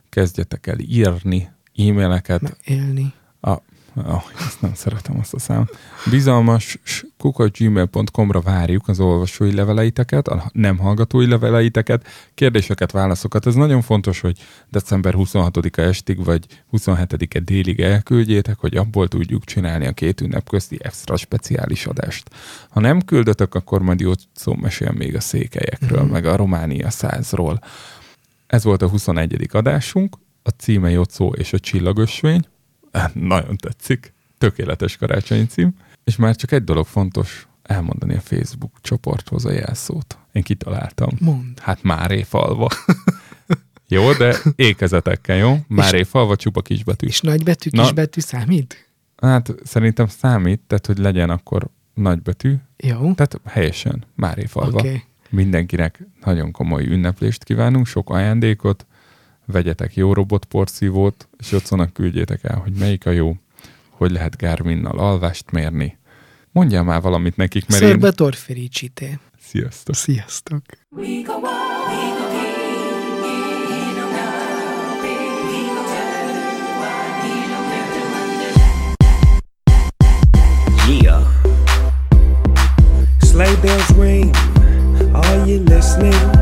Kezdjetek el írni e-maileket. Élni. A, oh, ezt nem szeretem azt a szám. Bizalmas kukac.gmail.com-ra várjuk az olvasói leveleiteket, a nem hallgatói leveleiteket, kérdéseket, válaszokat. Ez nagyon fontos, hogy december 26-a estig, vagy 27-e délig elküldjétek, hogy abból tudjuk csinálni a két ünnep közti extra speciális adást. Ha nem küldötök, akkor majd jót szó mesél még a székelyekről, meg a Románia százról. Ez volt a 21. adásunk, a címe Jocó és a csillagösvény. Nagyon tetszik. Tökéletes karácsonyi cím. És már csak egy dolog fontos elmondani a Facebook csoporthoz a jelszót. Én kitaláltam. Mond. Hát Máré falva. jó, de ékezetekkel, jó? Máré falva csupa kisbetű. És nagybetű, Na. kisbetű számít? Hát szerintem számít, tehát hogy legyen akkor nagybetű, Jó. tehát helyesen Máré falva. Okay. Mindenkinek nagyon komoly ünneplést kívánunk, sok ajándékot, vegyetek jó robotporszívót, és Jocónak küldjétek el, hogy melyik a jó, hogy lehet Garminnal alvást mérni. Mondjál már valamit nekik, mert Szörbe én... torfericite. Sziasztok! Sziasztok. Yeah. Sleigh bells ring. Are you listening?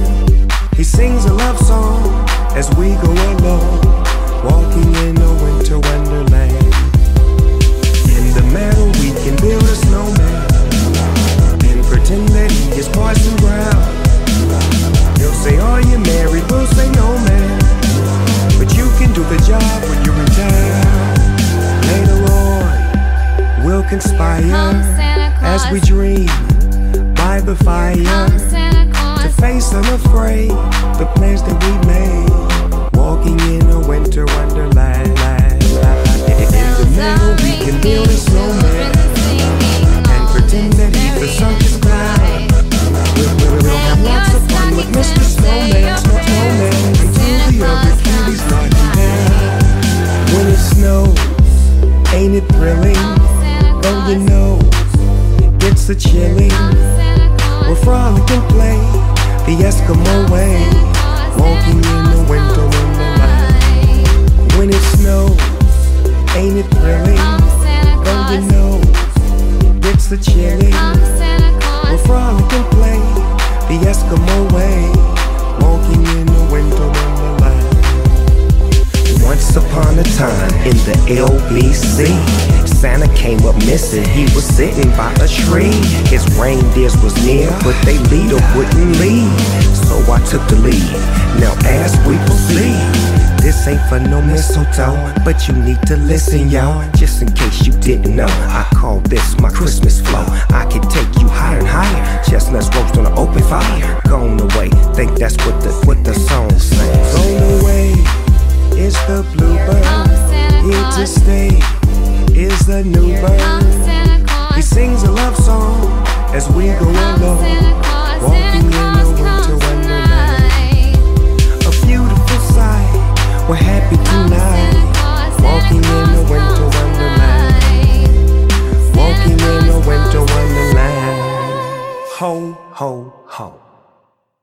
Sings a love song as we go along, walking in a winter wonderland. In the meadow, we can build a snowman and pretend that he is Parson Brown. He'll say, Are you married? We'll say, No, man. But you can do the job when you're in town. Later on, we'll conspire Come Santa Claus, as we dream by the fire to face unafraid the plans that we made. Walking in a winter wonderland. In the middle, we can build a snowman and pretend that he's the circus clown. We'll, we'll, have lots of fun with Mr. Snowman, Snow- Snowman, until the other cuties him down. When it snows, ain't it thrilling? Though you know, it's a chilling. We'll frolic and play the Eskimo way, walking in the winter wonderland. When it snows, ain't it thrilling? Though you know, it's the chilling. We'll frolic and play the Eskimo way, Once upon a time in the LBC, Santa came up missing. He was sitting by a tree. His reindeers was near, but they leader wouldn't lead. So I took the lead. Now as we proceed, this ain't for no mistletoe, but you need to listen, y'all. Just in case you didn't know, I call this my Christmas flow. I can take you higher and higher. Chestnuts roast on an open fire. Gone away, think that's what the what the song says. Gone away is the bluebird. Here to stay is the new bird. He sings a love song as we go along, walking in a winter wonderland. A beautiful sight. We're happy tonight, walking in a winter wonderland. Walking in a winter wonderland. Ho, ho.